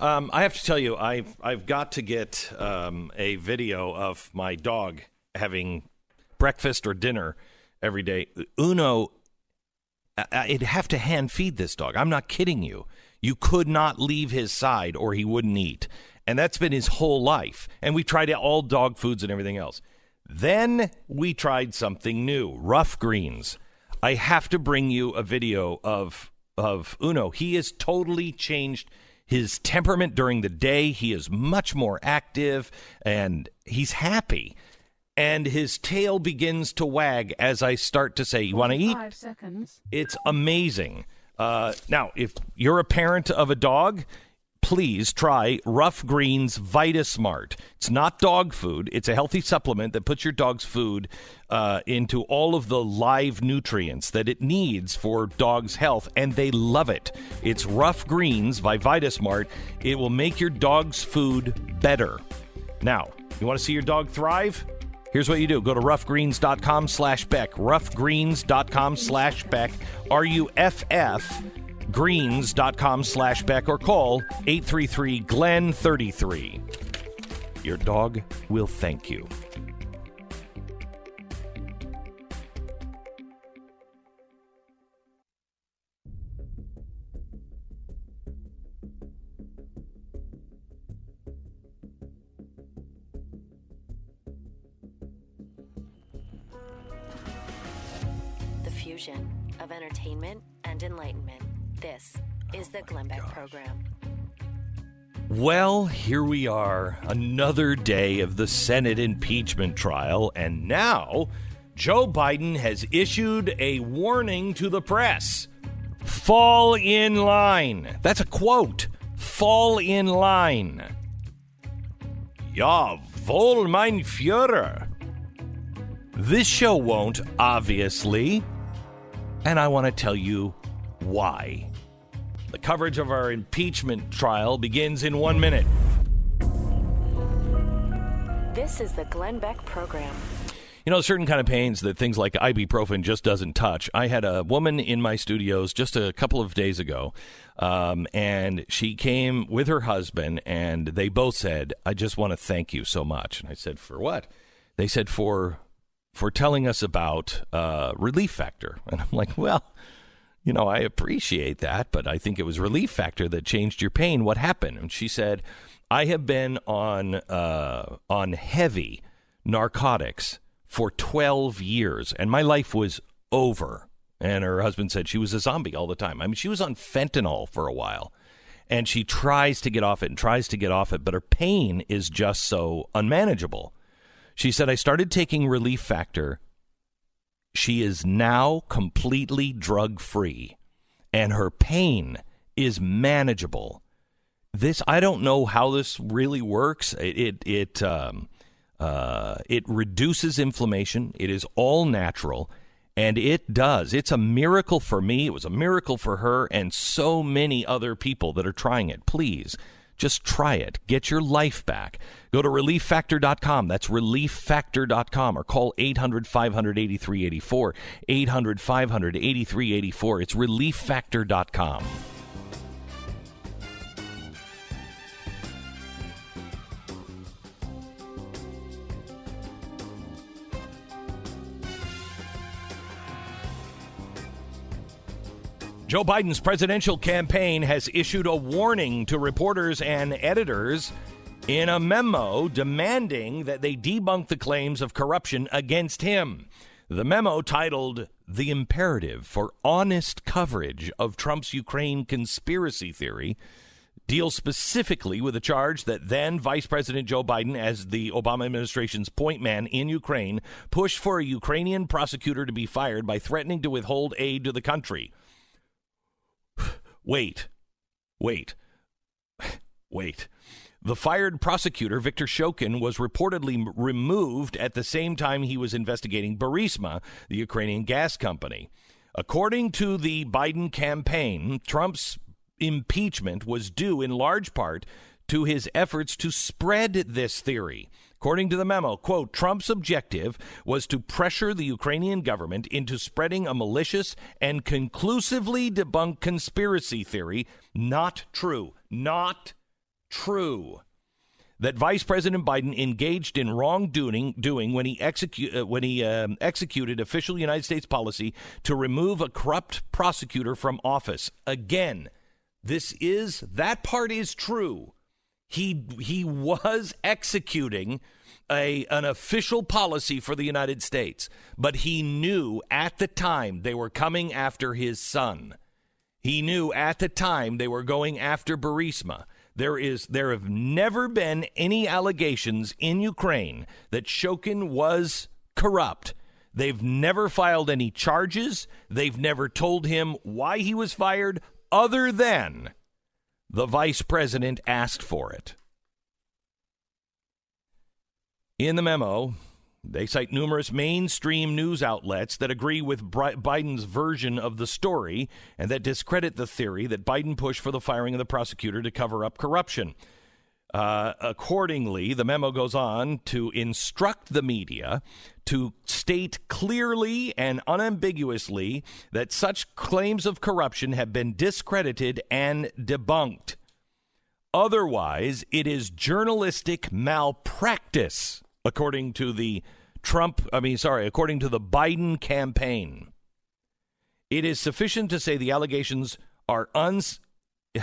Um, I have to tell you, I've I've got to get um, a video of my dog having breakfast or dinner every day. Uno, I- I'd have to hand feed this dog. I'm not kidding you. You could not leave his side or he wouldn't eat, and that's been his whole life. And we tried all dog foods and everything else. Then we tried something new, Ruff Greens. I have to bring you a video of of Uno. He has totally changed his temperament during the day. He is much more active and he's happy. And his tail begins to wag as I start to say, "You want to eat?" Five seconds. It's amazing. Uh, now, if you're a parent of a dog, please try Ruff Greens Vitasmart. It's not dog food. It's a healthy supplement that puts your dog's food uh, into all of the live nutrients that it needs for dog's health, and they love it. It's Ruff Greens by Vitasmart. It will make your dog's food better. Now, you want to see your dog thrive? Here's what you do. Go to ruffgreens.com slash Beck. Ruffgreens.com slash Beck. R-U-F-F greens.com slash Beck or call 833 Glenn 33. Your dog will thank you. The fusion of entertainment and enlightenment. This is the Glenn Beck program. Well, here we are, another day of the Senate impeachment trial, and now Joe Biden has issued a warning to the press. Fall in line. That's a quote. Fall in line. Ja, wohl, mein Führer. This show won't, obviously, and I want to tell you why. The coverage of our impeachment trial begins in one minute. This is the Glenn Beck program. You know, certain kind of pains that things like ibuprofen just doesn't touch. I had a woman in my studios just a couple of days ago, um, and she came with her husband, and they both said, "I just want to thank you so much." And I said, "For what?" They said, "For for telling us about uh, Relief Factor." And I'm like, "Well." You know, I appreciate that, but I think it was Relief Factor that changed your pain. What happened? And she said, "I have been on uh, on heavy narcotics for 12 years, and my life was over. And her husband said she was a zombie all the time. I mean, she was on fentanyl for a while, and she tries to get off it and tries to get off it, but her pain is just so unmanageable. She said, I started taking Relief Factor. She is now completely drug free, and her pain is manageable. This, I don't know how this really works. It, it, it um, uh, it reduces inflammation. It is all natural, and it does. It's a miracle for me. It was a miracle for her, and so many other people that are trying it. Please, just try it. Get your life back. Go to relieffactor.com. That's relieffactor.com, or call 800 500 8384. 800 500 8384. It's relieffactor.com. Joe Biden's presidential campaign has issued a warning to reporters and editors in a memo demanding that they debunk the claims of corruption against him. The memo, titled The Imperative for Honest Coverage of Trump's Ukraine Conspiracy Theory, deals specifically with the charge that then Vice President Joe Biden, as the Obama administration's point man in Ukraine, pushed for a Ukrainian prosecutor to be fired by threatening to withhold aid to the country. Wait, wait, wait. The fired prosecutor, Victor Shokin, was reportedly removed at the same time he was investigating Burisma, the Ukrainian gas company. According to the Biden campaign, Trump's impeachment was due in large part to his efforts to spread this theory. According to the memo, quote, Trump's objective was to pressure the Ukrainian government into spreading a malicious and conclusively debunked conspiracy theory. Not true. Not true that Vice President Biden engaged in wrongdoing doing when he execute uh, when he um, executed official United States policy to remove a corrupt prosecutor from office. Again, this is that part is true. He he was executing a an official policy for the United States, but he knew at the time they were coming after his son. He knew at the time they were going after Burisma. There is there have never been any allegations in Ukraine that Shokin was corrupt. They've never filed any charges. They've never told him why he was fired other than the vice president asked for it. In the memo, they cite numerous mainstream news outlets that agree with Biden's version of the story and that discredit the theory that Biden pushed for the firing of the prosecutor to cover up corruption. Uh, accordingly, the memo goes on to instruct the media to state clearly and unambiguously that such claims of corruption have been discredited and debunked. Otherwise, it is journalistic malpractice, according to the Trump, I mean, sorry, according to the Biden campaign, it is sufficient to say the allegations are uns.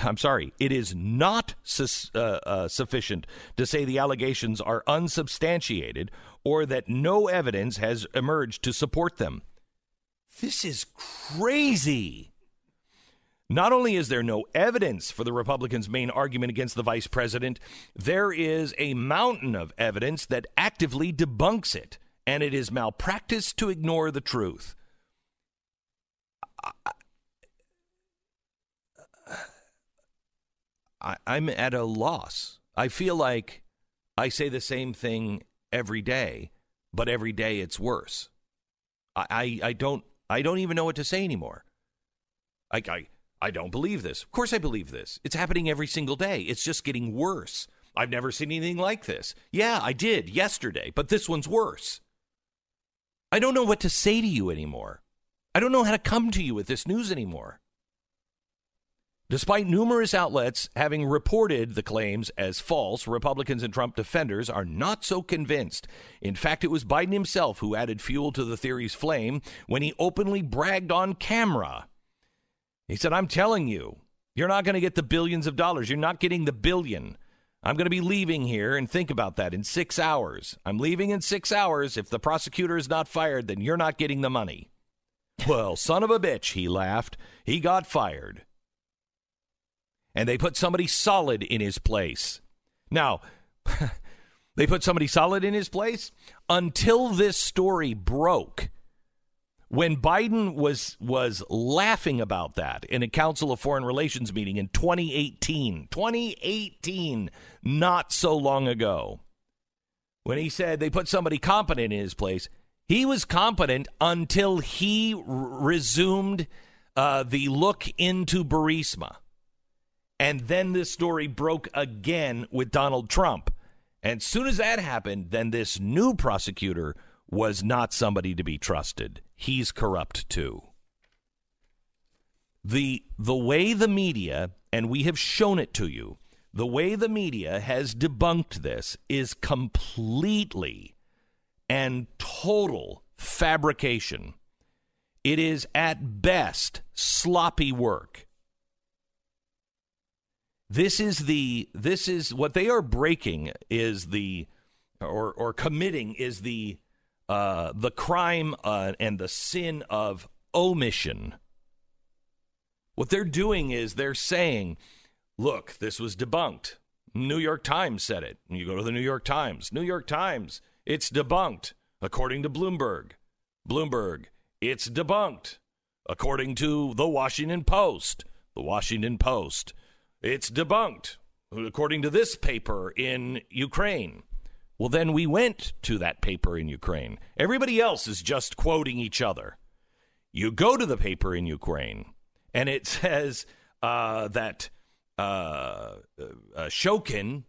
I'm sorry, it is not su- uh, uh, sufficient to say the allegations are unsubstantiated or that no evidence has emerged to support them. This is crazy. Not only is there no evidence for the Republicans' main argument against the vice president, there is a mountain of evidence that actively debunks it and it is malpractice to ignore the truth. I, am at a loss. I feel like I say the same thing every day, but every day it's worse. I, I, I don't I don't even know what to say anymore. I, I I don't believe this. Of course I believe this. It's happening every single day. It's just getting worse. I've never seen anything like this. Yeah, I did yesterday, but this one's worse. I don't know what to say to you anymore. I don't know how to come to you with this news anymore. Despite numerous outlets having reported the claims as false, Republicans and Trump defenders are not so convinced. In fact, it was Biden himself who added fuel to the theory's flame when he openly bragged on camera. He said, I'm telling you, you're not going to get the billions of dollars. You're not getting the billion. I'm going to be leaving here and think about that in six hours. I'm leaving in six hours. If the prosecutor is not fired, then you're not getting the money. well, son of a bitch, he laughed. He got fired. And they put somebody solid in his place. Now, they put somebody solid in his place until this story broke when Biden was was laughing about that in a Council of Foreign Relations meeting in 2018, 2018, not so long ago, when he said they put somebody competent in his place, he was competent until he r- resumed uh, the look into Burisma, and then this story broke again with Donald Trump. And soon as that happened, then this new prosecutor was not somebody to be trusted he's corrupt too. The, the way the media, and we have shown it to you, the way the media has debunked this is completely and total fabrication. It is at best sloppy work. This is the this is what they are breaking is the or or committing is the uh, the crime uh, and the sin of omission. What they're doing is they're saying, look, this was debunked. New York Times said it. You go to the New York Times. New York Times, it's debunked, according to Bloomberg. Bloomberg, it's debunked, according to the Washington Post. The Washington Post, it's debunked, according to this paper in Ukraine. Well, then we went to that paper in Ukraine. Everybody else is just quoting each other. You go to the paper in Ukraine, and it says uh, that uh, uh, Shokin,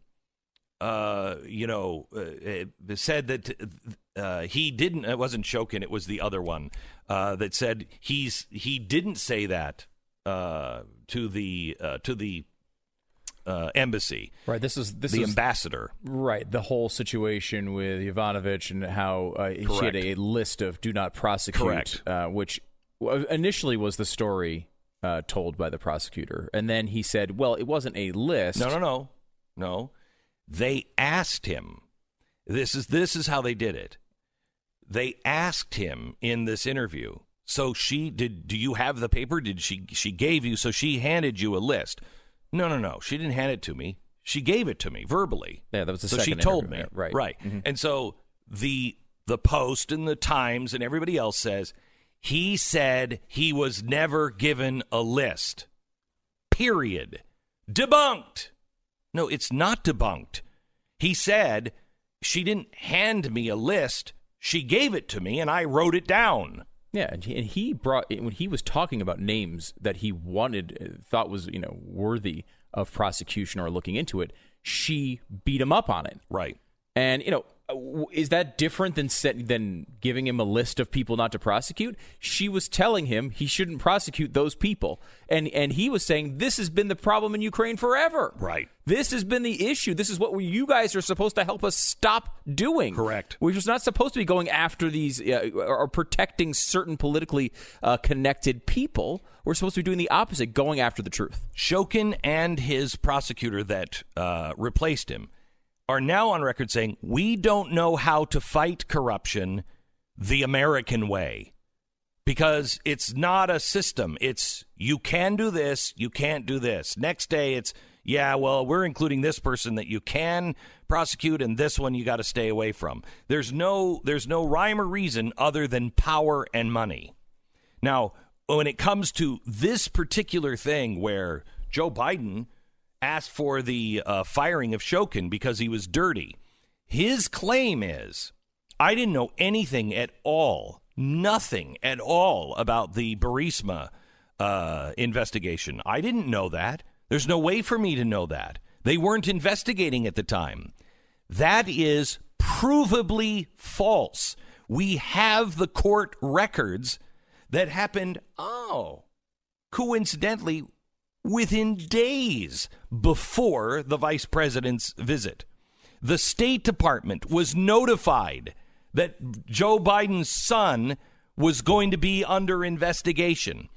uh, you know, uh, said that uh, he didn't. It wasn't Shokin; it was the other one that said he's he didn't say that to the to the uh, embassy. Right. This is this the is ambassador. right. The whole situation with Yovanovitch and how uh, he had a list of do not prosecute. Uh, which initially was the story uh, told by the prosecutor, and then he said, "Well, it wasn't a list." No, no, no, no. They asked him. This is this is how they did it. They asked him in this interview. So she did. Do you have the paper? Did she? She gave you. So she handed you a list. No, no, no. She didn't hand it to me. She gave it to me verbally. Yeah, that was the so she told interview, me. yeah, right. Right. Mhm. And so the the Post and the Times and everybody else says he said he was never given a list. Period. Debunked. No, it's not debunked. He said she didn't hand me a list. She gave it to me and I wrote it down. Yeah, and he, and he brought when he was talking about names that he wanted, uh, thought was you know worthy of prosecution or looking into it. She beat him up on it, Right. and you know, is that different than set, than giving him a list of people not to prosecute? She was telling him he shouldn't prosecute those people, and and he was saying this has been the problem in Ukraine forever. Right. This has been the issue. This is what we, you guys are supposed to help us stop doing. Correct. We're just not supposed to be going after these uh, or protecting certain politically uh, connected people. We're supposed to be doing the opposite, going after the truth. Shokin and his prosecutor that uh, replaced him are now on record saying we don't know how to fight corruption the American way because it's not a system. It's you can do this, you can't do this. Next day, it's yeah, well, we're including this person that you can prosecute, and this one you got to stay away from. There's no there's no rhyme or reason other than power and money. Now, when it comes to this particular thing where Joe Biden asked for the uh, firing of Shokin because he was dirty, his claim is I didn't know anything at all, nothing at all about the Burisma uh, investigation. I didn't know that. There's no way for me to know that. They weren't investigating at the time. That is provably false. We have the court records that happened, oh, coincidentally, within days before the vice president's visit. The State Department was notified that Joe Biden's son was going to be under investigation.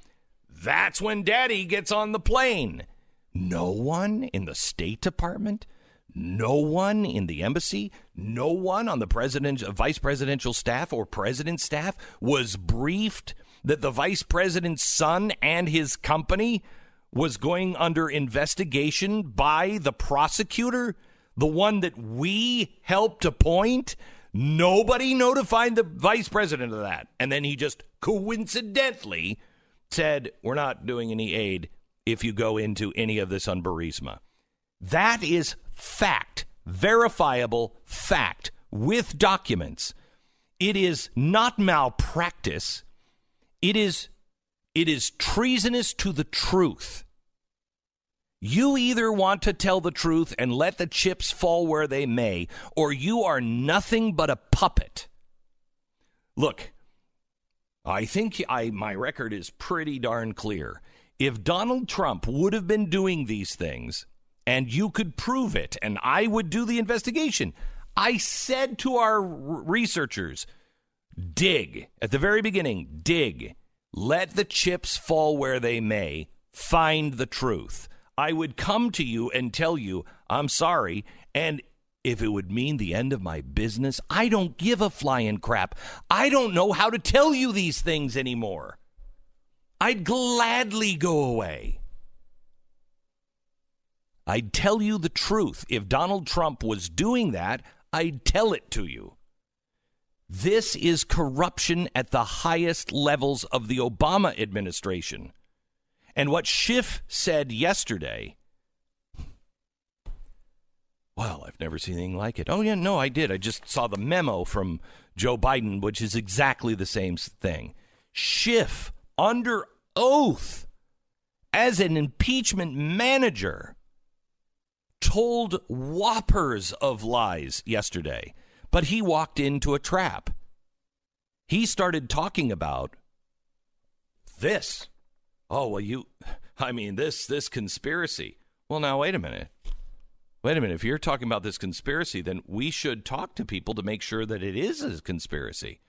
That's when daddy gets on the plane. No one in the State Department, no one in the embassy, no one on the president, vice presidential staff or president's staff was briefed that the vice president's son and his company was going under investigation by the prosecutor, the one that we helped appoint. Nobody notified the vice president of that. And then he just coincidentally said, We're not doing any aid if you go into any of this on Burisma. That is fact, verifiable fact with documents. It is not malpractice. It is it is treasonous to the truth. You either want to tell the truth and let the chips fall where they may, or you are nothing but a puppet. Look, I think I my record is pretty darn clear. If Donald Trump would have been doing these things and you could prove it and I would do the investigation, I said to our researchers, dig at the very beginning, dig. Let the chips fall where they may. Find the truth. I would come to you and tell you, I'm sorry. And if it would mean the end of my business, I don't give a flying crap. I don't know how to tell you these things anymore. I'd gladly go away. I'd tell you the truth. If Donald Trump was doing that, I'd tell it to you. This is corruption at the highest levels of the Obama administration. And what Schiff said yesterday, well, I've never seen anything like it. Oh, yeah, no, I did. I just saw the memo from Joe Biden, which is exactly the same thing. Schiff, under oath, as an impeachment manager, told whoppers of lies yesterday, but he walked into a trap. He started talking about this. Oh, well, you, I mean, this, this conspiracy. Well, now, wait a minute. wait a minute, if you're talking about this conspiracy, then we should talk to people to make sure that it is a conspiracy.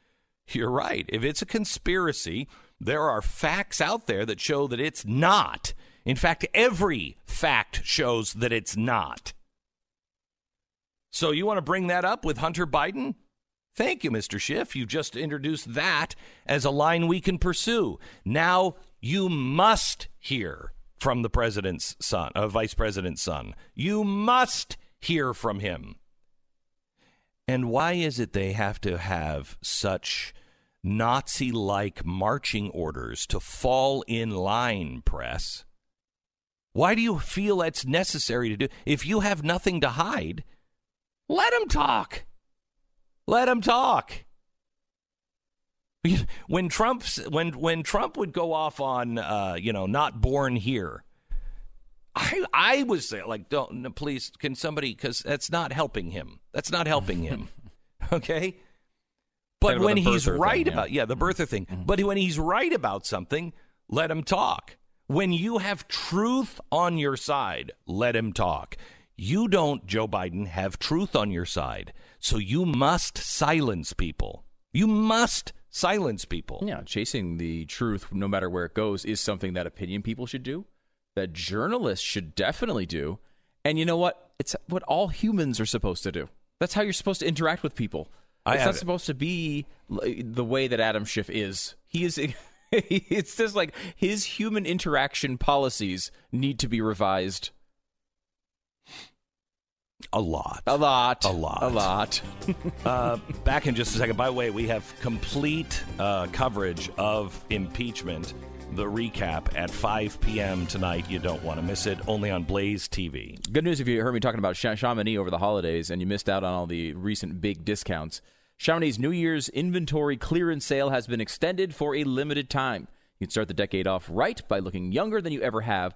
You're right. If it's a conspiracy, there are facts out there that show that it's not. In fact, every fact shows that it's not. So you want to bring that up with Hunter Biden? Thank you, Mr. Schiff. You've just introduced that as a line we can pursue. Now you must hear from the president's son, uh, vice president's son. You must hear from him. And why is it they have to have such Nazi like marching orders to fall in line, press? Why do you feel that's necessary to do? If you have nothing to hide, let him talk. Let him talk. When Trump when when Trump would go off on uh, you know not born here, I I was like don't please can somebody because that's not helping him. That's not helping him. okay. But when he's right thing, about yeah. yeah the birther thing, mm-hmm. but when he's right about something, let him talk. When you have truth on your side, let him talk. You don't, Joe Biden, have truth on your side. So you must silence people. You must silence people. Yeah, chasing the truth, no matter where it goes, is something that opinion people should do, that journalists should definitely do. And you know what? It's what all humans are supposed to do. That's how you're supposed to interact with people. It's not supposed to be the way that Adam Schiff is. He is it's just like his human interaction policies need to be revised. A lot. A lot. A lot. A lot. uh, back in just a second. By the way, we have complete uh, coverage of impeachment, the recap at 5 p.m. tonight. You don't want to miss it. Only on Blaze TV. Good news if you heard me talking about Chamonix over the holidays and you missed out on all the recent big discounts. Chamonix's New Year's inventory clearance sale has been extended for a limited time. You can start the decade off right by looking younger than you ever have.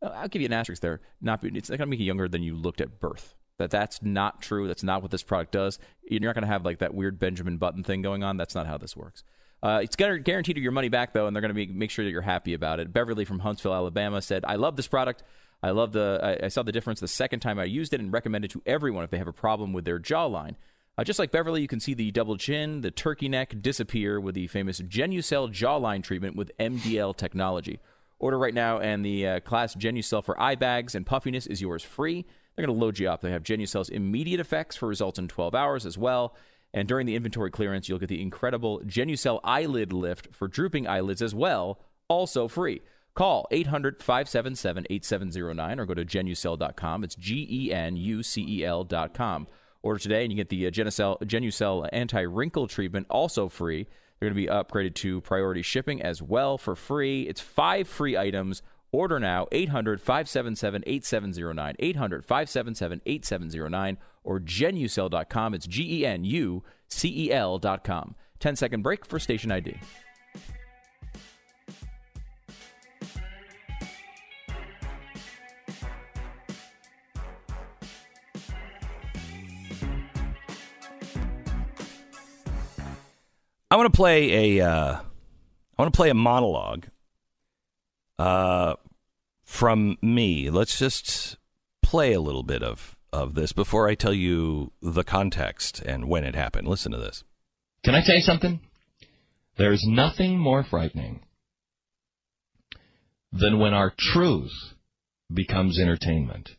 Uh, I'll give you an asterisk there. Not it's not going to make you younger than you looked at birth. That that's not true. That's not what this product does. You're not going to have like that weird Benjamin Button thing going on. That's not how this works. Uh, it's guaranteed to your money back though, and they're going to make sure that you're happy about it. Beverly from Huntsville, Alabama said, "I love this product. I love the. I, I saw the difference the second time I used it, and recommend it to everyone if they have a problem with their jawline." Uh, just like Beverly, you can see the double chin, the turkey neck disappear with the famous Genucel jawline treatment with MDL technology. Order right now, and the uh, class Genucel for eye bags and puffiness is yours free. They're going to load you up. They have Genucel's immediate effects for results in 12 hours as well. And during the inventory clearance, you'll get the incredible Genucel eyelid lift for drooping eyelids as well, also free. Call 800 577 8709 or go to genucel.com. It's G E N U C E L.com. Order today and you get the uh, Genucel, Genucel anti wrinkle treatment also free. They're going to be upgraded to priority shipping as well for free. It's five free items. Order now 800 577 8709. 800 577 8709 or genucel.com. It's G E N U C E L.com. 10 second break for station ID. I want to play a uh, I want to play a monologue uh, from me. Let's just play a little bit of of this before I tell you the context and when it happened. Listen to this. Can I you something? There's nothing more frightening than when our truth becomes entertainment.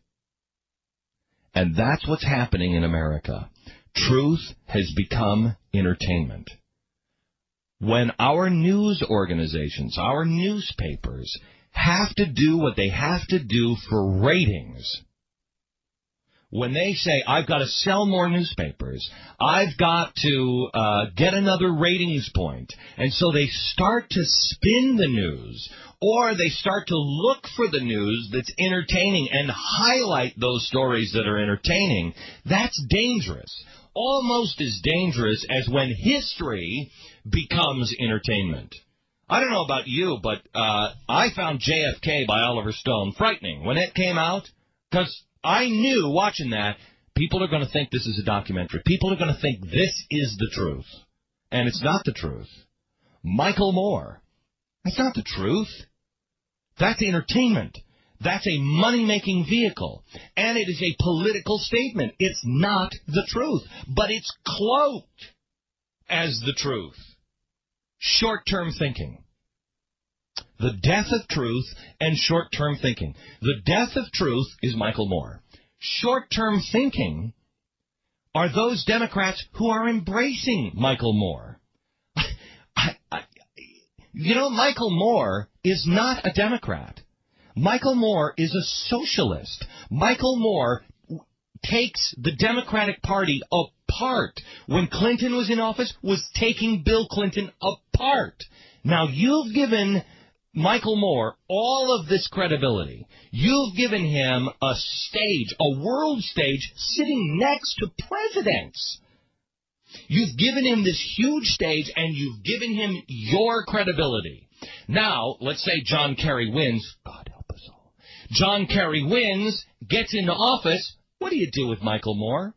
And that's what's happening in America. Truth has become entertainment when our news organizations, our newspapers, have to do what they have to do for ratings, when they say, I've got to sell more newspapers, I've got to uh, get another ratings point, and so they start to spin the news, or they start to look for the news that's entertaining and highlight those stories that are entertaining, that's dangerous. Almost as dangerous as when history becomes entertainment. I don't know about you, but uh, I found JFK by Oliver Stone frightening when it came out because I knew watching that people are going to think this is a documentary. People are going to think this is the truth, and it's not the truth. Michael Moore, that's not the truth. That's entertainment. That's a money making vehicle. And it is a political statement. It's not the truth, but it's cloaked as the truth. Short term thinking. The death of truth and short term thinking. The death of truth is Michael Moore. Short term thinking are those Democrats who are embracing Michael Moore. You know, Michael Moore is not a Democrat. Michael Moore is a socialist. Michael Moore takes the Democratic Party apart. When Clinton was in office, was taking Bill Clinton apart. Now you've given Michael Moore all of this credibility. You've given him a stage, a world stage, sitting next to presidents. You've given him this huge stage and you've given him your credibility. Now, let's say John Kerry wins. God help us all. John Kerry wins, gets into office, what do you do with Michael Moore?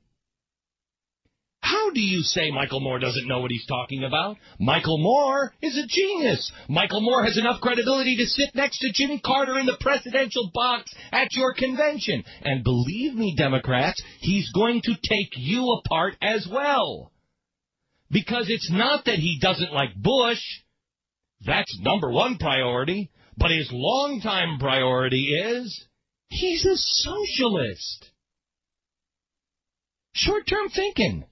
How do you say Michael Moore doesn't know what he's talking about? Michael Moore is a genius. Michael Moore has enough credibility to sit next to Jimmy Carter in the presidential box at your convention. And believe me, Democrats, he's going to take you apart as well. Because it's not that he doesn't like Bush. That's number one priority. But his longtime priority is he's a socialist. Short term thinking.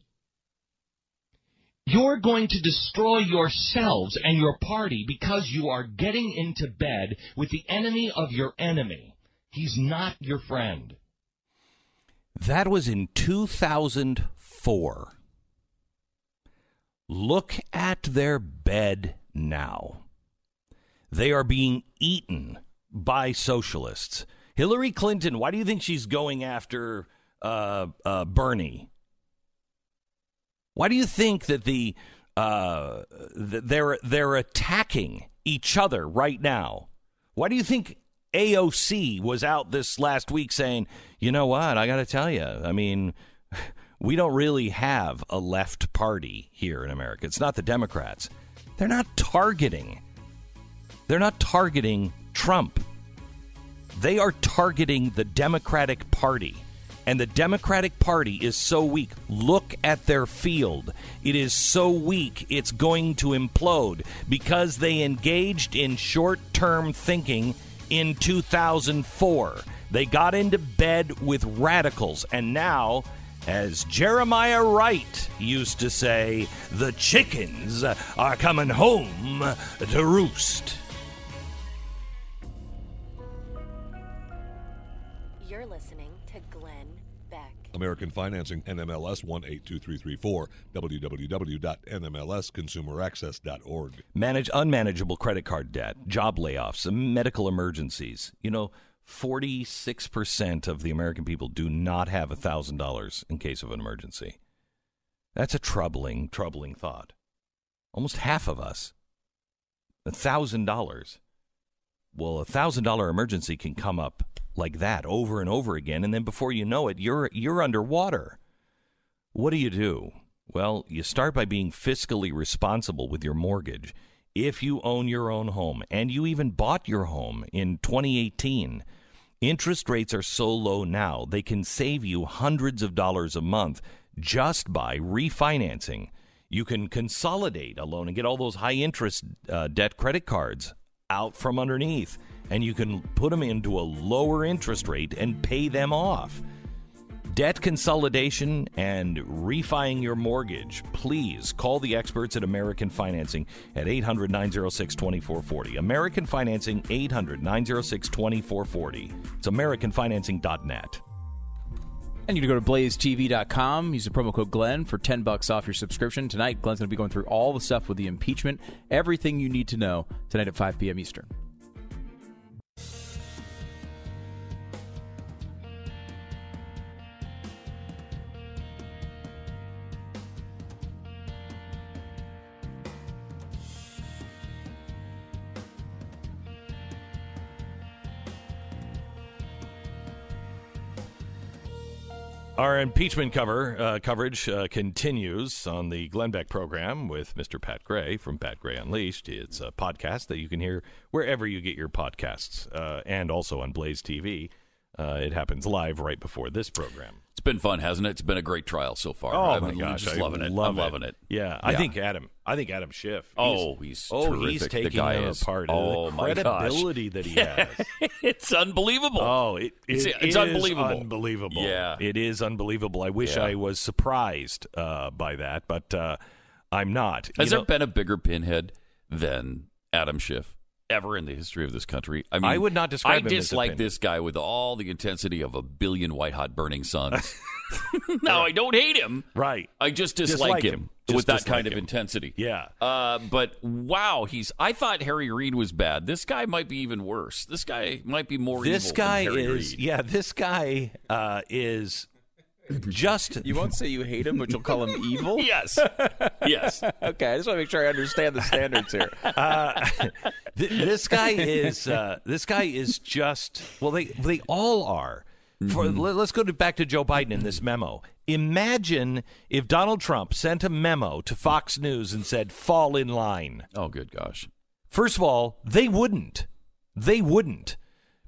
You're going to destroy yourselves and your party because you are getting into bed with the enemy of your enemy. He's not your friend. That was in 2004. Look at their bed now. They are being eaten by socialists. Hillary Clinton, why do you think she's going after uh, uh, Bernie? Why do you think that the uh, they're they're attacking each other right now? Why do you think AOC was out this last week saying, "You know what? I got to tell you. I mean, we don't really have a left party here in America. It's not the Democrats. They're not targeting they're not targeting Trump. They are targeting the Democratic Party. And the Democratic Party is so weak. Look at their field. It is so weak, it's going to implode because they engaged in short term thinking in 2004. They got into bed with radicals, and now, as Jeremiah Wright used to say, the chickens are coming home to roost. American Financing, NMLS 182334, www.nmlsconsumeraccess.org. Manage unmanageable credit card debt, job layoffs, medical emergencies. You know, 46% of the American people do not have $1,000 in case of an emergency. That's a troubling, troubling thought. Almost half of us. $1,000. Well, a $1,000 emergency can come up like that over and over again and then before you know it you're you're underwater. What do you do? Well you start by being fiscally responsible with your mortgage. If you own your own home and you even bought your home in 2018 interest rates are so low now they can save you hundreds of dollars a month just by refinancing. You can consolidate a loan and get all those high interest uh, debt credit cards out from underneath and you can put them into a lower interest rate and pay them off. Debt consolidation and refining your mortgage. Please call the experts at American Financing at 800 906 2440. American Financing, 800 906 2440. It's AmericanFinancing.net. And you can go to blazetv.com, use the promo code Glenn for 10 bucks off your subscription. Tonight, Glenn's going to be going through all the stuff with the impeachment, everything you need to know tonight at 5 p.m. Eastern. Our impeachment cover uh, coverage uh, continues on the Glenn Beck program with Mr. Pat Gray from Pat Gray Unleashed. It's a podcast that you can hear wherever you get your podcasts, uh, and also on Blaze TV. Uh, it happens live right before this program. It's been fun, hasn't it? It's been a great trial so far. Oh I'm my gosh, just I loving it. love I'm loving it. Yeah, I think Adam. I think Adam Schiff. Oh, he's oh terrific. he's The taking guy them is- apart. oh, the credibility that he has. it's unbelievable. Oh, it, It's- it it's is unbelievable. Unbelievable. Yeah. It is unbelievable. I wish Yeah. I was surprised uh, by that, but uh, I'm not. Has You there know, been a bigger pinhead than Adam Schiff ever in the history of this country? I mean, I would not describe I him dislike this guy with all the intensity of a billion white hot burning suns. no, I don't hate him. right. I just dislike, Dislike him, him. with Just that dislike kind of intensity. Yeah. Uh, but wow, he's. I thought Harry Reid was bad. This guy might be even worse. This guy might be more. This evil guy than Harry is. Reid. Yeah, this guy uh, is just. You won't say you hate him, but you'll call him evil? Yes. yes. Okay, I just want to make sure I understand the standards here. Th- this guy is uh, this guy is just well they they all are for let, us go to, back to Joe Biden in this memo imagine if Donald Trump sent a memo to Fox News and said fall in line Oh, good gosh. first of all they wouldn't they wouldn't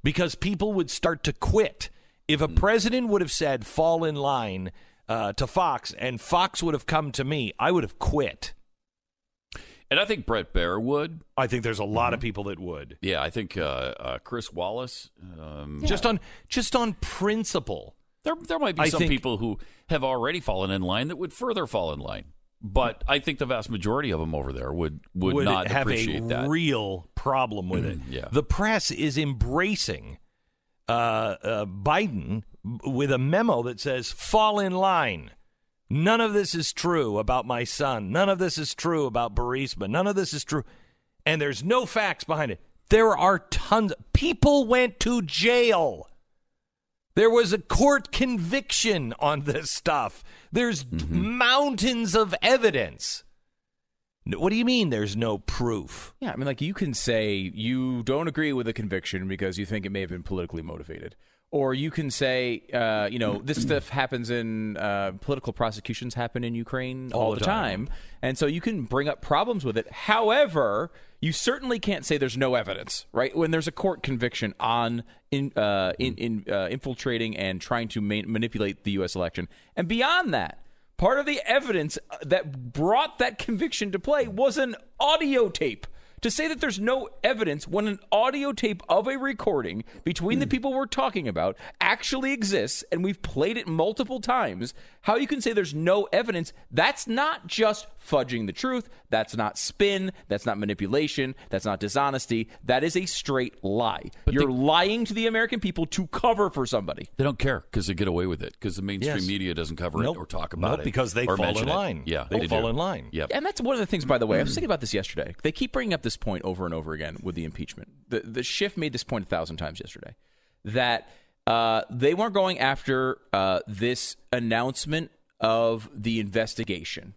because people would start to quit if a president would have said fall in line uh, to Fox and Fox would have come to me I would have quit And I think Bret Baier would. I think there's a lot of people that would Yeah, I think uh, uh, Chris Wallace. Um, just on just on principle There, there might be I some think- people who have already fallen in line that would further fall in line. But I think the vast majority of them over there would would, not have appreciate a that. real problem with it. yeah. The press is embracing Uh, uh, Biden with a memo that says "fall in line." None of this is true about my son. None of this is true about Burisma. None of this is true, and there's no facts behind it. There are tons. People went to jail. There was a court conviction on this stuff. There's mm-hmm. mountains of evidence. What do you mean there's no proof? Yeah, I mean, like you can say you don't agree with a conviction because you think it may have been politically motivated, or you can say, uh, you know, this stuff happens in uh, political prosecutions happen in Ukraine all, All the the time. and so you can bring up problems with it. However, you certainly can't say there's no evidence, right? When there's a court conviction on in uh, in, in uh, infiltrating and trying to ma- manipulate the U.S. election, and beyond that. Part of the evidence uh, that brought that conviction to play was an audio tape. To say that there's no evidence when an audio tape of a recording between the people we're talking about actually exists and we've played it multiple times, how you can say there's no evidence, that's not just fudging the truth, that's not spin, that's not manipulation, that's not dishonesty, that is a straight lie. But You're lying to the American people to cover for somebody. They don't care because they get away with it because the mainstream Yes. media doesn't cover Nope. it or talk about Nope, it because they fall mention in it. line. Yeah, They fall do. in line. Yep. And that's one of the things, by the way. I was thinking about this yesterday. They keep bringing up this point over and over again with the impeachment. The the Schiff made this point a thousand times yesterday that uh, they weren't going after uh, this announcement of the investigation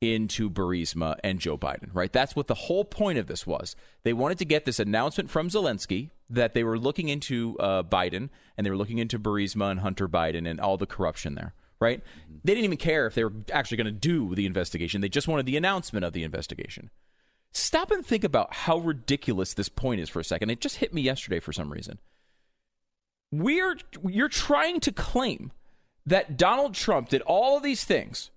into Burisma and Joe Biden, right? That's what the whole point of this was. They wanted to get this announcement from Zelensky that they were looking into uh, Biden and they were looking into Burisma and Hunter Biden and all the corruption there, right? They didn't even care if they were actually going to do the investigation. They just wanted the announcement of the investigation. Stop and think about how ridiculous this point is for a second. It just hit me yesterday for some reason. We're you're trying to claim that Donald Trump did all of these things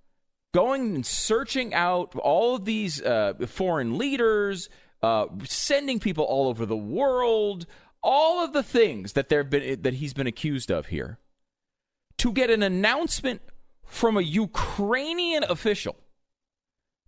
going and searching out all of these uh, foreign leaders, uh, sending people all over the world, all of the things that there been that he's been accused of here, to get an announcement from a Ukrainian official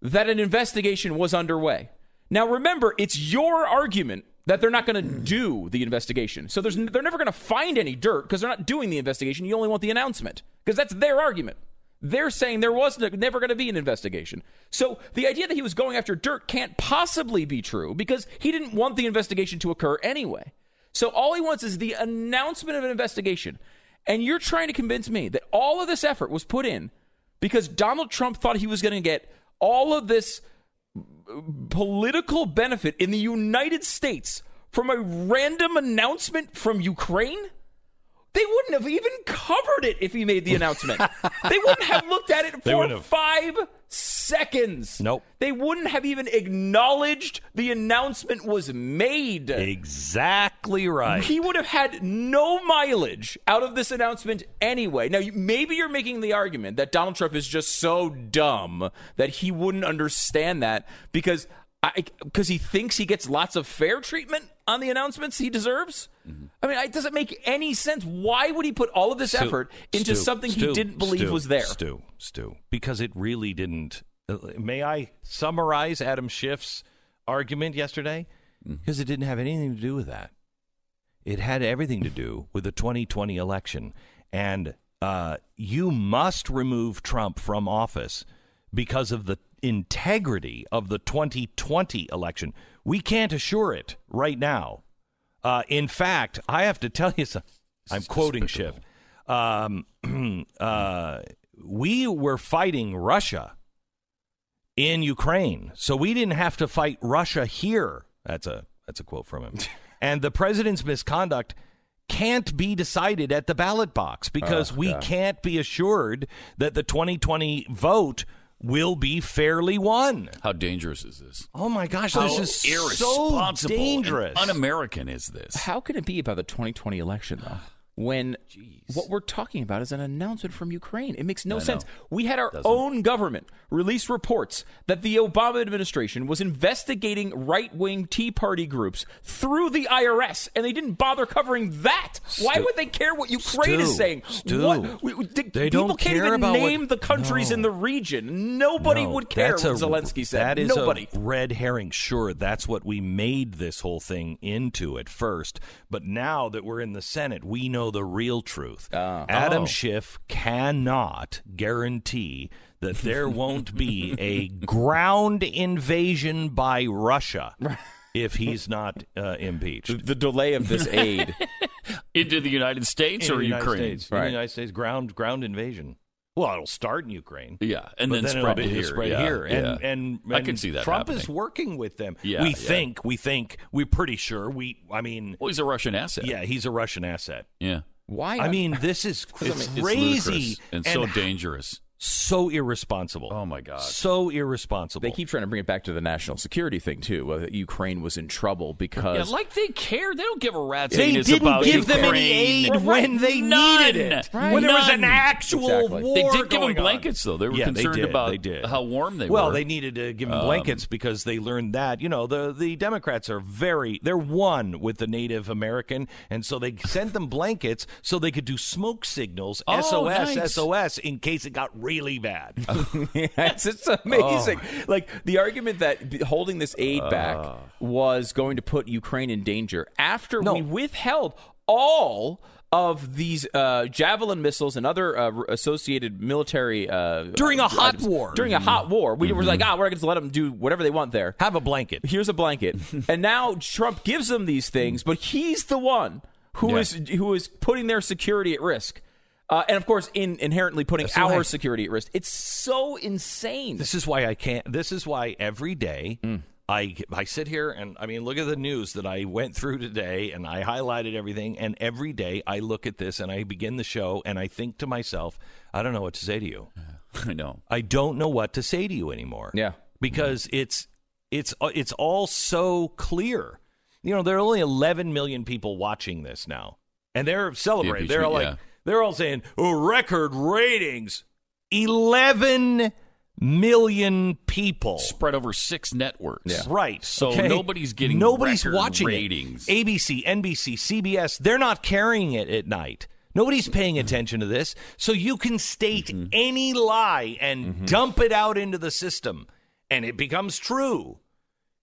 that an investigation was underway. Now, remember, it's your argument that they're not going to do the investigation. So there's, they're never going to find any dirt because they're not doing the investigation. You only want the announcement because that's their argument. They're saying there was never going to be an investigation. So the idea that he was going after dirt can't possibly be true because he didn't want the investigation to occur anyway. So all he wants is the announcement of an investigation. And you're trying to convince me that all of this effort was put in because Donald Trump thought he was going to get all of this political benefit in the United States from a random announcement from Ukraine? They wouldn't have even covered it if he made the announcement. they wouldn't have looked at it for five seconds. Nope. They wouldn't have even acknowledged the announcement was made. Exactly right. He would have had no mileage out of this announcement anyway. Now, maybe you're making the argument that Donald Trump is just so dumb that he wouldn't understand that because because he thinks he gets lots of fair treatment on the announcements he deserves. I mean, it doesn't make any sense. Why would he put all of this Stu- effort into Stu, something he didn't believe Stu, was there? Stu, Stu, because it really didn't. uh, May I summarize Adam Schiff's argument yesterday? Because it didn't have anything to do with that. It had everything to do with the 2020 election, and uh, you must remove Trump from office because of the integrity of the 2020 election. We can't assure it right now. Uh, in fact, I have to tell you something. I'm quoting Schiff. Um, uh, we were fighting Russia in Ukraine, so we didn't have to fight Russia here. That's a that's a quote from him. and the president's misconduct can't be decided at the ballot box because we can't be assured that the 2020 vote will be fairly won. How dangerous is this? Oh my gosh, How this is so irresponsible and dangerous. un-American is this? How can it be about the 2020 election though? When what we're talking about is an announcement from Ukraine. It makes no I know. sense. We had our Doesn't. own government release reports that the Obama administration was investigating right-wing Tea Party groups through the IRS, and they didn't bother covering that. Why would they care what Ukraine is saying? Stu, what, we- we- the- they people don't can't care even about what- name the countries in the region. Nobody No, would care what a- Zelensky said. That is Nobody. a red herring. Sure, that's what we made this whole thing into at first. But now that we're in the Senate, we know the real truth. Adam Oh. Schiff cannot guarantee that there won't be a ground invasion by Russia if he's not uh, impeached. the delay of this aid. Into the United States In or United Ukraine? States, in Right. the United States, ground ground invasion. Well, it'll start in Ukraine. Yeah, and then, then spread it'll be here. spread yeah, here. And, yeah. and I can see that Trump is working with them. Yeah, we yeah. think, we think, we're pretty sure. We, I mean, Well, he's a Russian asset. yeah, he's a Russian asset. yeah. Why? I mean, this is It's, it's crazy ludicrous and so dangerous. So irresponsible. Oh my God. so irresponsible. They keep trying to bring it back to the national security thing too. Uh, Ukraine was in trouble because Yeah, like they care. They don't give a rat's They anus didn't about give them any Ukraine. aid when they None. needed it. Right. When there was an actual Exactly. war They did give going them on. blankets, though. They were yeah, concerned they did. about they did. how warm they well, were. Well, they needed to give them Um, blankets because they learned that you know the the Democrats are very they're one with the Native American, and so they sent them blankets so they could do smoke signals, Oh, SOS, nice. SOS, in case it got really bad. yes, it's amazing. Oh. Like the argument that holding this aid back Uh. was going to put Ukraine in danger after No. we withheld all of these uh, javelin missiles and other uh, associated military uh, During a hot items. war. During a hot war, we were like, ah, we're going to let them do whatever they want there. Have a blanket. Here's a blanket, and now Trump gives them these things, but he's the one who Yeah. is who is putting their security at risk. Uh, and of course, in inherently putting That's our right. security at risk. It's so insane. This is why I can't. This is why every day Mm. I I sit here and I mean look at the news that I went through today and I highlighted everything and every day I look at this and I begin the show and I think to myself I don't know what to say to you. I know. I don't know what to say to you anymore. Yeah. because it's it's it's all so clear. You know, there are only 11 million people watching this now, and they're celebrating. They're all like, impeachment, they're all saying, "Oh, record ratings." 11 million people. Spread over six networks. Right. So okay? nobody's getting nobody's watching ratings. It. ABC, NBC, CBS, they're not carrying it at night. Nobody's paying attention to this. So you can state Mm-hmm. any lie and dump it out into the system and it becomes true.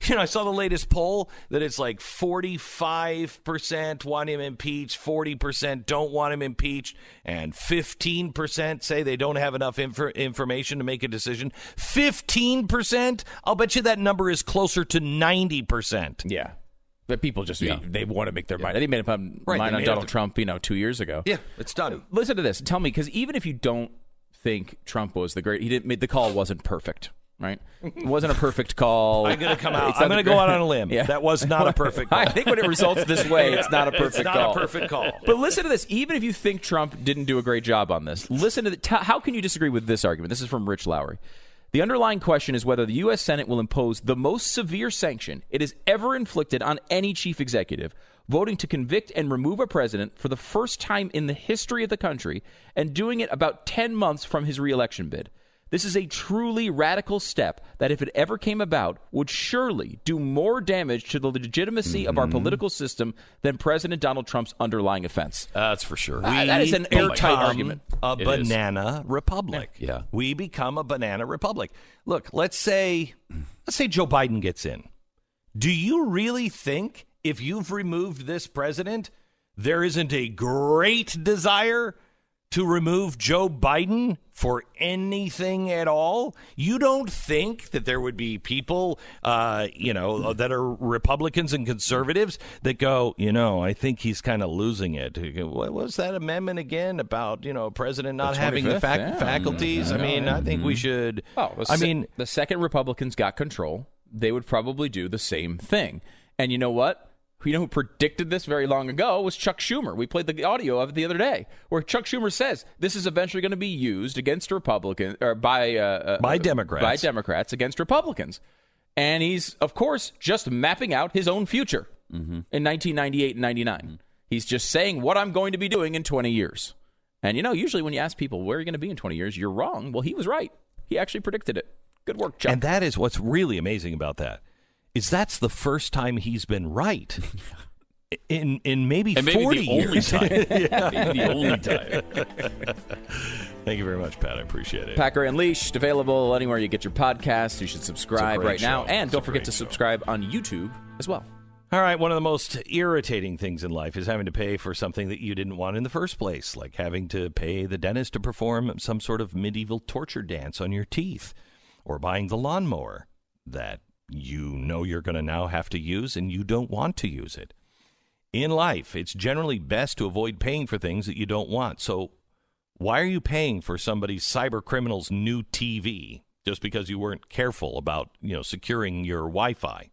You know, I saw the latest poll that it's like 45% want him impeached, 40% don't want him impeached, and 15% say they don't have enough infor- information to make a decision. 15%? I'll bet you that number is closer to 90%. Yeah. But people just Yeah. they, want to make their mind. They made up um, Right, mind on Donald up- Trump, you know, two years ago. Yeah, it's done. Listen to this. Tell me, because even if you don't think Trump was the great, he didn't. Make the call wasn't perfect. Right? It wasn't a perfect call. I'm going to come out. I'm going to go out on a limb. Yeah. That was not a perfect call. I think when it results this way, it's not a perfect it's not call. a perfect call. But listen to this. Even if you think Trump didn't do a great job on this, listen to the, t- how can you disagree with this argument? This is from Rich Lowry. The underlying question is whether the U.S. Senate will impose the most severe sanction it has ever inflicted on any chief executive, voting to convict and remove a president for the first time in the history of the country and doing it about 10 months from his reelection bid. This is a truly radical step that, if it ever came about, would surely do more damage to the legitimacy of our Mm-hmm. political system than President Donald Trump's underlying offense. That's for sure. Uh, that is an airtight argument. A It is. banana republic. Yeah. We become a banana republic. Look, let's say let's say Joe Biden gets in. Do you really think if you've removed this president, there isn't a great desire to remove Joe Biden for anything at all? You don't think that there would be people, uh, you know, that are Republicans and conservatives that go, you know, I think he's kind of losing it. What was that amendment again about, you know, a president not having the 25th? fac- Yeah. faculties? I mean, I think we should. Oh, the I se- mean, the second Republicans got control, they would probably do the same thing. And you know what? You know who predicted this very long ago was Chuck Schumer. We played the audio of it the other day, where Chuck Schumer says this is eventually going to be used against Republicans or by uh, uh, By Democrats. by Democrats against Republicans, and he's of course just mapping out his own future Mm-hmm. in 1998 and 99. He's just saying what I'm going to be doing in 20 years. And you know, usually when you ask people where are you going to be in 20 years, you're wrong. Well, he was right. He actually predicted it. Good work, Chuck. And that is what's really amazing about that is that's the first time he's been right in in maybe and maybe 40 the only years. time. Maybe the only time. Thank you very much, Pat. I appreciate it. Pat Gray Unleashed available anywhere you get your podcasts. You should subscribe great right now, and It's don't forget great to show. subscribe on YouTube as well. All right, one of the most irritating things in life is having to pay for something that you didn't want in the first place, like having to pay the dentist to perform some sort of medieval torture dance on your teeth, or buying the lawnmower that you know you're going to now have to use and you don't want to use it. In life, it's generally best to avoid paying for things that you don't want. So, why are you paying for somebody's cyber criminal's new TV just because you weren't careful about, you know, securing your Wi-Fi?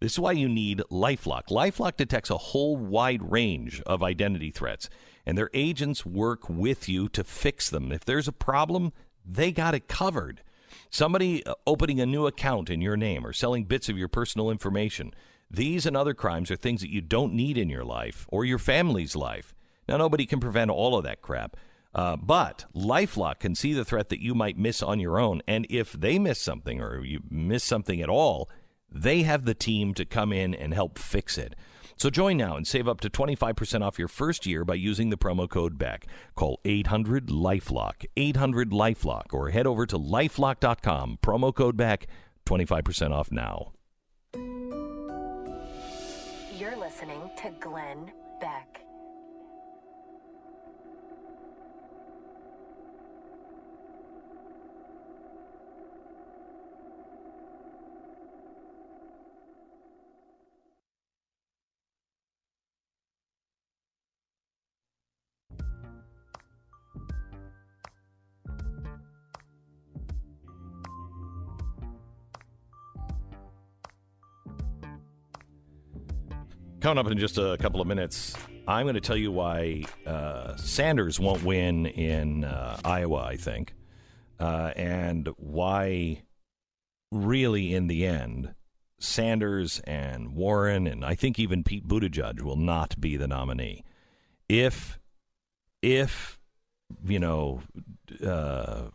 This is why you need LifeLock. LifeLock detects a whole wide range of identity threats, and their agents work with you to fix them. If there's a problem, they got it covered. Somebody uh, opening a new account in your name or selling bits of your personal information. These and other crimes are things that you don't need in your life or your family's life. Now, nobody can prevent all of that crap. Uh, but Lifelock can see the threat that you might miss on your own. And if they miss something or you miss something at all, they have the team to come in and help fix it. So join now and save up to 25% off your first year by using the promo code BECK. Call 800 Lifelock, 800 Lifelock, or head over to lifelock.com. Promo code BECK, 25% off now. You're listening to Glenn Beck. Coming up in just a couple of minutes, I'm going to tell you why uh, Sanders won't win in uh, Iowa, I think, uh, and why, really, in the end, Sanders and Warren and I think even Pete Buttigieg will not be the nominee. If, if, you know, uh,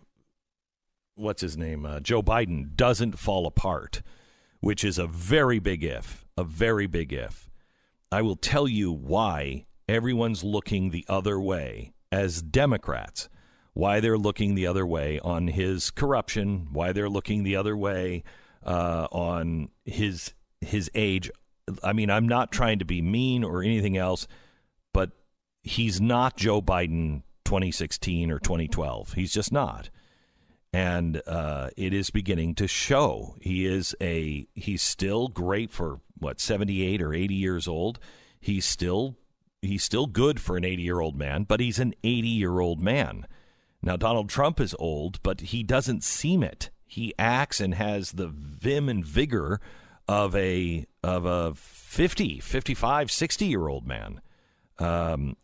what's his name, uh, Joe Biden doesn't fall apart, which is a very big if, a very big if. I will tell you why everyone's looking the other way as Democrats, why they're looking the other way on his corruption, why they're looking the other way uh, on his his age. I mean, I'm not trying to be mean or anything else, but he's not Joe Biden 2016 or 2012. He's just not and uh, it is beginning to show. He is a he's still great for what seventy eight or eighty years old. He's still he's still good for an eighty year old man, but he's an eighty year old man. Now Donald Trump is old, but he doesn't seem it. he acts and has the vim and vigor of a of a 50, 55, 60 year old man. Um,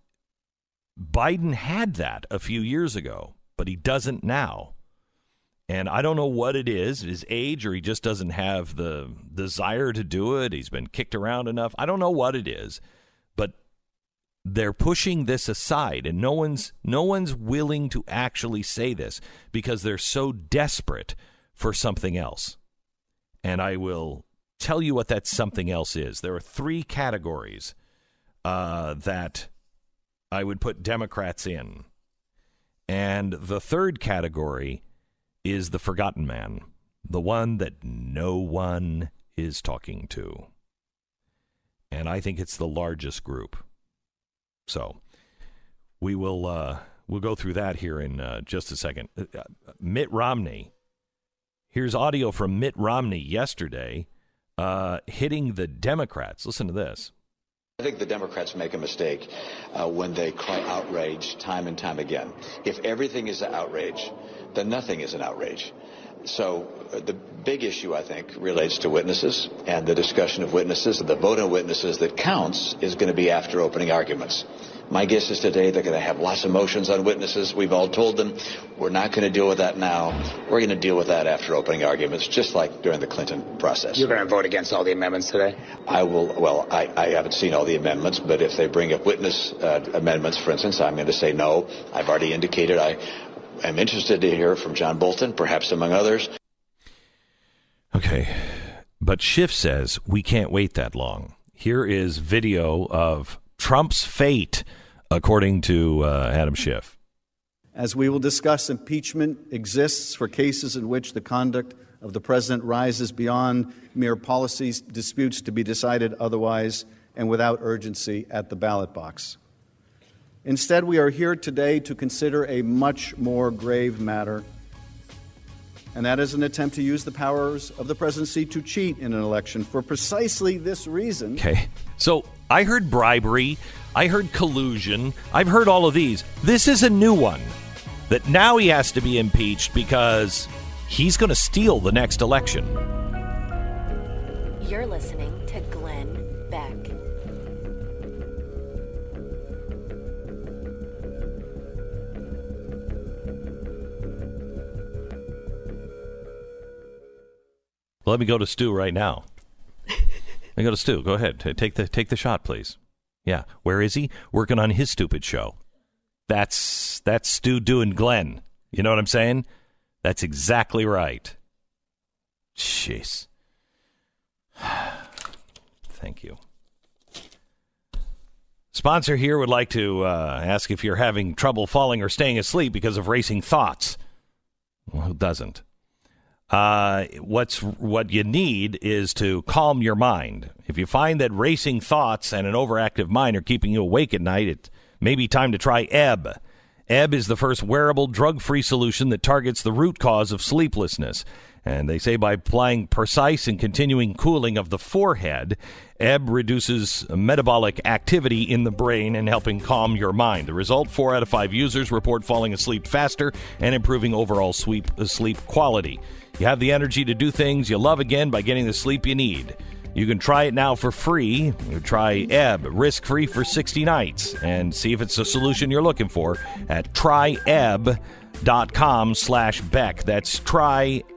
Biden had that a few years ago, but he doesn't now. And I don't know what it is, his age, or he just doesn't have the desire to do it. He's been kicked around enough. I don't know what it is, but they're pushing this aside and no one's no one's willing to actually say this because they're so desperate for something else. And I will tell you what that something else is. There are three categories uh, that I would put Democrats in. And the third category is the forgotten man, the one that no one is talking to. And I think it's the largest group. So we will uh, we'll go through that here in uh, just a second. Uh, uh, Mitt Romney. Here's audio from Mitt Romney yesterday uh, hitting the Democrats. Listen to this. I think the Democrats make a mistake uh, when they cry outrage time and time again. If everything is an outrage, then nothing is an outrage. So uh, the big issue, I think, relates to witnesses and the discussion of witnesses. And the vote on witnesses that counts is going to be after opening arguments. My guess is today they're going to have lots of motions on witnesses. We've all told them we're not going to deal with that now. We're going to deal with that after opening arguments, just like during the Clinton process. You're going to vote against all the amendments today? I will. Well, I, I haven't seen all the amendments, but if they bring up witness uh, amendments, for instance, I'm going to say no. I've already indicated I am interested to hear from John Bolton, perhaps among others. Okay. But Schiff says we can't wait that long. Here is video of Trump's fate, according to uh, Adam Schiff. As we will discuss, impeachment exists for cases in which the conduct of the president rises beyond mere policy disputes to be decided otherwise and without urgency at the ballot box. Instead, we are here today to consider a much more grave matter, and that is an attempt to use the powers of the presidency to cheat in an election for precisely this reason. Okay. So I heard bribery, I heard collusion, I've heard all of these. This is a new one that now he has to be impeached because he's going to steal the next election. You're listening Let me go to Stu right now. Me go to Stu. Go ahead. Take the take the shot, please. Yeah. Where is he? Working on his stupid show. That's that's Stu doing Glenn. You know what I'm saying? That's exactly right. Jeez. Thank you. Sponsor here would like to uh, ask if you're having trouble falling or staying asleep because of racing thoughts. Well, who doesn't? Uh, what's what you need is to calm your mind. If you find that racing thoughts and an overactive mind are keeping you awake at night, it may be time to try Ebb. Ebb is the first wearable drug-free solution that targets the root cause of sleeplessness. And they say by applying precise and continuing cooling of the forehead, Ebb reduces metabolic activity in the brain and helping calm your mind. The result: four out of five users report falling asleep faster and improving overall sleep sleep quality. You have the energy to do things you love again by getting the sleep you need. You can try it now for free. Try Ebb risk free for 60 nights and see if it's the solution you're looking for at tryebb.com slash Beck. That's tryebb.com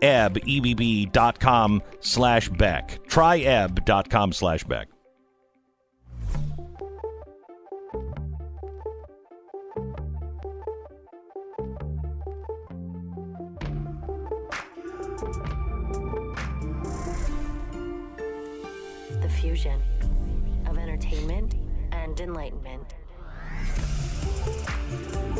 slash Beck. Tryebb.com slash Beck. Fusion of entertainment and enlightenment.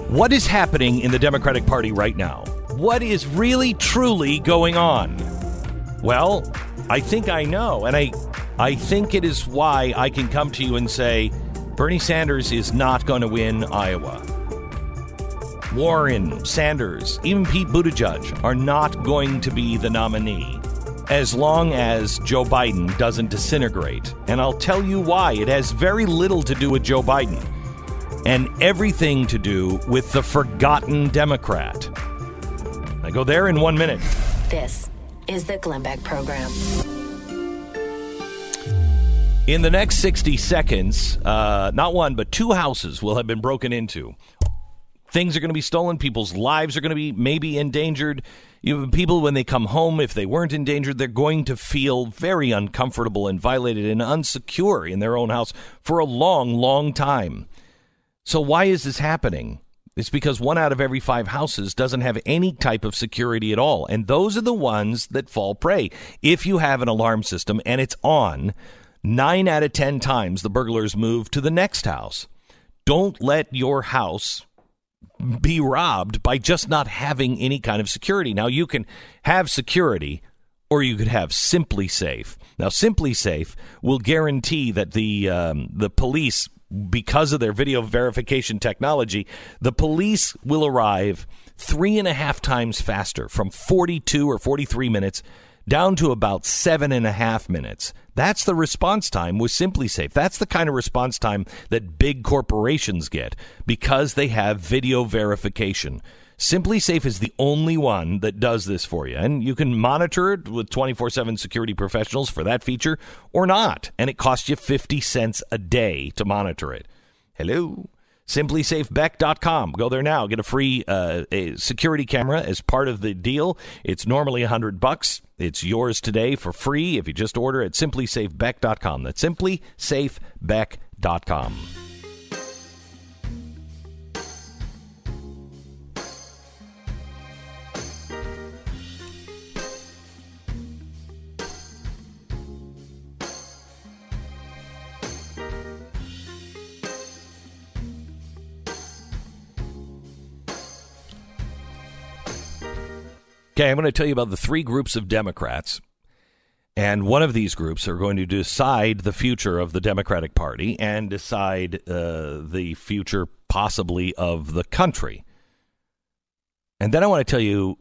What is happening in the Democratic Party right now? What is really truly going on? Well, I think I know, and I I think it is why I can come to you and say Bernie Sanders is not going to win Iowa. Warren, Sanders, even Pete Buttigieg are not going to be the nominee as long as Joe Biden doesn't disintegrate. And I'll tell you why. It has very little to do with Joe Biden and everything to do with the forgotten Democrat. I go there in one minute. This is the Glenn Beck Program. In the next 60 seconds, uh, not one, but two houses will have been broken into. Things are going to be stolen. People's lives are going to be maybe endangered. You, people, when they come home, if they weren't endangered, they're going to feel very uncomfortable and violated and unsecure in their own house for a long, long time. So, why is this happening? It's because one out of every five houses doesn't have any type of security at all. And those are the ones that fall prey. If you have an alarm system and it's on, nine out of 10 times the burglars move to the next house. Don't let your house be robbed by just not having any kind of security. Now, you can have security or you could have SimpliSafe. Now, SimpliSafe will guarantee that the um, the police, because of their video verification technology, the police will arrive three and a half times faster, from 42 or 43 minutes down to about seven and a half minutes. That's the response time with SimpliSafe. That's the kind of response time that big corporations get because they have video verification. SimpliSafe is the only one that does this for you. And you can monitor it with 24 7 security professionals for that feature or not. And it costs you 50 cents a day to monitor it. Hello? simplisafebeck.com. Go there now. Get a free uh, a security camera as part of the deal. It's normally 100 bucks. It's yours today for free if you just order at simplisafebeck.com. That's simplisafebeck.com. Okay, I'm going to tell you about the three groups of Democrats. And one of these groups are going to decide the future of the Democratic Party and decide uh, the future, possibly, of the country. And then I want to tell you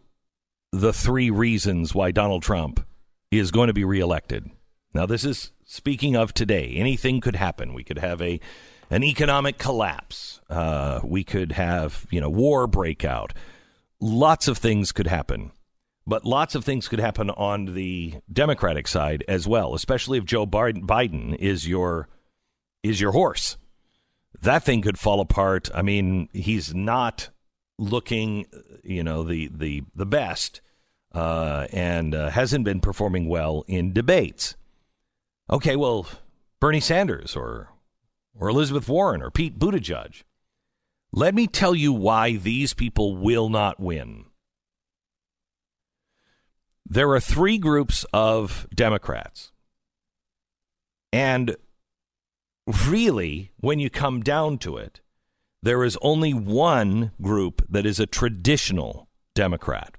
the three reasons why Donald Trump is going to be reelected. Now, this is speaking of today. Anything could happen. We could have a an economic collapse. Uh, we could have you know war breakout. Lots of things could happen. But lots of things could happen on the Democratic side as well, especially if Joe Biden is your is your horse. That thing could fall apart. I mean, he's not looking, you know, the the the best, uh, and uh, hasn't been performing well in debates. Okay, well, Bernie Sanders or or Elizabeth Warren or Pete Buttigieg. Let me tell you why these people will not win. There are three groups of Democrats. And really, when you come down to it, there is only one group that is a traditional Democrat.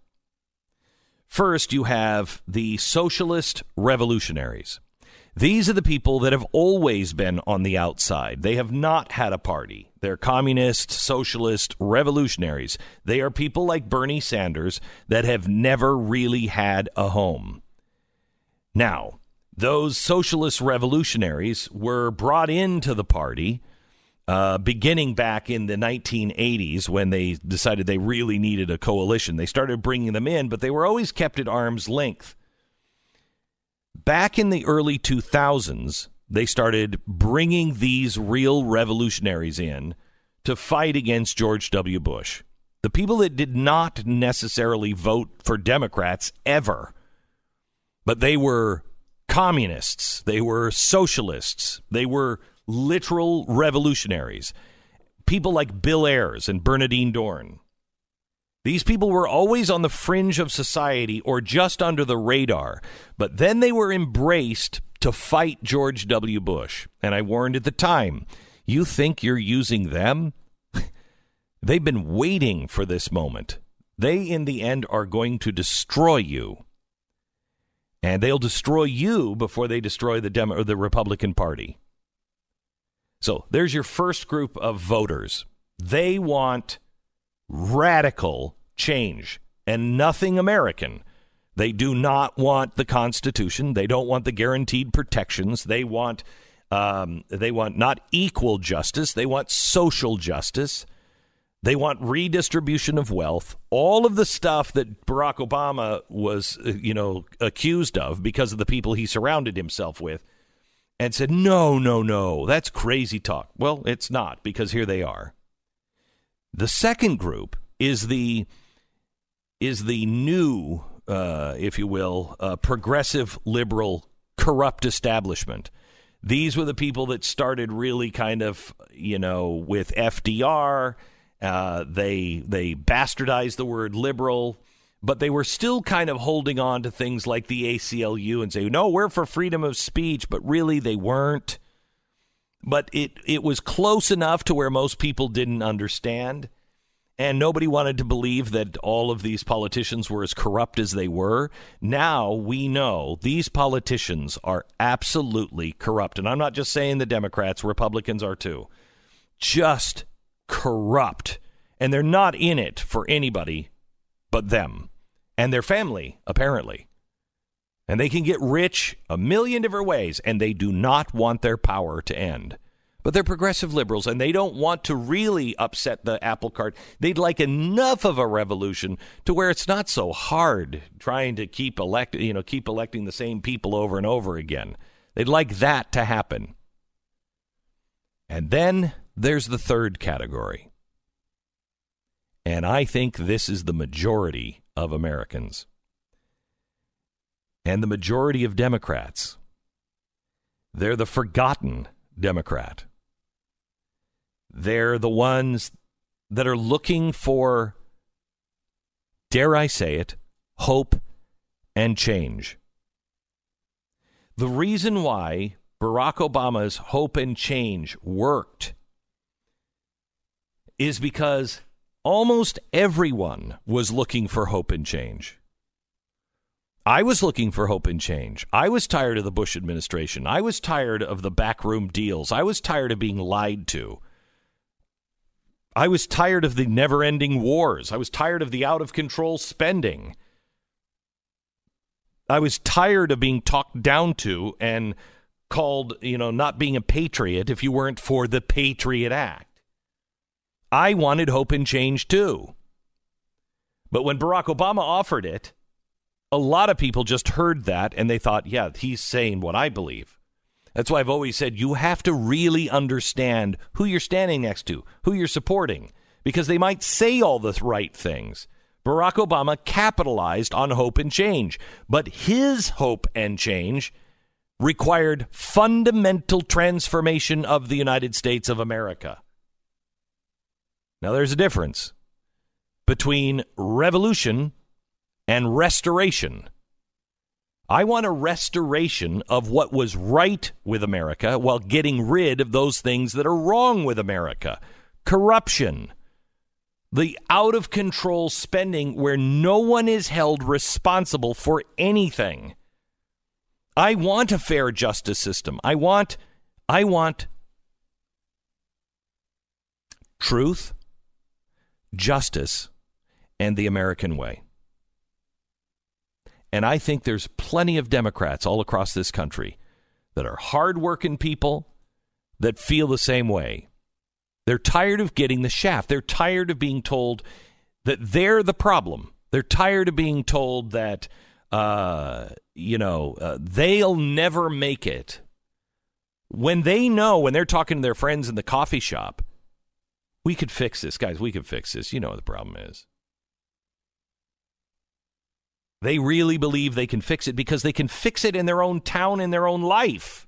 First, you have the socialist revolutionaries. These are the people that have always been on the outside. They have not had a party. They're communist, socialist, revolutionaries. They are people like Bernie Sanders that have never really had a home. Now, those socialist revolutionaries were brought into the party uh, beginning back in the 1980s when they decided they really needed a coalition. They started bringing them in, but they were always kept at arm's length back in the early 2000s, they started bringing these real revolutionaries in to fight against George W. Bush. The people that did not necessarily vote for Democrats ever, but they were communists, they were socialists, they were literal revolutionaries. People like Bill Ayers and Bernardine Dohrn. These people were always on the fringe of society or just under the radar, but then they were embraced to fight George W. Bush. And I warned at the time you think you're using them? They've been waiting for this moment. They, in the end, are going to destroy you. And they'll destroy you before they destroy the, Demo- the Republican Party. So there's your first group of voters. They want radical change and nothing American. They do not want the Constitution. They don't want the guaranteed protections. They want um, they want not equal justice. They want social justice. They want redistribution of wealth. All of the stuff that Barack Obama was, you know, accused of because of the people he surrounded himself with and said, no, no, no, that's crazy talk. Well, it's not because here they are. The second group is the is the new, uh, if you will, uh, progressive liberal corrupt establishment. These were the people that started really kind of, you know, with FDR. Uh, they they bastardized the word liberal, but they were still kind of holding on to things like the ACLU and say, no, we're for freedom of speech, but really they weren't. But it it was close enough to where most people didn't understand and nobody wanted to believe that all of these politicians were as corrupt as they were. Now we know these politicians are absolutely corrupt. And I'm not just saying the Democrats, Republicans are too. Just corrupt. And they're not in it for anybody but them and their family, apparently. And they can get rich a million different ways, and they do not want their power to end. But they're progressive liberals and they don't want to really upset the apple cart. They'd like enough of a revolution to where it's not so hard trying to keep elect, you know, keep electing the same people over and over again. They'd like that to happen. And then there's the third category. And I think this is the majority of Americans and the majority of Democrats. They're the forgotten Democrat. They're the ones that are looking for, dare I say it, hope and change. The reason why Barack Obama's hope and change worked is because almost everyone was looking for hope and change. I was looking for hope and change. I was tired of the Bush administration. I was tired of the backroom deals. I was tired of being lied to. I was tired of the never ending wars. I was tired of the out of control spending. I was tired of being talked down to and called, you know, not being a patriot if you weren't for the Patriot Act. I wanted hope and change too. But when Barack Obama offered it, a lot of people just heard that and they thought, yeah, he's saying what I believe. That's why I've always said you have to really understand who you're standing next to, who you're supporting, because they might say all the right things. Barack Obama capitalized on hope and change, but his hope and change required fundamental transformation of the United States of America. Now, there's a difference between revolution and restoration. I want a restoration of what was right with America while getting rid of those things that are wrong with America. Corruption, the out of control spending where no one is held responsible for anything. I want a fair justice system. I want I want truth, justice, and the American way. And I think there's plenty of Democrats all across this country that are hardworking people that feel the same way. They're tired of getting the shaft. They're tired of being told that they're the problem. They're tired of being told that, uh, you know, uh, they'll never make it. When they know, when they're talking to their friends in the coffee shop, we could fix this, guys. We could fix this. You know what the problem is. They really believe they can fix it because they can fix it in their own town, in their own life.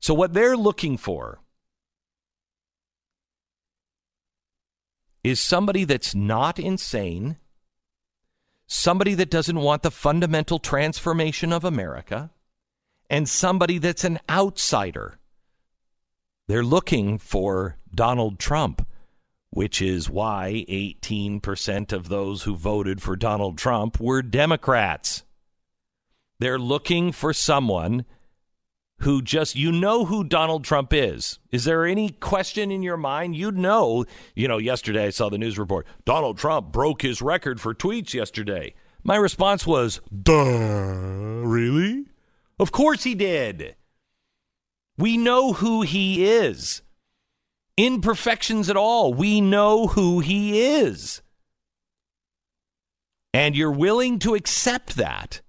So, what they're looking for is somebody that's not insane, somebody that doesn't want the fundamental transformation of America, and somebody that's an outsider. They're looking for Donald Trump which is why 18% of those who voted for Donald Trump were Democrats. They're looking for someone who just, you know who Donald Trump is. Is there any question in your mind? You'd know, you know, yesterday I saw the news report Donald Trump broke his record for tweets yesterday. My response was, duh, really? Of course he did. We know who he is. Imperfections at all. We know who he is. And you're willing to accept that.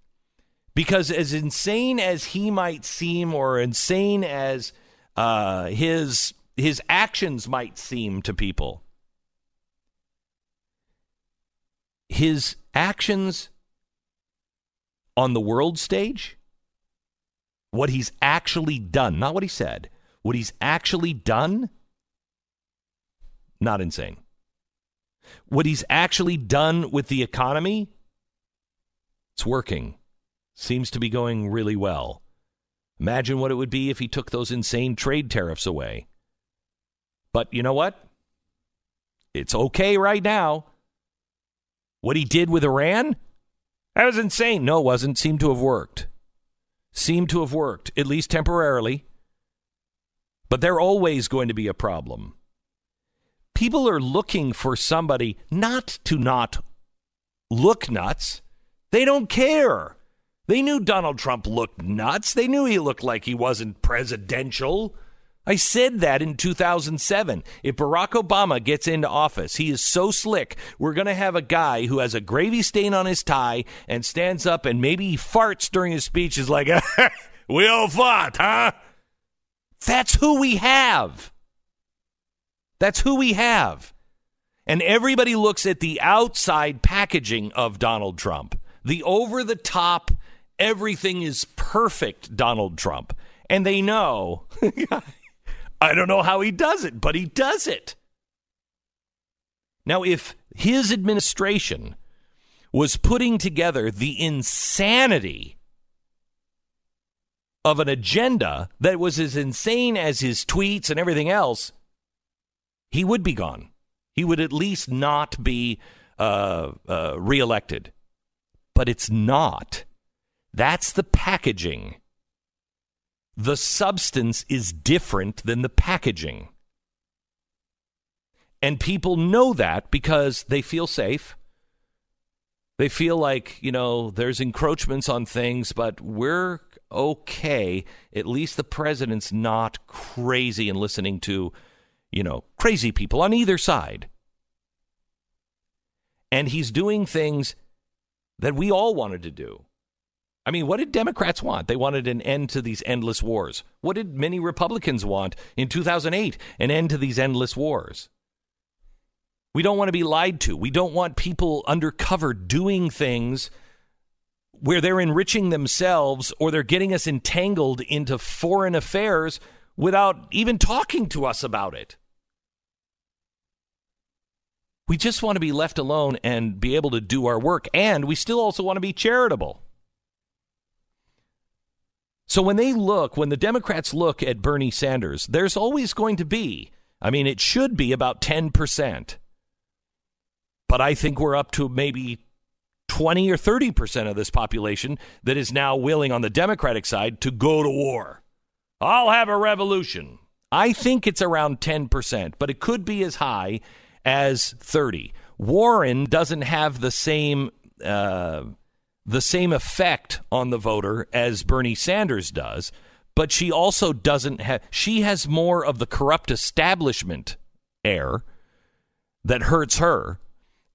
Because as insane as he might seem, or insane as uh, his his actions might seem to people, his actions on the world stage, what he's actually done, not what he said, what he's actually done, not insane. What he's actually done with the economy, it's working. Seems to be going really well. Imagine what it would be if he took those insane trade tariffs away. But you know what? It's okay right now. What he did with Iran? That was insane. No, it wasn't. Seemed to have worked. Seemed to have worked, at least temporarily. But they're always going to be a problem. People are looking for somebody not to not look nuts. They don't care. They knew Donald Trump looked nuts. They knew he looked like he wasn't presidential. I said that in 2007. If Barack Obama gets into office, he is so slick. We're going to have a guy who has a gravy stain on his tie and stands up and maybe he farts during his speech, is like, we all fought, huh? That's who we have. That's who we have. And everybody looks at the outside packaging of Donald Trump, the over the top, everything is perfect Donald Trump. And they know, I don't know how he does it, but he does it. Now, if his administration was putting together the insanity of an agenda that was as insane as his tweets and everything else, he would be gone. He would at least not be uh, uh, reelected. But it's not. That's the packaging. The substance is different than the packaging. And people know that because they feel safe. They feel like, you know, there's encroachments on things, but we're okay. At least the president's not crazy and listening to, you know, crazy people on either side. And he's doing things that we all wanted to do. I mean, what did Democrats want? They wanted an end to these endless wars. What did many Republicans want in 2008? An end to these endless wars. We don't want to be lied to. We don't want people undercover doing things where they're enriching themselves or they're getting us entangled into foreign affairs without even talking to us about it. We just want to be left alone and be able to do our work. And we still also want to be charitable. So when they look, when the Democrats look at Bernie Sanders, there's always going to be, I mean, it should be about 10%. But I think we're up to maybe 20 or 30% of this population that is now willing on the Democratic side to go to war. I'll have a revolution. I think it's around 10%, but it could be as high as 30. Warren doesn't have the same uh, the same effect on the voter as Bernie Sanders does, but she also doesn't have, she has more of the corrupt establishment air that hurts her.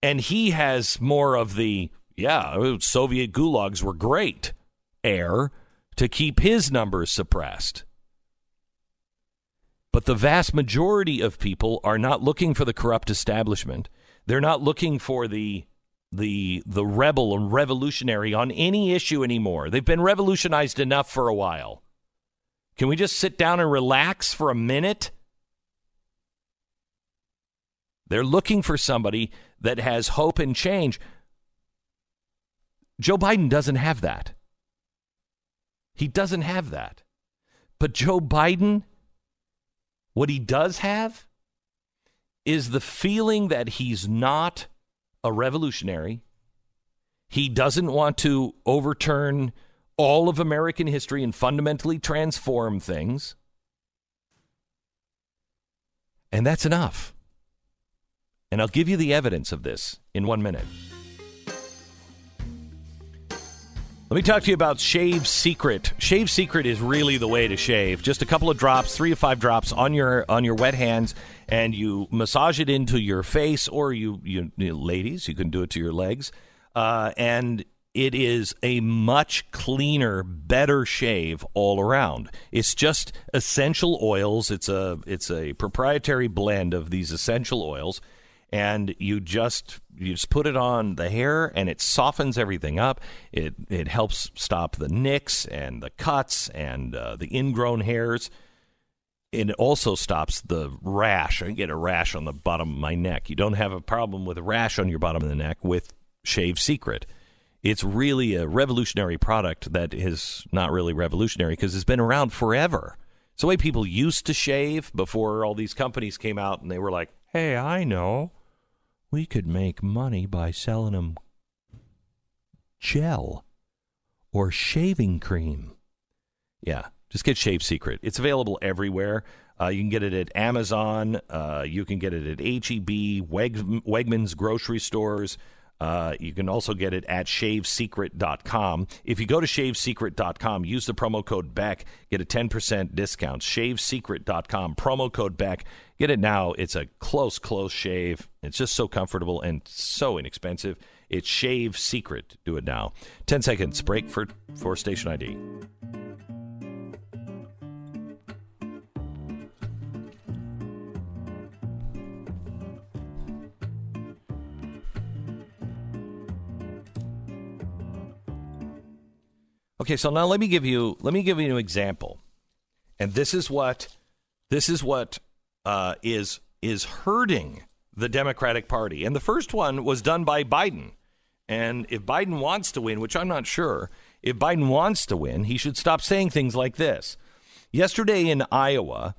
And he has more of the, yeah, Soviet gulags were great air to keep his numbers suppressed. But the vast majority of people are not looking for the corrupt establishment. They're not looking for the the the rebel and revolutionary on any issue anymore. They've been revolutionized enough for a while. Can we just sit down and relax for a minute? They're looking for somebody that has hope and change. Joe Biden doesn't have that. He doesn't have that. But Joe Biden, what he does have is the feeling that he's not a revolutionary. He doesn't want to overturn all of American history and fundamentally transform things. And that's enough. And I'll give you the evidence of this in one minute. Let me talk to you about Shave Secret. Shave Secret is really the way to shave. Just a couple of drops, three to five drops on your on your wet hands, and you massage it into your face, or you, you, you ladies, you can do it to your legs, uh, and it is a much cleaner, better shave all around. It's just essential oils. It's a it's a proprietary blend of these essential oils and you just you just put it on the hair and it softens everything up. It it helps stop the nicks and the cuts and uh, the ingrown hairs. It also stops the rash. I get a rash on the bottom of my neck. You don't have a problem with a rash on your bottom of the neck with Shave Secret. It's really a revolutionary product that is not really revolutionary because it's been around forever. It's the way people used to shave before all these companies came out and they were like, hey, I know we could make money by selling them gel or shaving cream. Yeah, just get Shave Secret. It's available everywhere. Uh, you can get it at Amazon. Uh, you can get it at HEB, Weg- Wegmans grocery stores. Uh, you can also get it at shavesecret.com. If you go to shavesecret.com, use the promo code BECK, get a 10% discount. Shavesecret.com, promo code BECK. Get it now. It's a close, close shave. It's just so comfortable and so inexpensive. It's Shave Secret. Do it now. 10 seconds break for, for station ID. Okay, so now let me give you let me give you an example, and this is what this is what uh, is is hurting the Democratic Party. And the first one was done by Biden. And if Biden wants to win, which I'm not sure, if Biden wants to win, he should stop saying things like this. Yesterday in Iowa,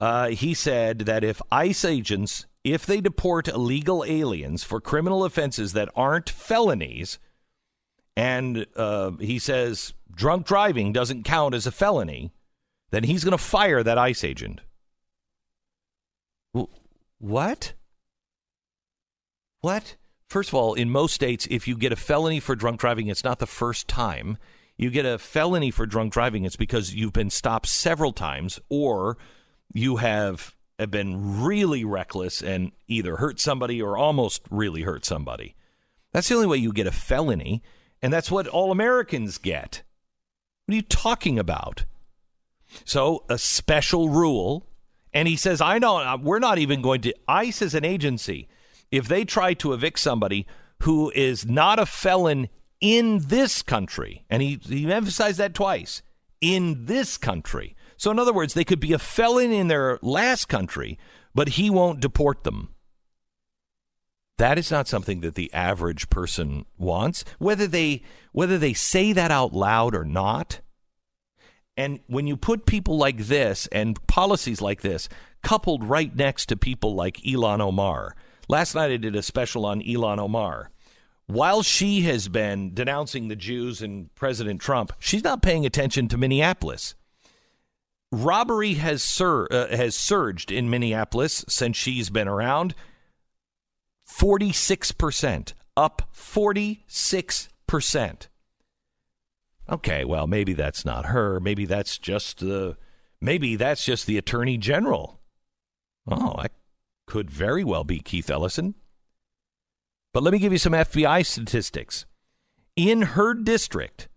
uh, he said that if ICE agents, if they deport illegal aliens for criminal offenses that aren't felonies, and uh, he says drunk driving doesn't count as a felony, then he's going to fire that ICE agent. What? What? First of all, in most states, if you get a felony for drunk driving, it's not the first time. You get a felony for drunk driving, it's because you've been stopped several times or you have been really reckless and either hurt somebody or almost really hurt somebody. That's the only way you get a felony, and that's what all Americans get. What are you talking about? So, a special rule and he says, I know, uh, we're not even going to, ICE as an agency, if they try to evict somebody who is not a felon in this country, and he, he emphasized that twice, in this country. So, in other words, they could be a felon in their last country, but he won't deport them. That is not something that the average person wants, whether they whether they say that out loud or not. And when you put people like this and policies like this coupled right next to people like Ilhan Omar, last night I did a special on Ilhan Omar. While she has been denouncing the Jews and President Trump, she's not paying attention to Minneapolis. Robbery has, sur- uh, has surged in Minneapolis since she's been around. 46%, up 46%. Okay, well, maybe that's not her. Maybe that's just the maybe that's just the attorney general. Oh, that could very well be Keith Ellison. But let me give you some FBI statistics. In her district,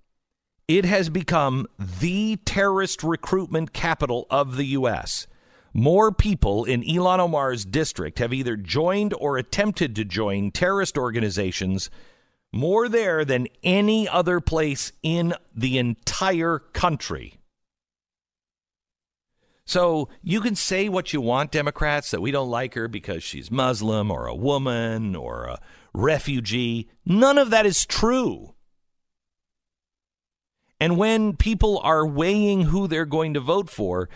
it has become the terrorist recruitment capital of the U.S. More people in Ilhan Omar's district have either joined or attempted to join terrorist organizations more there than any other place in the entire country. So you can say what you want, Democrats, that we don't like her because she's Muslim or a woman or a refugee. None of that is true. And when people are weighing who they're going to vote for,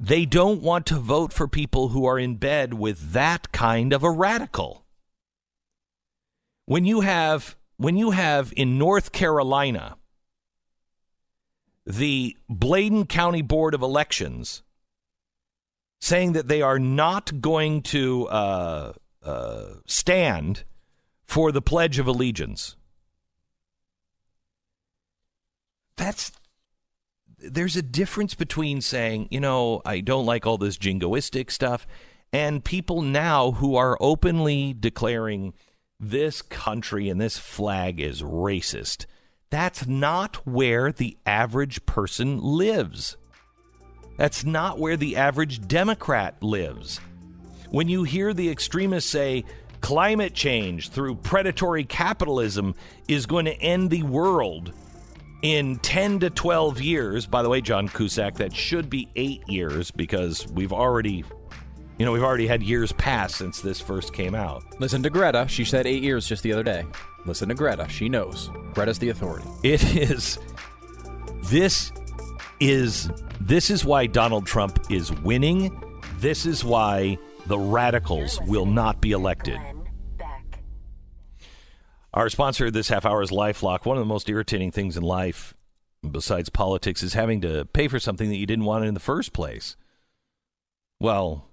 they don't want to vote for people who are in bed with that kind of a radical. When you have when you have in North Carolina the Bladen County Board of Elections saying that they are not going to uh, uh, stand for the Pledge of Allegiance. that's there's a difference between saying, you know, I don't like all this jingoistic stuff, and people now who are openly declaring this country and this flag is racist. That's not where the average person lives. That's not where the average Democrat lives. When you hear the extremists say climate change through predatory capitalism is going to end the world in 10 to 12 years, by the way, John Cusack, that should be eight years because we've already. You know, we've already had years pass since this first came out. Listen to Greta. She said eight years just the other day. Listen to Greta. She knows. Greta's the authority. It is. This is this is why Donald Trump is winning. This is why the radicals will not be elected. Our sponsor this half hour is LifeLock. One of the most irritating things in life, besides politics, is having to pay for something that you didn't want in the first place. Well,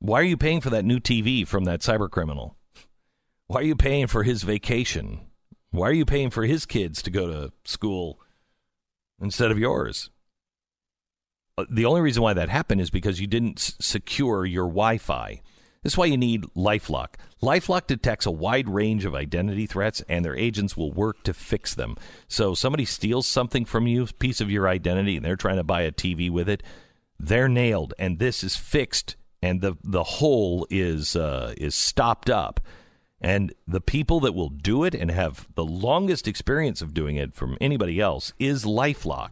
why are you paying for that new TV from that cyber criminal? Why are you paying for his vacation? Why are you paying for his kids to go to school instead of yours? Uh, the only reason why that happened is because you didn't s- secure your Wi Fi. This is why you need Lifelock. Lifelock detects a wide range of identity threats, and their agents will work to fix them. So, somebody steals something from you, a piece of your identity, and they're trying to buy a TV with it. They're nailed, and this is fixed, and the the hole is uh, is stopped up. And the people that will do it and have the longest experience of doing it from anybody else is Lifelock.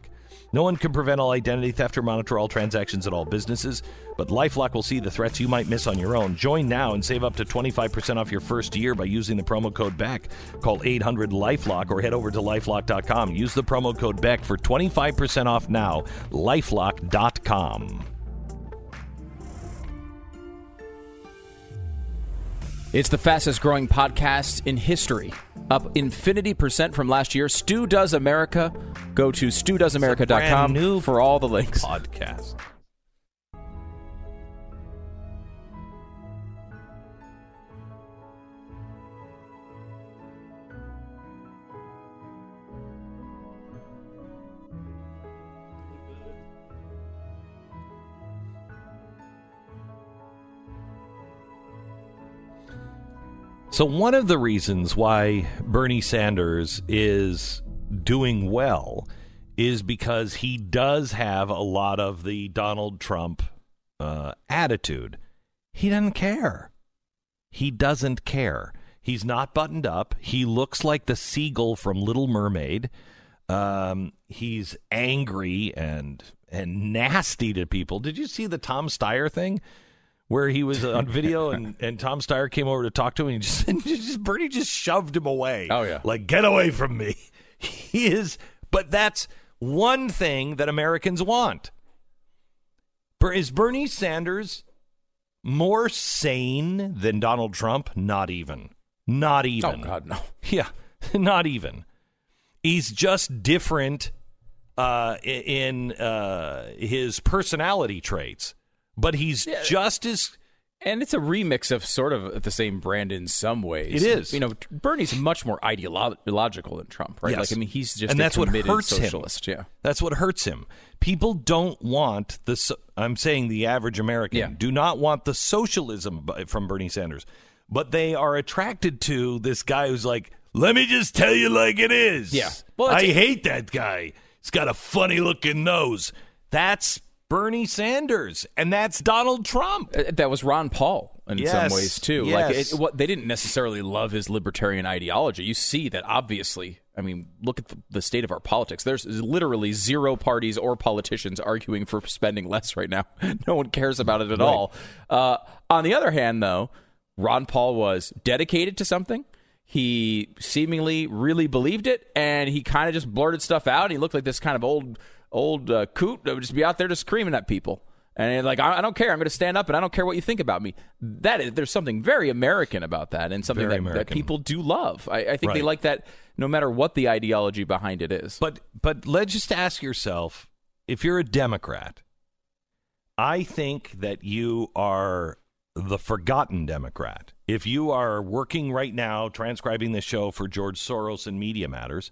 No one can prevent all identity theft or monitor all transactions at all businesses, but Lifelock will see the threats you might miss on your own. Join now and save up to 25% off your first year by using the promo code BECK. Call 800 Lifelock or head over to lifelock.com. Use the promo code BECK for 25% off now. Lifelock.com. It's the fastest growing podcast in history. Up infinity percent from last year. Stu Does America. Go to studoesamerica.com new for all the links. Podcast. So, one of the reasons why Bernie Sanders is doing well is because he does have a lot of the Donald Trump uh, attitude. He doesn't care. He doesn't care. He's not buttoned up. He looks like the seagull from Little Mermaid. Um, he's angry and and nasty to people. Did you see the Tom Steyer thing? Where he was on video and, and Tom Steyer came over to talk to him and just, and just Bernie just shoved him away. Oh, yeah. Like, get away from me. He is, but that's one thing that Americans want. Is Bernie Sanders more sane than Donald Trump? Not even. Not even. Oh, God, no. Yeah, not even. He's just different uh, in uh, his personality traits, but he's just as. And it's a remix of sort of the same brand in some ways. It is. You know, Bernie's much more ideological than Trump, right? Yes. Like, I mean, he's just and a that's what hurts socialist. him. Yeah. that's what hurts him. People don't want the. I'm saying the average American Yeah. do not want the socialism from Bernie Sanders, but they are attracted to this guy who's like, "Let me just tell you like it is." Yeah. Well, I hate that guy. He's got a funny looking nose. That's Bernie Sanders, and that's Donald Trump. Uh, That was Ron Paul in Yes, some ways too. Like it, what they didn't necessarily love his libertarian ideology. You see that obviously. I mean, look at the, the state of our politics. There's literally zero parties or politicians arguing for spending less right now. no one cares about it at all. Uh, on the other hand, though, Ron Paul was dedicated to something. He seemingly really believed it, and he kind of just blurted stuff out. He looked like this kind of old, old uh, coot that would just be out there just screaming at people. And like, I, I don't care. I'm going to stand up, and I don't care what you think about me. That is, there's something very American about that, and something that, that people do love. I, I think they like that, no matter what the ideology behind it is. But but let's just ask yourself if you're a Democrat, I think that you are the forgotten Democrat. If you are working right now transcribing this show for George Soros and Media Matters,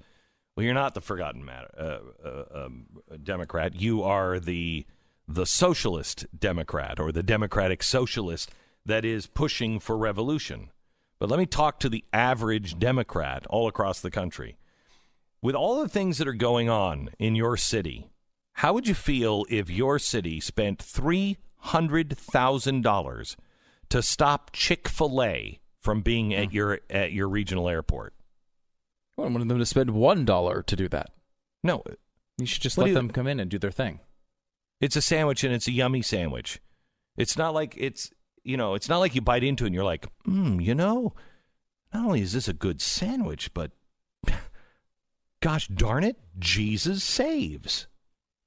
Well, you're not the forgotten matter, uh, uh, um, Democrat. You are the the socialist Democrat or the democratic socialist that is pushing for revolution. But let me talk to the average Democrat all across the country. With all the things that are going on in your city, how would you feel if your city spent three hundred thousand dollars to stop Chick Fil A from being at your at your regional airport? I wanted them to spend one dollar to do that. No, You should just What let do you- them come in and do their thing. It's a sandwich and it's a yummy sandwich. It's not like it's you know, it's not like you bite into it and you're like, hmm, you know, not only is this a good sandwich, but gosh darn it, Jesus saves.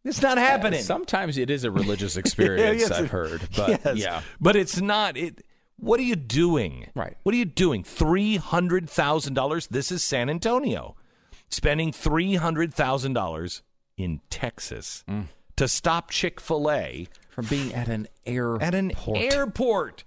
It's not happening. Sometimes it is a religious experience. Yes, I've heard, but yes, yeah, but it's not. It. What are you doing? Right. What are you doing? Three hundred thousand dollars. This is San Antonio, spending three hundred thousand dollars in Texas Mm. to stop Chick Fil A from being at an airport. at an airport.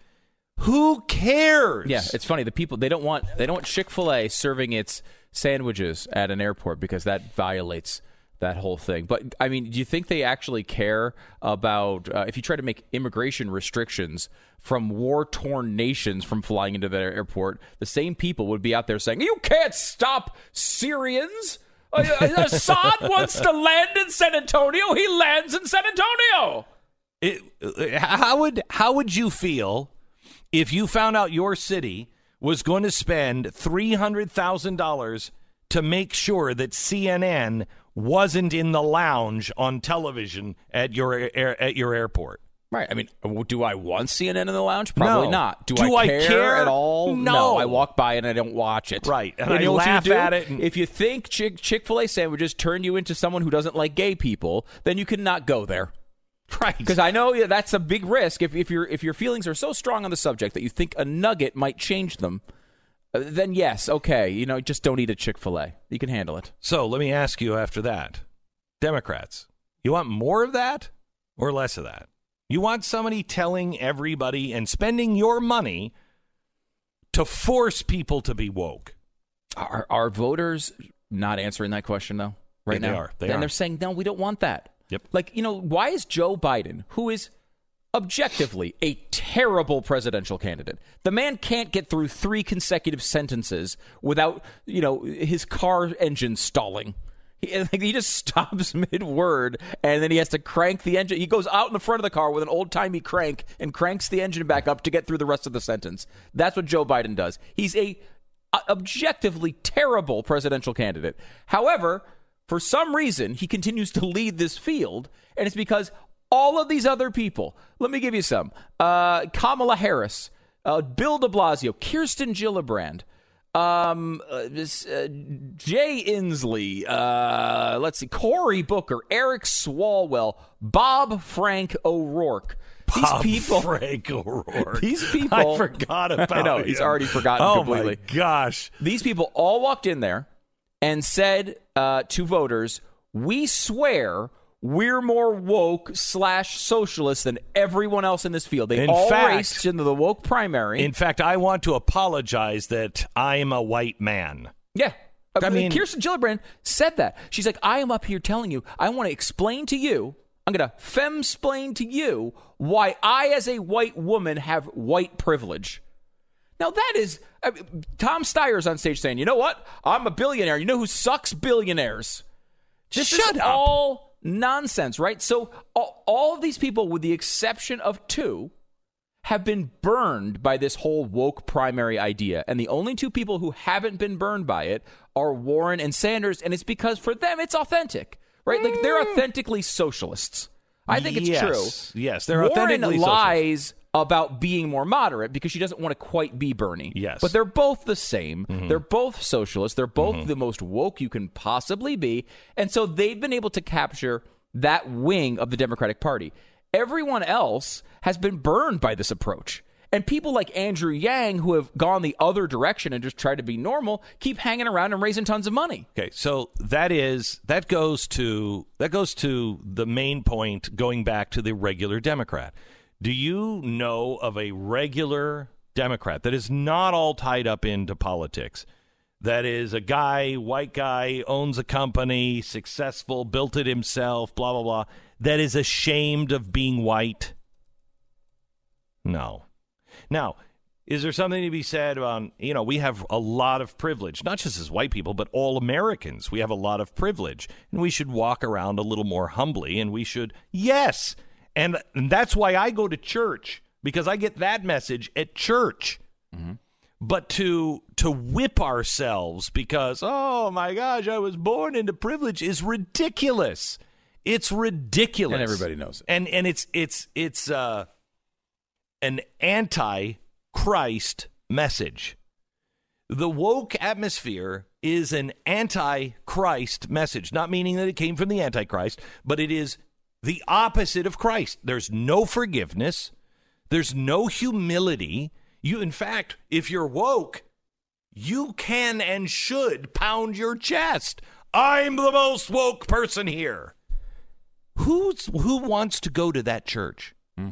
Who cares? Yeah, it's funny. The people they don't want they don't want Chick Fil A serving its sandwiches at an airport because that violates that whole thing. But I mean, do you think they actually care about uh, if you try to make immigration restrictions from war torn nations from flying into their airport? The same people would be out there saying, "You can't stop Syrians." Uh, uh, Assad wants to land in San Antonio. He lands in San Antonio. It, uh, how would how would you feel if you found out your city was going to spend three hundred thousand dollars to make sure that CNN wasn't in the lounge on television at your air, at your airport? Right. I mean, do I want CNN in the lounge? Probably No. not. Do, Do I, I care care? at all? No. I walk by and I don't watch it. Right. And you I know you laugh at it and- If you think Chick Chick Fil A sandwiches turn you into someone who doesn't like gay people, then you cannot go there. Right. Because I know yeah, that's a big risk. If, if your if your feelings are so strong on the subject that you think a nugget might change them, Uh, then yes, okay, you know, just don't eat a Chick Fil A. You can handle it. So let me ask you after that, Democrats, you want more of that or less of that? You want somebody telling everybody and spending your money to force people to be woke. Are are voters not answering that question though? Right They now, are. They and are. they're saying no, we don't want that. Yep. Like you know, why is Joe Biden, who is objectively a terrible presidential candidate, the man can't get through three consecutive sentences without you know his car engine stalling. He, like, he just stops mid word and then he has to crank the engine. He goes out in the front of the car with an old timey crank and cranks the engine back up to get through the rest of the sentence. That's what Joe Biden does. He's a objectively terrible presidential candidate. However, for some reason, he continues to lead this field, and it's because all of these other people. Let me give you some: uh, Kamala Harris, uh, Bill De Blasio, Kirsten Gillibrand. Um, uh, this, uh, Jay Inslee, uh, let's see, Cory Booker, Eric Swalwell, Bob Frank O'Rourke. Bob these people, Frank O'Rourke. These people, I forgot about I know he's already forgotten completely. oh completely. my gosh. These people all walked in there and said uh, to voters, "We swear we're more woke slash socialist than everyone else in this field." They In all fact- raced into the woke primary. In fact, I want to apologize that I'm a white man. yeah. I I mean, Kirsten Gillibrand said that. She's like, I am up here telling you, I want to explain to you, I'm going to femsplain to you why I, as a white woman, have white privilege. Now that is I mean, Tom Steyer's on stage saying, "You know what? I'm a billionaire. You know who sucks billionaires? This Shut up. all nonsense, right? So all, all of these people, with the exception of two, have been burned by this whole woke primary idea, and the only two people who haven't been burned by it are Warren and Sanders, and it's because for them it's authentic, right? Like they're mm. authentically socialists. I think it's Yes. true. Yes, they're Warren authentically lies about being more moderate because she doesn't want to quite be Bernie. Yes. But they're both the same. Mm-hmm. They're both socialists. They're both the most woke you can possibly be. And so they've been able to capture that wing of the Democratic Party. Everyone else has been burned by this approach. And people like Andrew Yang, who have gone the other direction and just tried to be normal, keep hanging around and raising tons of money. Okay, so that is that goes to that goes to the main point going back to the regular Democrat. Do you know of a regular Democrat that is not all tied up into politics that is a guy, white guy, owns a company, successful, built it himself, blah, blah, blah, that is ashamed of being white? No. Now, is there something to be said about, you know, we have a lot of privilege, not just as white people, but all Americans. We have a lot of privilege, and we should walk around a little more humbly, and we should, yes. And, that's why I go to church, because I get that message at church. Mm-hmm. But to to whip ourselves because oh my gosh, I was born into privilege is ridiculous. It's ridiculous, And everybody knows it. And and it's it's it's uh, an anti-Christ message. The woke atmosphere is an anti-Christ message, not meaning that it came from the Antichrist, but it is the opposite of Christ. There's no forgiveness. There's no humility. You, in fact, if you're woke, you can and should pound your chest. I'm the most woke person here. Who's who wants to go to that church? Hmm.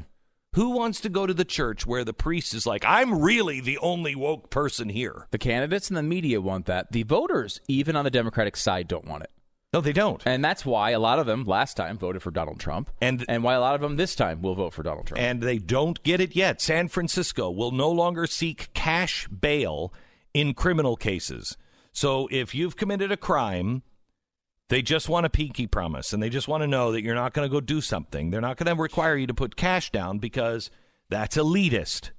Who wants to go to the church where the priest is like, I'm really the only woke person here? The candidates and the media want that. The voters, even on the Democratic side, don't want it. No, they don't. And that's why a lot of them last time voted for Donald Trump. And and why a lot of them this time will vote for Donald Trump. And they don't get it yet. San Francisco will no longer seek cash bail in criminal cases. So if you've committed a crime, they just want a pinky promise and they just want to know that you're not going to go do something. They're not going to require you to put cash down because that's elitist.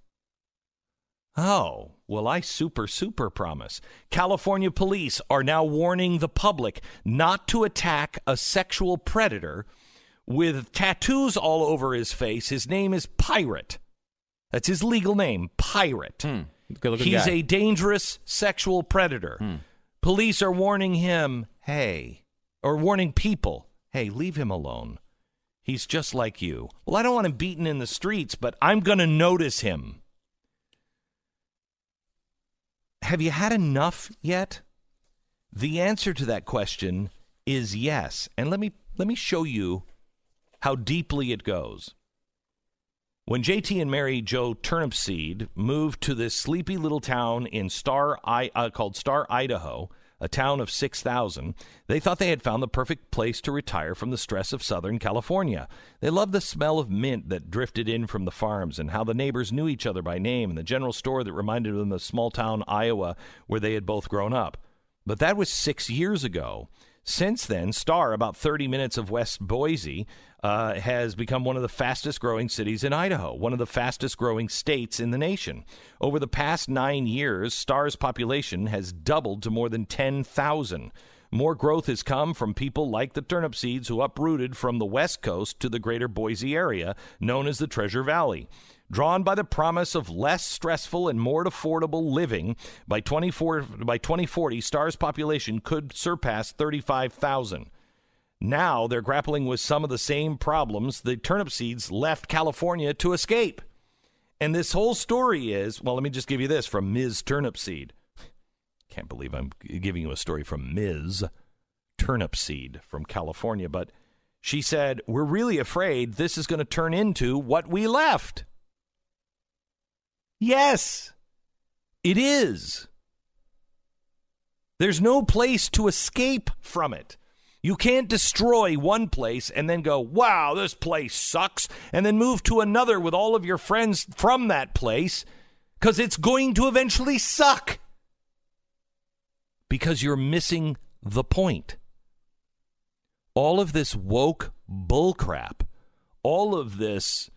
Oh, well, I super, super promise. California police are now warning the public not to attack a sexual predator with tattoos all over his face. His name is Pirate. That's his legal name, Pirate. Hmm. Good-looking He's guy. a dangerous sexual predator. Hmm. Police are warning him, hey, or warning people, hey, leave him alone. He's just like you. Well, I don't want him beaten in the streets, but I'm going to notice him. Have you had enough yet? The answer to that question is yes. And let me let me show you how deeply it goes. When JT and Mary Jo Turnipseed moved to this sleepy little town in Star I, uh, called Star, Idaho, a town of 6,000, they thought they had found the perfect place to retire from the stress of Southern California. They loved the smell of mint that drifted in from the farms and how the neighbors knew each other by name and the general store that reminded them of small town Iowa where they had both grown up. But that was six years ago. Since then, Star, about 30 minutes of West Boise, uh, has become one of the fastest growing cities in Idaho, one of the fastest growing states in the nation. Over the past nine years, Star's population has doubled to more than 10,000. More growth has come from people like the Turnipseeds who uprooted from the West Coast to the greater Boise area, known as the Treasure Valley. Drawn by the promise of less stressful and more affordable living, by, 24, by 2040, Star's population could surpass 35,000. Now they're grappling with some of the same problems the Turnipseeds left California to escape. And this whole story is well, let me just give you this from Ms. Turnipseed. Can't believe I'm giving you a story from Ms. Turnipseed from California, but she said, We're really afraid this is going to turn into what we left. Yes, it is. There's no place to escape from it. You can't destroy one place and then go, wow, this place sucks, and then move to another with all of your friends from that place because it's going to eventually suck. Because you're missing the point. All of this woke bullcrap, all of this,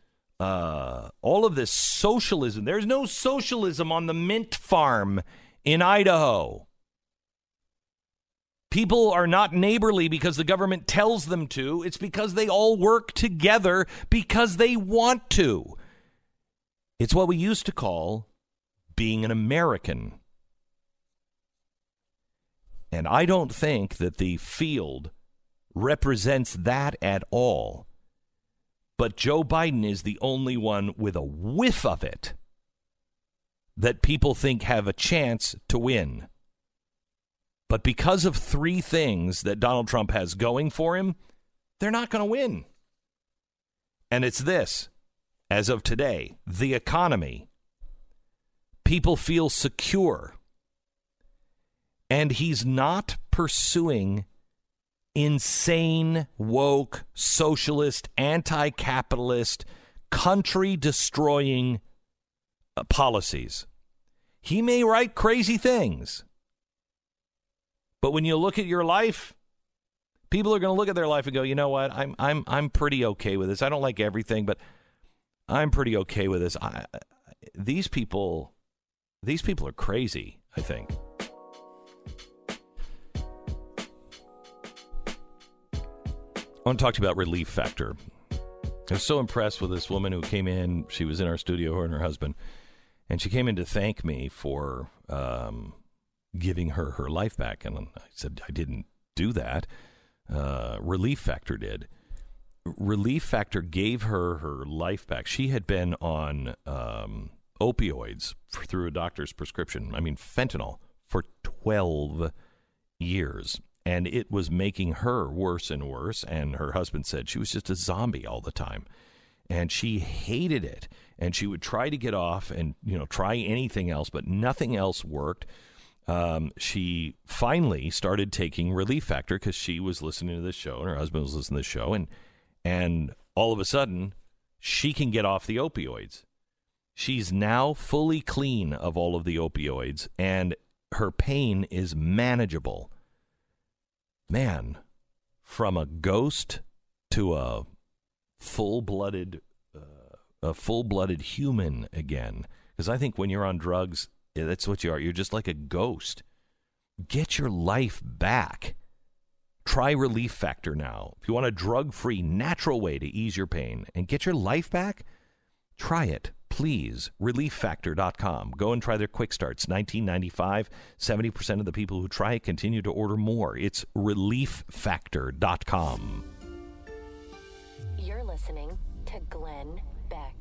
uh, all of this socialism. There's no socialism on the mint farm in Idaho. People are not neighborly because the government tells them to. It's because they all work together because they want to. It's what we used to call being an American. And I don't think that the field represents that at all. But Joe Biden is the only one with a whiff of it that people think have a chance to win. But because of three things that Donald Trump has going for him, they're not going to win. And it's this as of today, the economy. People feel secure. And he's not pursuing insane, woke, socialist, anti capitalist, country destroying uh, policies. He may write crazy things. But when you look at your life, people are going to look at their life and go, "You know what? I'm I'm I'm pretty okay with this. I don't like everything, but I'm pretty okay with this." I, these people these people are crazy, I think. I want to talk to you about relief factor. I was so impressed with this woman who came in. She was in our studio, her and her husband, and she came in to thank me for um, giving her her life back. And I said, I didn't do that. Uh, relief Factor did. Relief Factor gave her her life back. She had been on um, opioids for, through a doctor's prescription. I mean, fentanyl for 12 years and it was making her worse and worse. And her husband said she was just a zombie all the time, and she hated it. And she would try to get off and you know try anything else, but nothing else worked. Um, she finally started taking Relief Factor because she was listening to this show, and her husband was listening to this show, and and all of a sudden she can get off the opioids. She's now fully clean of all of the opioids, and her pain is manageable man, from a ghost to a full-blooded, uh, a full-blooded human again. Because I think when you're on drugs, that's what you are. You're just like a ghost. Get your life back. Try Relief Factor now. If you want a drug-free, natural way to ease your pain and get your life back, try it please, relieffactor.com. Go and try their quick starts. 1995. 70% of the people who try it continue to order more. It's relieffactor.com. You're listening to Glenn Beck.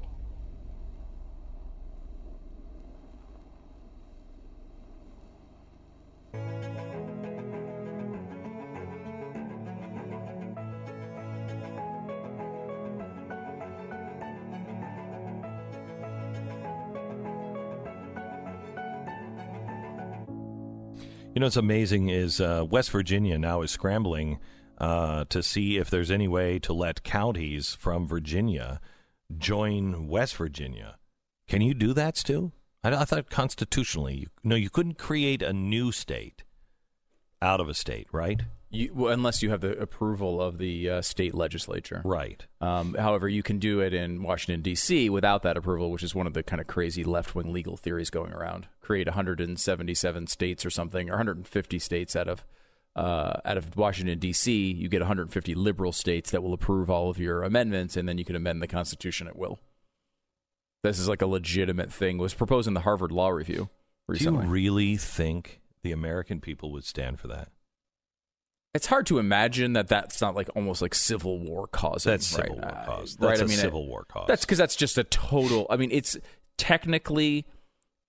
You know, what's amazing is uh, West Virginia now is scrambling uh, to see if there's any way to let counties from Virginia join West Virginia. Can you do that, Stu? I, I thought constitutionally, you, no, you couldn't create a new state out of a state, right? You, well, unless you have the approval of the uh, state legislature. Right. Um, however, you can do it in Washington, D.C. without that approval, which is one of the kind of crazy left wing legal theories going around. Create 177 states or something, or 150 states out of. Uh, out of Washington D.C., you get 150 liberal states that will approve all of your amendments, and then you can amend the Constitution at will. This is like a legitimate thing. It was proposed in the Harvard Law Review recently. Do you really think the American people would stand for that? It's hard to imagine that that's not like almost like civil war cause. That's right? civil war Uh, cause. right? That's I a mean, civil it- war cause. That's because that's just a total. I mean, it's technically,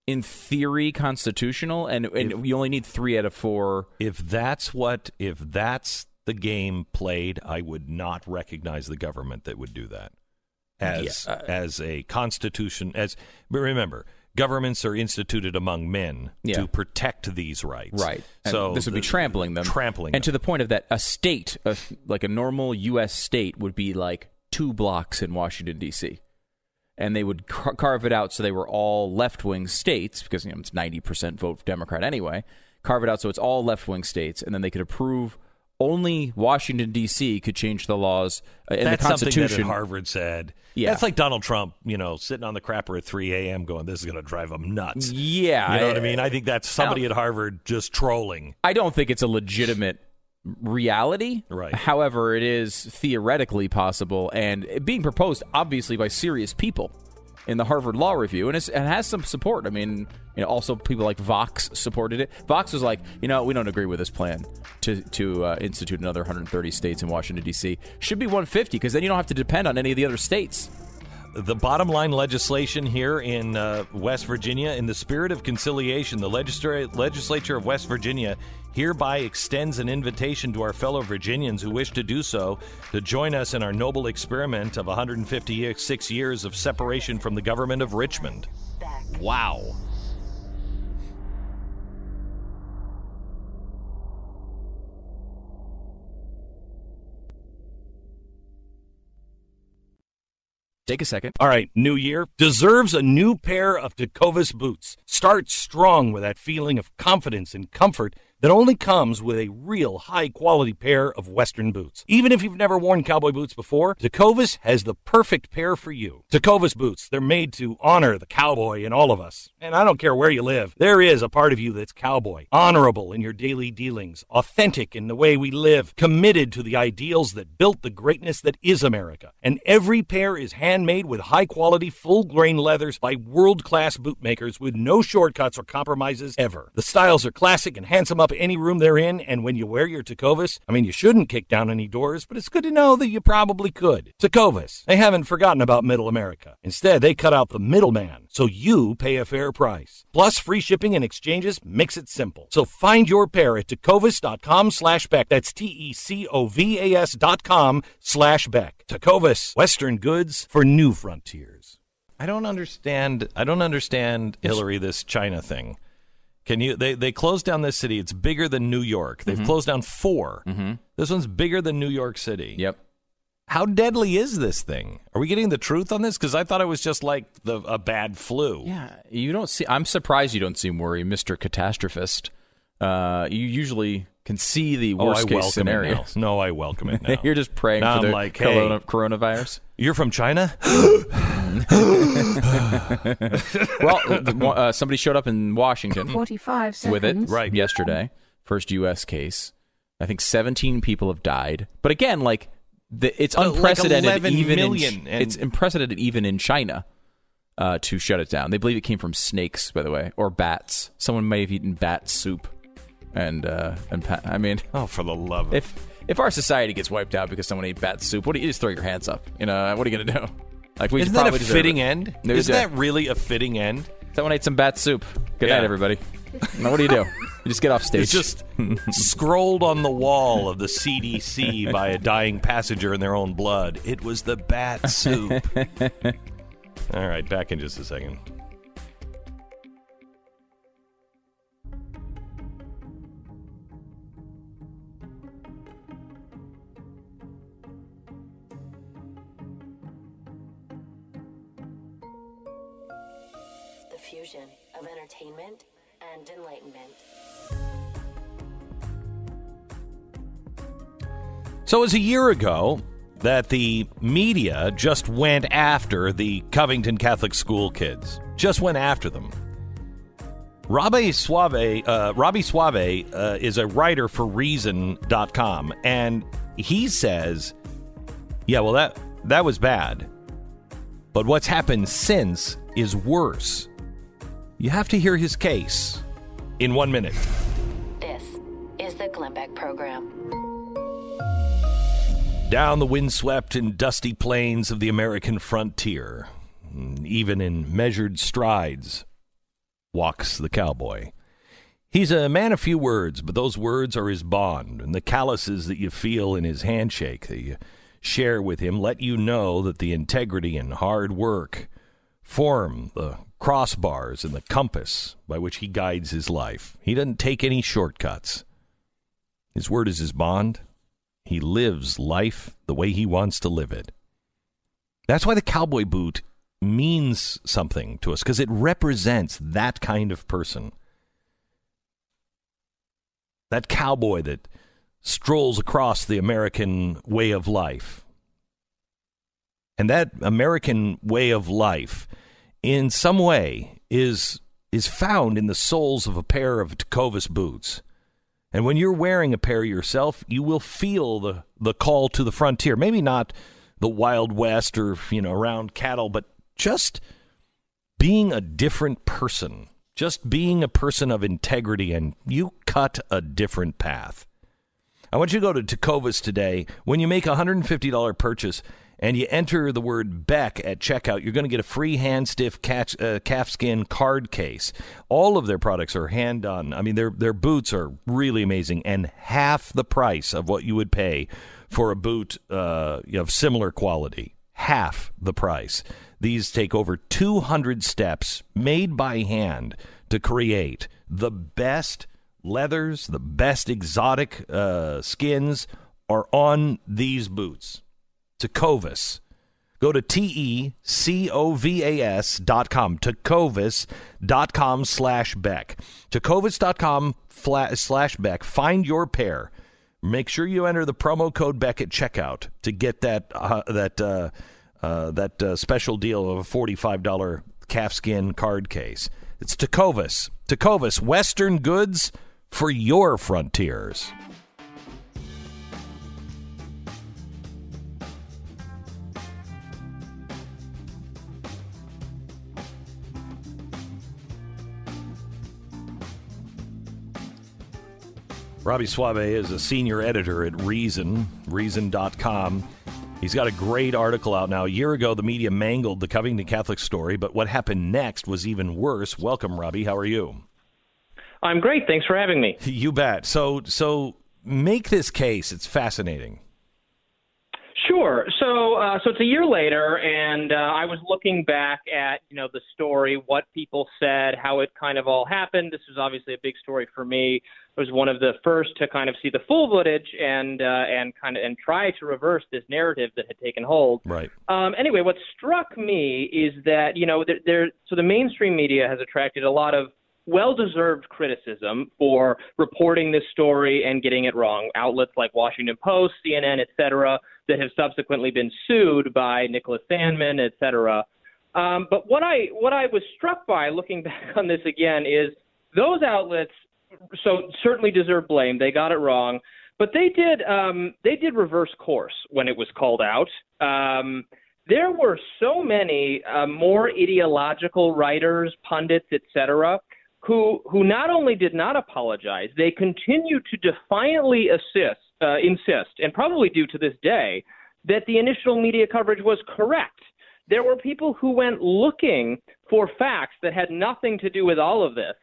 in theory, constitutional, and and you only need three out of four. if that's what if that's the game played, I would not recognize the government that would do that as Yeah, uh, as a constitution. As but remember, governments are instituted among men Yeah. to protect these rights. Right. And So this would be trampling them. Trampling And them. to the point of that, a state, a, like a normal U.S. state, would be like two blocks in Washington, D.C. And they would car- carve it out so they were all left wing states, because you know, it's 90% vote Democrat anyway. Carve it out so it's all left wing states. And then they could approve only Washington, D.C. could change the laws uh, in That's the something Constitution. that Harvard said. Yeah. That's like Donald Trump, you know, sitting on the crapper at 3 a.m. going, this is going to drive him nuts. yeah. You know what I mean? I think that's somebody at Harvard just trolling. I don't think it's a legitimate reality. Right. However, it is theoretically possible and being proposed obviously by serious people in the Harvard Law Review, and it has some support. I mean, you know, also people like Vox supported it. Vox was like, you know, we don't agree with this plan to to uh, institute another 130 states in Washington D.C. Should be 150 because then you don't have to depend on any of the other states. The bottom line legislation here in uh, West Virginia, in the spirit of conciliation, the legisla- legislature of West Virginia hereby extends an invitation to our fellow Virginians who wish to do so to join us in our noble experiment of 156 years of separation from the government of Richmond. Wow. Take a second. All right, new year deserves a new pair of Tecovas boots. Start strong with that feeling of confidence and comfort that only comes with a real high quality pair of Western boots. Even if you've never worn cowboy boots before, Tecovas has the perfect pair for you. Tecovas boots, they're made to honor the cowboy in all of us. And I don't care where you live, there is a part of you that's cowboy, honorable in your daily dealings, authentic in the way we live, committed to the ideals that built the greatness that is America. And every pair is handmade with high quality, full grain leathers by world class bootmakers with no shortcuts or compromises ever. The styles are classic and handsome up any room they're in, and when you wear your Tecovas, I mean, you shouldn't kick down any doors, but it's good to know that you probably could. Tecovas, they haven't forgotten about middle America. Instead, they cut out the middleman, so you pay a fair price. Plus, free shipping and exchanges makes it simple. So find your pair at tecovas.com slash Beck. That's T-E-C-O-V-A-S dot com slash Beck. Tecovas, Western goods for new frontiers. I don't understand. I don't understand, Hillary, this China thing. Can you? They they closed down this city. It's bigger than New York. They've closed down 4 Mhm. This one's bigger than New York City. Yep. How deadly is this thing? Are we getting the truth on this? Because I thought it was just like the a bad flu. Yeah, you don't see. I'm surprised you don't seem worried, Mister Catastrophist. Uh, you usually can see the Oh, worst I case welcome scenario. No, I welcome it now. You're just praying Now for I'm the like, corona- hey. coronavirus. You're from China? well, uh, somebody showed up in Washington 45 with it. Right. yesterday. First U.S. case. I think 17 people have died. But again, like the, it's Uh, unprecedented. 11 even million, in, and- it's unprecedented even in China uh, to shut it down. They believe it came from snakes, by the way, or bats. Someone may have eaten bat soup, and uh, and pa- I mean, oh, for the love of if if our society gets wiped out because someone ate bat soup, what do you, you just throw your hands up? You know, what are you gonna do? Like we Isn't that a fitting it. end? Isn't that really a fitting end? Someone ate some bat soup. Good Yeah. night, everybody. Now, what do you do? You just get off stage. It's just scrolled on the wall of the CDC by a dying passenger in their own blood. It was the bat soup. All right, back in just a second. So it was a year ago that the media just went after the Covington Catholic school kids. Just went after them. Robby Soave, uh, Robby Soave uh, is a writer for Reason.com, and he says, "Yeah, well that that was bad, but what's happened since is worse." You have to hear his case in one minute. This is the Glenn Beck Program. Down the windswept and dusty plains of the American frontier, even in measured strides, walks the cowboy. He's a man of few words, but those words are his bond, and the calluses that you feel in his handshake that you share with him let you know that the integrity and hard work form the crossbars and the compass by which he guides his life. He doesn't take any shortcuts. His word is his bond. He lives life the way he wants to live it. That's why the cowboy boot means something to us because it represents that kind of person. That cowboy that strolls across the American way of life. And that American way of life, in some way, is, is found in the soles of a pair of Tecovas boots. And when you're wearing a pair yourself, you will feel the, the call to the frontier. Maybe not the Wild West or, you know, around cattle, but just being a different person. Just being a person of integrity, and you cut a different path. I want you to go to Tecovas today. When you make a $150 purchase and you enter the word Beck at checkout, you're going to get a free hand stiff uh, calfskin card case. All of their products are hand done. I mean, their, their boots are really amazing and half the price of what you would pay for a boot uh, of similar quality. Half the price. These take over 200 steps made by hand to create the best leathers, the best exotic uh, skins are on these boots. Tecovas. Go to T E C O V A S dot com, Tecovas dot com slash Beck. Tecovas dot com slash Beck. Find your pair. Make sure you enter the promo code Beck at checkout to get that uh, that uh, uh, that uh, special deal of a forty-five dollar calfskin card case. It's Tecovas. Tecovas, Western goods for your frontiers. Robby Soave is a senior editor at Reason, Reason.com. He's got a great article out now. A year ago, the media mangled the Covington Catholic story, but what happened next was even worse. Welcome, Robby. How are you? I'm great. Thanks for having me. You bet. So, so make this case. It's fascinating. Sure. So, uh, so it's a year later, and uh, I was looking back at you know the story, what people said, how it kind of all happened. This was obviously a big story for me. I was one of the first to kind of see the full footage and uh, and kind of and try to reverse this narrative that had taken hold. Right. Um, anyway, what struck me is that you know there, there so the mainstream media has attracted a lot of well-deserved criticism for reporting this story and getting it wrong. Outlets like Washington Post, CNN, etc., that have subsequently been sued by Nicholas Sandmann, etc. Um, but what I what I was struck by looking back on this again is those outlets so certainly deserve blame. They got it wrong, but they did um, they did reverse course when it was called out. Um, there were so many uh, more ideological writers, pundits, etc., who who not only did not apologize, they continue to defiantly assist, uh, insist, and probably do to this day, that the initial media coverage was correct. There were people who went looking for facts that had nothing to do with all of this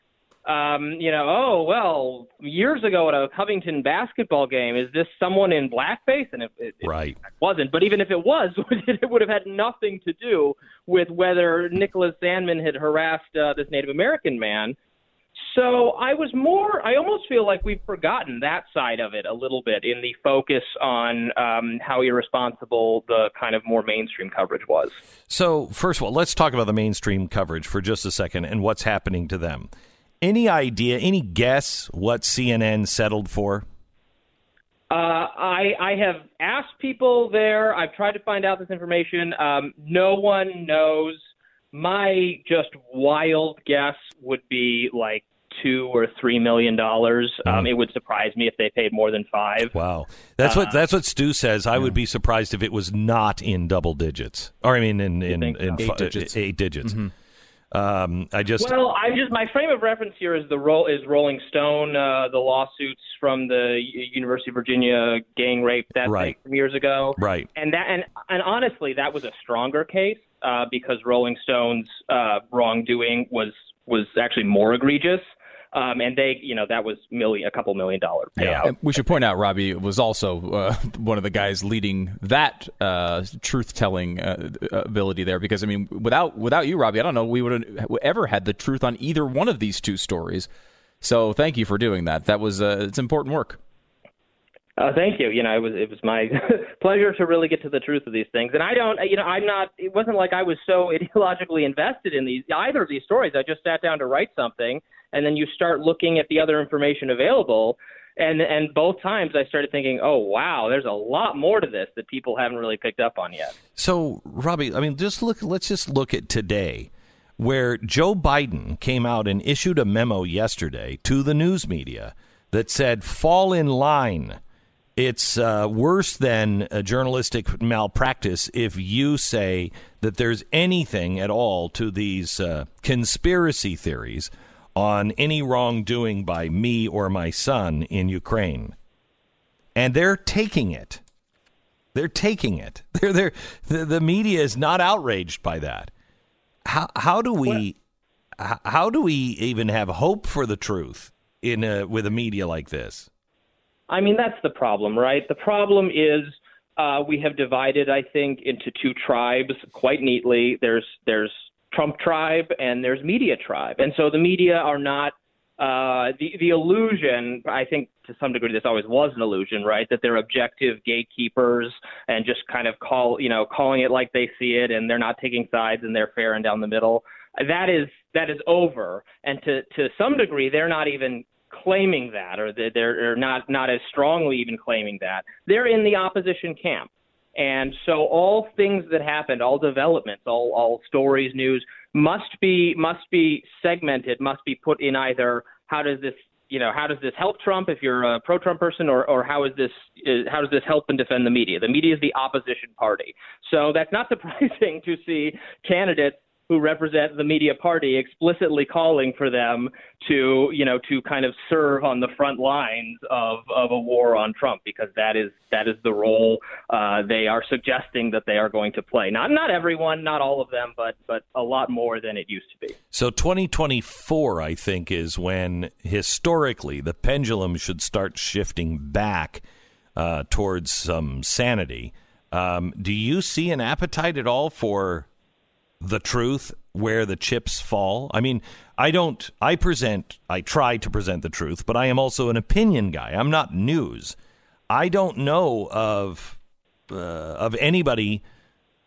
um, you know, oh well, years ago at a Covington basketball game, is this someone in blackface? And it, it, right. it wasn't. But even if it was, it would have had nothing to do with whether Nicholas Sandmann had harassed uh, this Native American man. So I was more. I almost feel like we've forgotten that side of it a little bit in the focus on um, how irresponsible the kind of more mainstream coverage was. So first of all, let's talk about the mainstream coverage for just a second and what's happening to them. Any idea, any guess what CNN settled for? Uh, I I have asked people there. I've tried to find out this information. Um, no one knows. My just wild guess would be like two or three million dollars. Um, it would surprise me if they paid more than five. Wow, that's uh, what that's what Stu says. I yeah. would be surprised if it was not in double digits, or I mean in in, in eight, digits. eight digits. Mm-hmm. Um, I just well, I just my frame of reference here is the role is Rolling Stone, uh, the lawsuits from the University of Virginia gang rape that right. from years ago, right? And that and and honestly, that was a stronger case uh, because Rolling Stone's uh, wrongdoing was was actually more egregious. Um, and they, you know, that was million, a couple million dollar payout. Yeah. we should point out, Robby was also uh, one of the guys leading that uh, truth telling uh, ability there. Because I mean, without without you, Robby, I don't know we would have ever had the truth on either one of these two stories. So thank you for doing that. That was uh, it's important work. Uh, thank you. You know, it was it was my pleasure to really get to the truth of these things. And I don't, you know, I'm not. It wasn't like I was so ideologically invested in these either of these stories. I just sat down to write something, and then you start looking at the other information available. And and both times I started thinking, oh wow, there's a lot more to this that people haven't really picked up on yet. So, Robby, I mean, just look. Let's just look at today where Joe Biden came out and issued a memo yesterday to the news media that said, fall in line it's uh, worse than journalistic malpractice if you say that there's anything at all to these uh, conspiracy theories on any wrongdoing by me or my son in Ukraine. And they're taking it. They're taking it. They're, they're, the, the media is not outraged by that. How, how do we how do we even have hope for the truth in a, with a media like this? I mean, that's the problem, right? The problem is uh, we have divided, I think, into two tribes quite neatly. There's there's Trump tribe and there's media tribe, and so the media are not uh, the the illusion. I think to some degree this always was an illusion, right? That they're objective gatekeepers and just kind of call you know calling it like they see it, and they're not taking sides and they're fair and down the middle. That is that is over, and to to some degree they're not even claiming that, or they're, they're not not as strongly even claiming that. They're in the opposition camp. And so all things that happened, all developments, all, all stories, news must be must be segmented, must be put in either how does this you know how does this help Trump if you're a pro-Trump person, or or how is this is, how does this help and defend the media? The media is the opposition party, so that's not surprising to see candidates who represent the media party explicitly calling for them to, you know, to kind of serve on the front lines of, of a war on Trump because that is that is the role uh, they are suggesting that they are going to play. Not not everyone, not all of them, but but a lot more than it used to be. So 2024, I think, is when historically the pendulum should start shifting back uh, towards some sanity. Um, do you see an appetite at all for the truth where the chips fall. I mean, I don't, I present, I try to present the truth, but I am also an opinion guy. I'm not news. I don't know of, uh, of anybody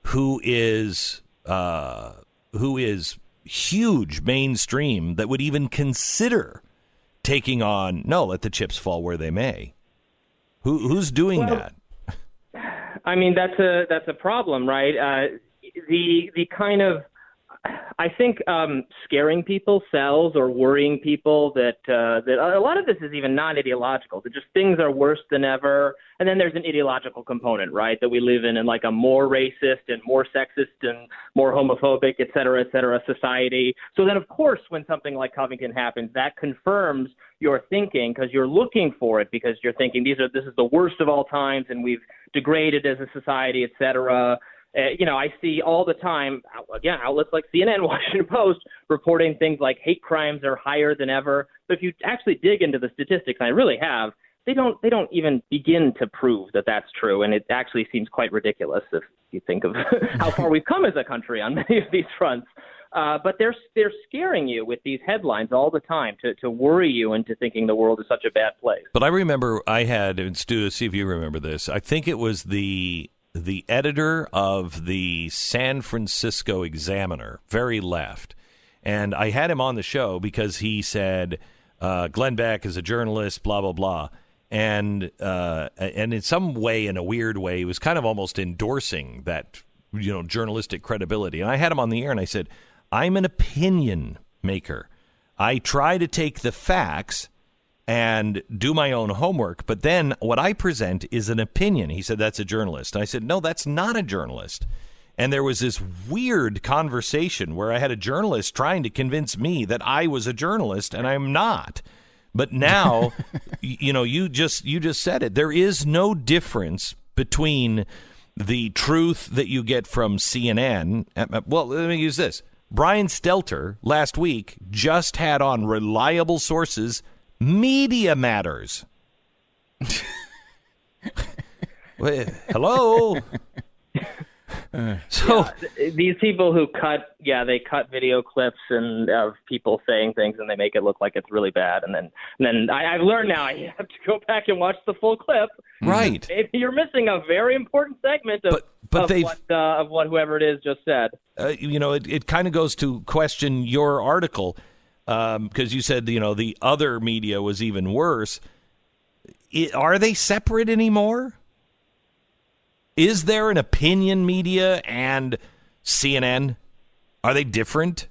who is, uh, who is huge mainstream that would even consider taking on, no, let the chips fall where they may. Who, who's doing well, that? I mean, that's a, that's a problem, right? Uh, the the kind of I think um, scaring people sells or worrying people that uh, that a lot of this is even not ideological. That just things are worse than ever, and then there's an ideological component, right? That we live in in like a more racist and more sexist and more homophobic, et cetera, et cetera, society. So then, of course, when something like Covington happens, that confirms your thinking because you're looking for it because you're thinking these are this is the worst of all times and we've degraded as a society, et cetera. Uh, you know, I see all the time, again, outlets like CNN, Washington Post reporting things like hate crimes are higher than ever. But if you actually dig into the statistics, and I really have, they don't they don't even begin to prove that that's true, and it actually seems quite ridiculous if you think of how far we've come as a country on many of these fronts. Uh, but they're they're scaring you with these headlines all the time to, to worry you into thinking the world is such a bad place. But I remember I had, and Stu, see if you remember this. I think it was the the editor of the San Francisco Examiner, very left. And I had him on the show because he said uh, Glenn Beck is a journalist, blah, blah, blah. And, uh, and in some way, in a weird way, he was kind of almost endorsing that, you know, journalistic credibility. And I had him on the air and I said, I'm an opinion maker. I try to take the facts and do my own homework. But then what I present is an opinion. He said, That's a journalist. And I said, No, that's not a journalist. And there was this weird conversation where I had a journalist trying to convince me that I was a journalist and I'm not. But now, you know, you just you just said it. There is no difference between the truth that you get from CNN. Uh, uh, well, let me use this. Brian Stelter last week just had on reliable sources Media Matters. hello. so yeah, these people who cut, yeah, they cut video clips and of people saying things, and they make it look like it's really bad. And then, and then I, I've learned now I have to go back and watch the full clip. Right. Maybe you're missing a very important segment of, but, but of, what, uh, of what whoever it is just said. Uh, you know, it, it kind of goes to question your article because um, you said you know the other media was even worse. It, are they separate anymore? Is there an opinion media and CNN? Are they different?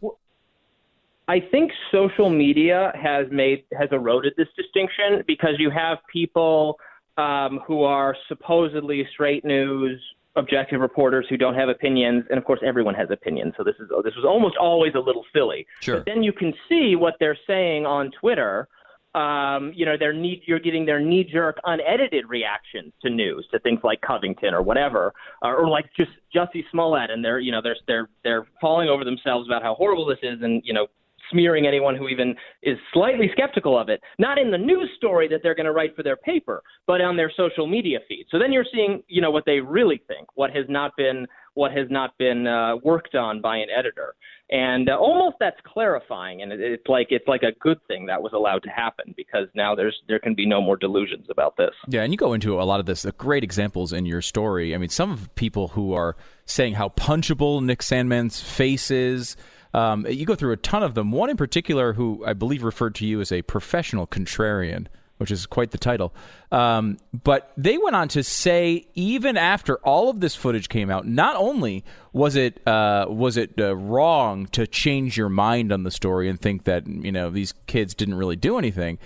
I think social media has made has eroded this distinction because you have people um, who are supposedly straight news objective reporters who don't have opinions, and of course everyone has opinions. So this is this was almost always a little silly. Sure. But then you can see what they're saying on Twitter. Um, you know, they're knee, you're getting their knee-jerk, unedited reactions to news, to things like Covington or whatever, or, or like just Jussie Smollett, and they're you know they're they're they're falling over themselves about how horrible this is, and you know smearing anyone who even is slightly skeptical of it. Not in the news story that they're going to write for their paper, but on their social media feed. So then you're seeing, you know, what they really think, what has not been what has not been uh, worked on by an editor. and uh, almost that's clarifying, and it, it's like it's like a good thing that was allowed to happen because now there's there can be no more delusions about this. Yeah, and you go into a lot of this. The great examples in your story. I mean, some of people who are saying how punchable Nick Sandmann's face is. Um, you go through a ton of them. One in particular, who I believe referred to you as a professional contrarian which is quite the title. Um, but they went on to say, even after all of this footage came out, not only was it uh, was it uh, wrong to change your mind on the story and think that you know these kids didn't really do anything.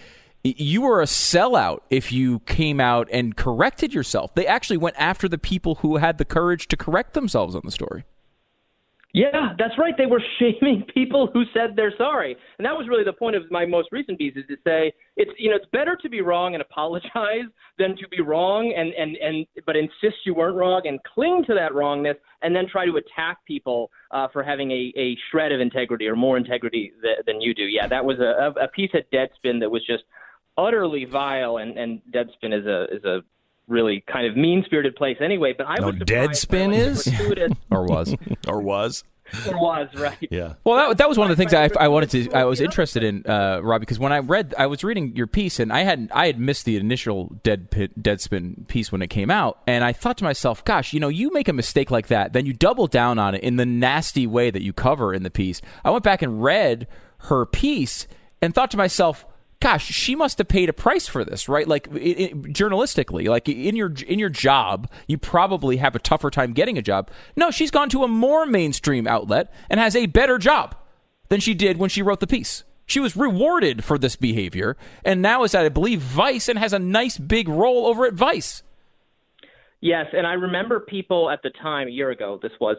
You were a sellout if you came out and corrected yourself. They actually went after the people who had the courage to correct themselves on the story. Yeah, that's right. They were shaming people who said they're sorry, and that was really the point of my most recent piece: is to say it's you know it's better to be wrong and apologize than to be wrong and and and but insist you weren't wrong and cling to that wrongness and then try to attack people uh, for having a, a shred of integrity or more integrity th- than you do. Yeah, that was a, a piece at Deadspin that was just utterly vile, and and Deadspin is a is a really kind of mean spirited place anyway. But I no, was Deadspin is or was or was. Or was right. Yeah. Well, that, that was one of the things I, I wanted to. I was interested in, uh, Rob, because when I read, I was reading your piece, and I had I had missed the initial Dead Pit, Deadspin piece when it came out, and I thought to myself, "Gosh, you know, you make a mistake like that, then you double down on it in the nasty way that you cover in the piece." I went back and read her piece and thought to myself gosh, she must have paid a price for this, right? Like it, it, journalistically, like in your in your job, you probably have a tougher time getting a job. No, she's gone to a more mainstream outlet and has a better job than she did when she wrote the piece. She was rewarded for this behavior, and now is at I believe Vice and has a nice big role over at Vice. Yes, and I remember people at the time a year ago. This was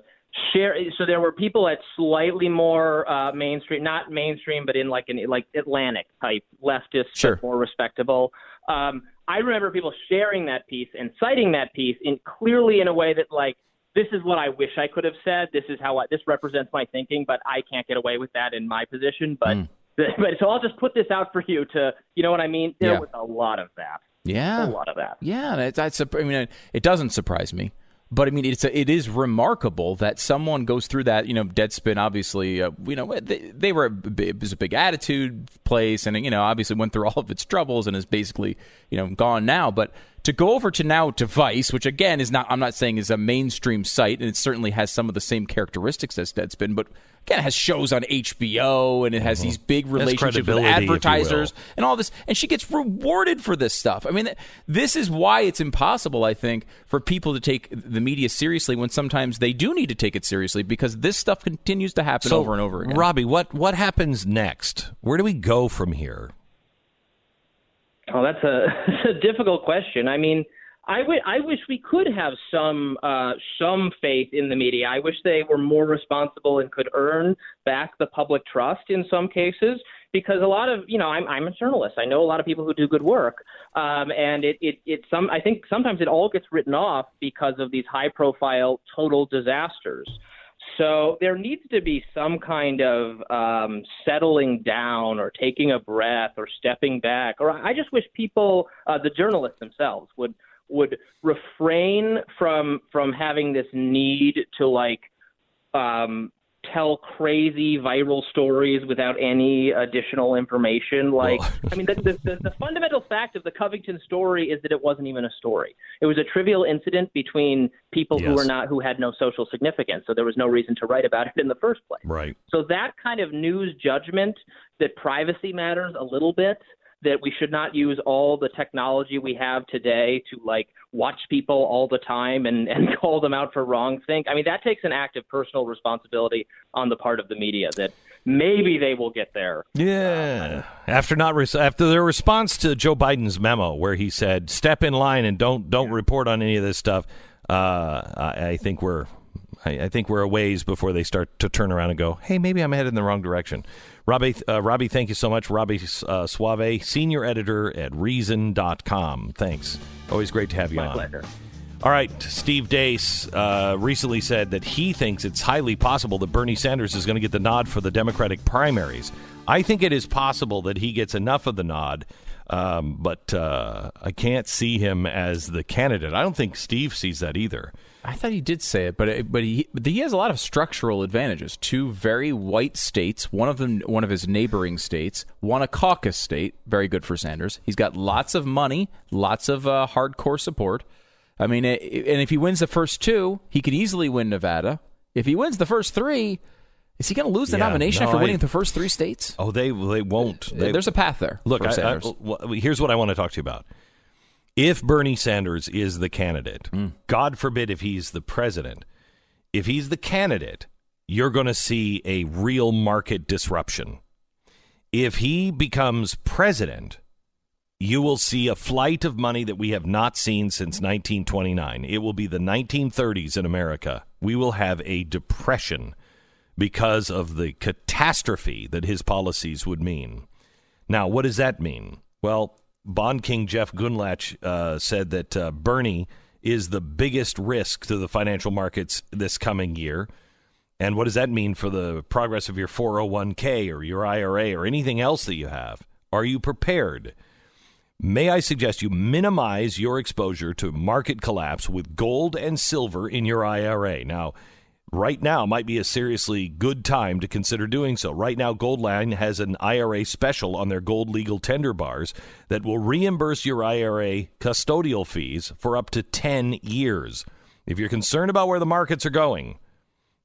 share so there were people at slightly more uh, mainstream not mainstream but in like an like atlantic type leftist sure. more respectable. Um, i remember people sharing that piece and citing that piece in clearly in a way that like this is what i wish i could have said. This is how I, this represents my thinking but i can't get away with that in my position. But mm. but so i'll just put this out for you to you know what i mean? There yeah. was a lot of that. Yeah. A lot of that. Yeah that's i mean it doesn't surprise me but I mean, it's a, it is remarkable that someone goes through that. You know, Deadspin obviously, uh, you know, they, they were a, it was a big attitude place, and you know, obviously went through all of its troubles and is basically you know gone now. But to go over to now to Vice, which again is not I'm not saying is a mainstream site, and it certainly has some of the same characteristics as Deadspin, but again it has shows on HBO and it has mm-hmm. these big relationships with advertisers and all this, and she gets rewarded for this stuff. I mean, this is why it's impossible, I think, for people to take the media seriously when sometimes they do need to take it seriously because this stuff continues to happen so, over and over again. Robby, what what happens next? Where do we go from here? Oh, that's a, that's a difficult question. I mean, I, w- I wish we could have some uh, some faith in the media. I wish they were more responsible and could earn back the public trust in some cases. Because a lot of you know, I'm I'm a journalist. I know a lot of people who do good work, um, and it it it some I think sometimes it all gets written off because of these high profile total disasters. So there needs to be some kind of um, settling down or taking a breath or stepping back. Or I just wish people, uh, the journalists themselves, would would refrain from from having this need to like um, tell crazy viral stories without any additional information. Like. I mean, the, the, the, the, fundamental fact of the Covington story is that it wasn't even a story. It was a trivial incident between people yes. who were not who had no social significance. So there was no reason to write about it in the first place. Right. So that kind of news judgment that privacy matters a little bit that we should not use all the technology we have today to like watch people all the time and, and call them out for wrong think. I mean, that takes an act of personal responsibility on the part of the media that maybe they will get there. Yeah. After not after their response to Joe Biden's memo where he said step in line and don't don't yeah. report on any of this stuff, uh, I, I think we're I, I, think we're a ways before they start to turn around and go, hey, maybe I'm headed in the wrong direction. Robby, uh, Robby, thank you so much. Robby uh, Soave, senior editor at Reason.com. Thanks. Always great to have you My on. Pleasure. All right, Steve Deace uh, recently said that he thinks it's highly possible that Bernie Sanders is going to get the nod for the Democratic primaries. I think it is possible that he gets enough of the nod Um, but uh, I can't see him as the candidate. I don't think Steve sees that either. I thought he did say it, but but he but he has a lot of structural advantages. Two very white states, one of them one of his neighboring states, one a caucus state, very good for Sanders. He's got lots of money, lots of uh, hardcore support. I mean, and if he wins the first two, he could easily win Nevada. If he wins the first three, is he going to lose the Yeah, nomination no, after I- winning the first three states? Oh, they they won't. They, There's a path there. Look, I, I, Sanders. well, here's what I want to talk to you about. If Bernie Sanders is the candidate, Hmm. God forbid if he's the president, if he's the candidate, you're going to see a real market disruption. If he becomes president, you will see a flight of money that we have not seen since 1929. It will be the 1930s in America. We will have a depression because of the catastrophe that his policies would mean. Now, what does that mean? Well, Bond King Jeff Gundlach uh, said that uh, Bernie is the biggest risk to the financial markets this coming year. And what does that mean for the progress of your 401k or your IRA or anything else that you have? Are you prepared? May I suggest you minimize your exposure to market collapse with gold and silver in your IRA? Now, right now might be a seriously good time to consider doing so. Right now, Goldline has an IRA special on their gold legal tender bars that will reimburse your IRA custodial fees for up to 10 years. If you're concerned about where the markets are going,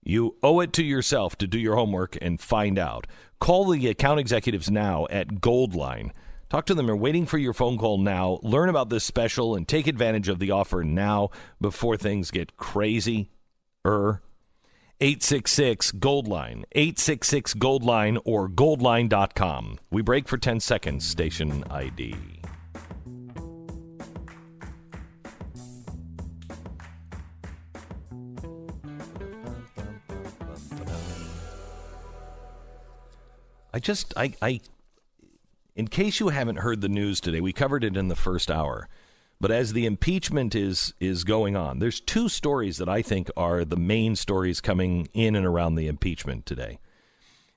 you owe it to yourself to do your homework and find out. Call the account executives now at Goldline. Talk to them. They're waiting for your phone call now. Learn about this special and take advantage of the offer now before things get crazy. Er. 866 Goldline, 866 Goldline, or goldline.com. We break for 10 seconds, station ID. I just, I, I, in case you haven't heard the news today, we covered it in the first hour. But as the impeachment is is going on, there's two stories that I think are the main stories coming in and around the impeachment today.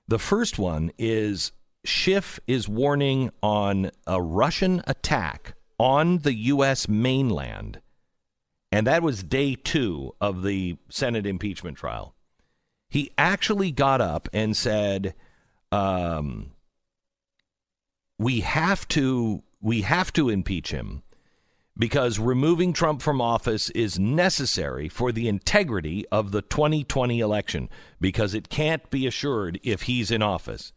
The first one is Schiff is warning on a Russian attack on the U.S. mainland, and that was day two of the Senate impeachment trial. He actually got up and said, um, "We have to, we have to impeach him." Because removing Trump from office is necessary for the integrity of the 2020 election because it can't be assured if he's in office.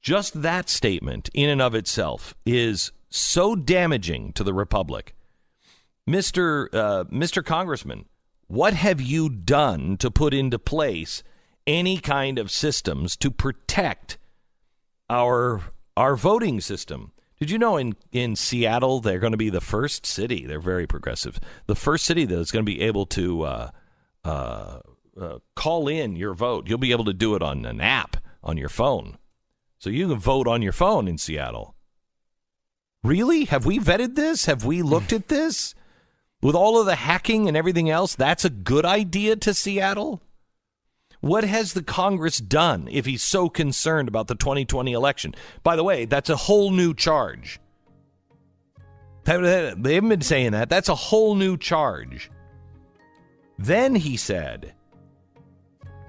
Just that statement, in and of itself, is so damaging to the Republic. Mr. Uh, Mr. Congressman, what have you done to put into place any kind of systems to protect our our voting system? Did you know in, in Seattle they're going to be the first city? They're very progressive. The first city that is going to be able to uh, uh, uh, call in your vote. You'll be able to do it on an app on your phone, so you can vote on your phone in Seattle. Really? Have we vetted this? Have we looked at this? With all of the hacking and everything else, that's a good idea to Seattle? What has the Congress done if he's so concerned about the 2020 election? By the way, that's a whole new charge. They haven't been saying that. That's a whole new charge. Then he said,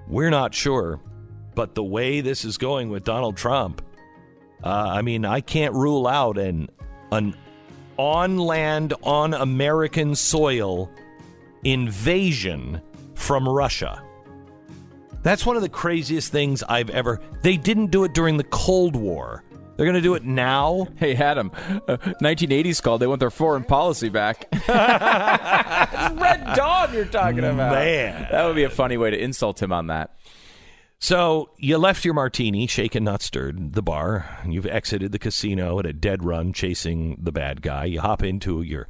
We're not sure, but the way this is going with Donald Trump, uh, I mean, I can't rule out an, an on land, on American soil invasion from Russia. That's one of the craziest things I've ever. They didn't do it during the Cold War. They're going to do it now. Hey, Adam, uh, 1980s called. They want their foreign policy back. Red Dawn you're talking about. Man. That would be a funny way to insult him on that. So you left your martini, shaken not stirred, the bar. You've exited the casino at a dead run, chasing the bad guy. You hop into your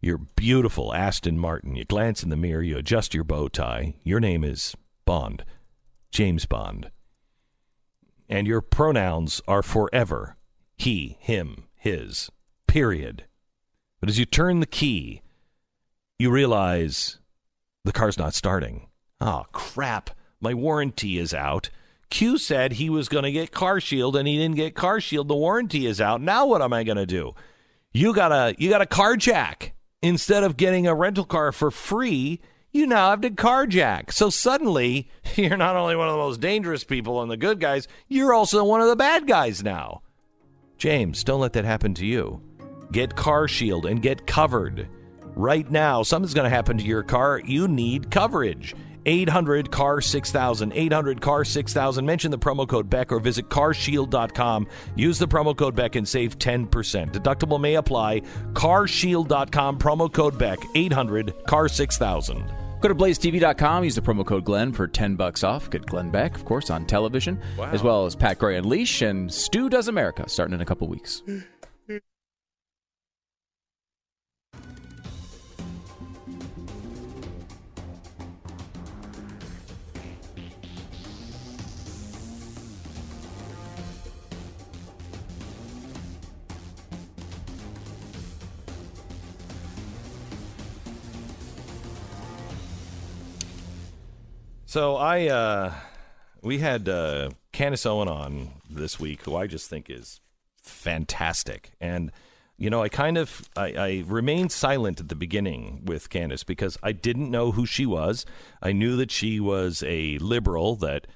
your beautiful Aston Martin. You glance in the mirror. You adjust your bow tie. Your name is Bond, James Bond, and your pronouns are forever he, him, his. Period. But as you turn the key, you realize the car's not starting. Oh, crap. My warranty is out. Q said he was going to get Car Shield and he didn't get Car Shield. The warranty is out. Now what am I going to do? You got to you got to carjack instead of getting a rental car for free. You now have to carjack. So suddenly, you're not only one of the most dangerous people and the good guys, you're also one of the bad guys now. James, don't let that happen to you. Get Car Shield and get covered. Right now, something's going to happen to your car. You need coverage. 800 car 6000 800 car 6000 mention the promo code beck or visit carshield.com use the promo code beck and save 10% deductible may apply carshield.com promo code beck 800 car 6000 Go to blazetv.com, use the promo code Glenn for 10 bucks off. Get Glenn Beck, of course, on television, Wow. as well as Pat Gray Unleashed and Stu Does America, starting in a couple weeks. So I, uh, we had uh, Candace Owen on this week, who I just think is fantastic. And you know, I kind of I, I remained silent at the beginning with Candace because I didn't know who she was. I knew that she was a liberal that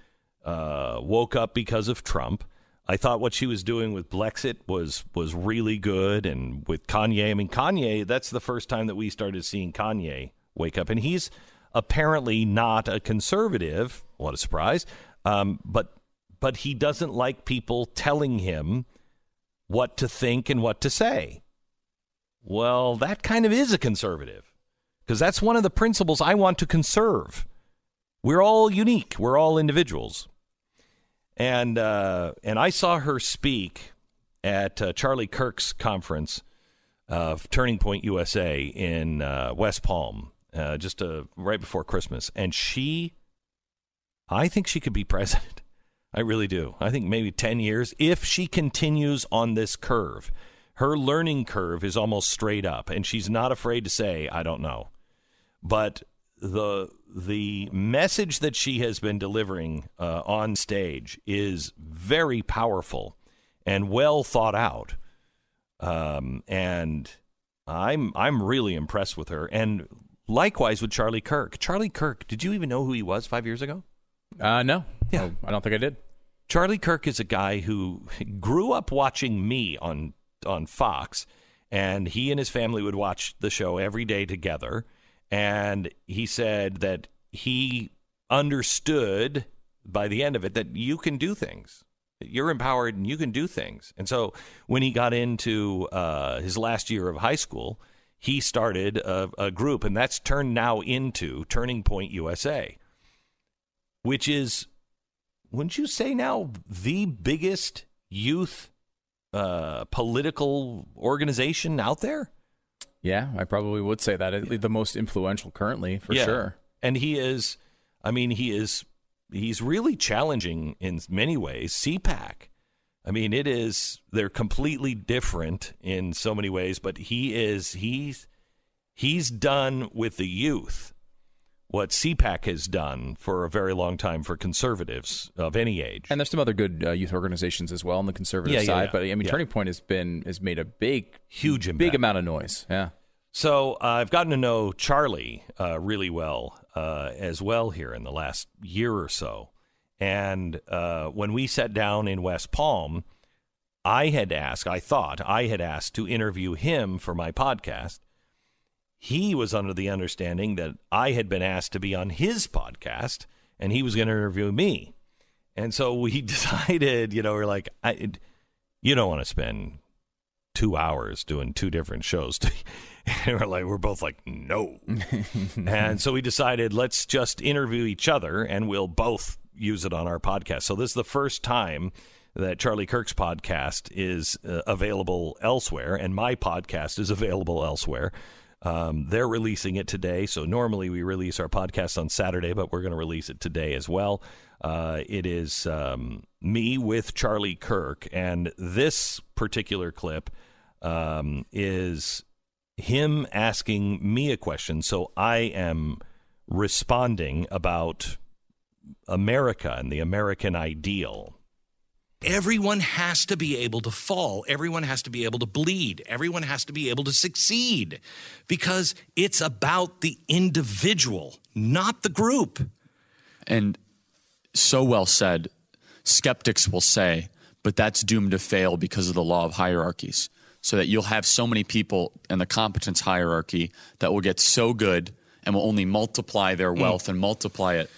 uh, woke up because of Trump. I thought what she was doing with Blexit was was really good, and with Kanye. I mean, Kanye. That's the first time that we started seeing Kanye wake up, and he's apparently not a conservative. What a surprise! Um, but but he doesn't like people telling him what to think and what to say. Well, that kind of is a conservative because that's one of the principles I want to conserve. We're all unique. We're all individuals. And uh, and I saw her speak at uh, Charlie Kirk's conference of Turning Point USA in uh, West Palm uh, just uh, right before Christmas, and she, I think she could be president. I really do. I think maybe ten years if she continues on this curve. Her learning curve is almost straight up, and she's not afraid to say, "I don't know." But the the message that she has been delivering uh, on stage is very powerful and well thought out. Um, and I'm I'm really impressed with her, and likewise with Charlie Kirk. Charlie Kirk, did you even know who he was five years ago? Uh, no. Yeah. I don't think I did. Charlie Kirk is a guy who grew up watching me on on Fox, and he and his family would watch the show every day together. And he said that he understood by the end of it that you can do things. You're empowered and you can do things. And so when he got into uh, his last year of high school, he started a, a group, and that's turned now into Turning Point USA, which is wouldn't you say now the biggest youth uh, political organization out there? Yeah, I probably would say that. The most influential currently, for Yeah. sure. And he is, I mean, he is, he's really challenging in many ways. CPAC. I mean, it is, they're completely different in so many ways, but he is, he's, he's done with the youth what CPAC has done for a very long time for conservatives of any age. And there's some other good uh, youth organizations as well on the conservative Yeah, yeah, side. yeah. But I mean. Turning Point has been has made a big, Huge big amount of noise. Yeah. So uh, I've gotten to know Charlie uh, really well uh, as well here in the last year or so. And uh, when we sat down in West Palm, I had asked, I thought I had asked to interview him for my podcast. He was under the understanding that I had been asked to be on his podcast and he was going to interview me. And so we decided, you know, we're like, I, you don't want to spend two hours doing two different shows. and we're like, we're both like, no. and so we decided, let's just interview each other and we'll both use it on our podcast. So this is the first time that Charlie Kirk's podcast is uh, available elsewhere and my podcast is available elsewhere. Um, they're releasing it today. So normally we release our podcast on Saturday, but we're going to release it today as well. Uh, it is um, me with Charlie Kirk. And this particular clip um, is him asking me a question. So I am responding about America and the American ideal. Everyone has to be able to fall. Everyone has to be able to bleed. Everyone has to be able to succeed because it's about the individual, not the group. And so well said. Skeptics will say, but that's doomed to fail because of the law of hierarchies. So that you'll have so many people in the competence hierarchy that will get so good and will only multiply their wealth mm. and multiply it.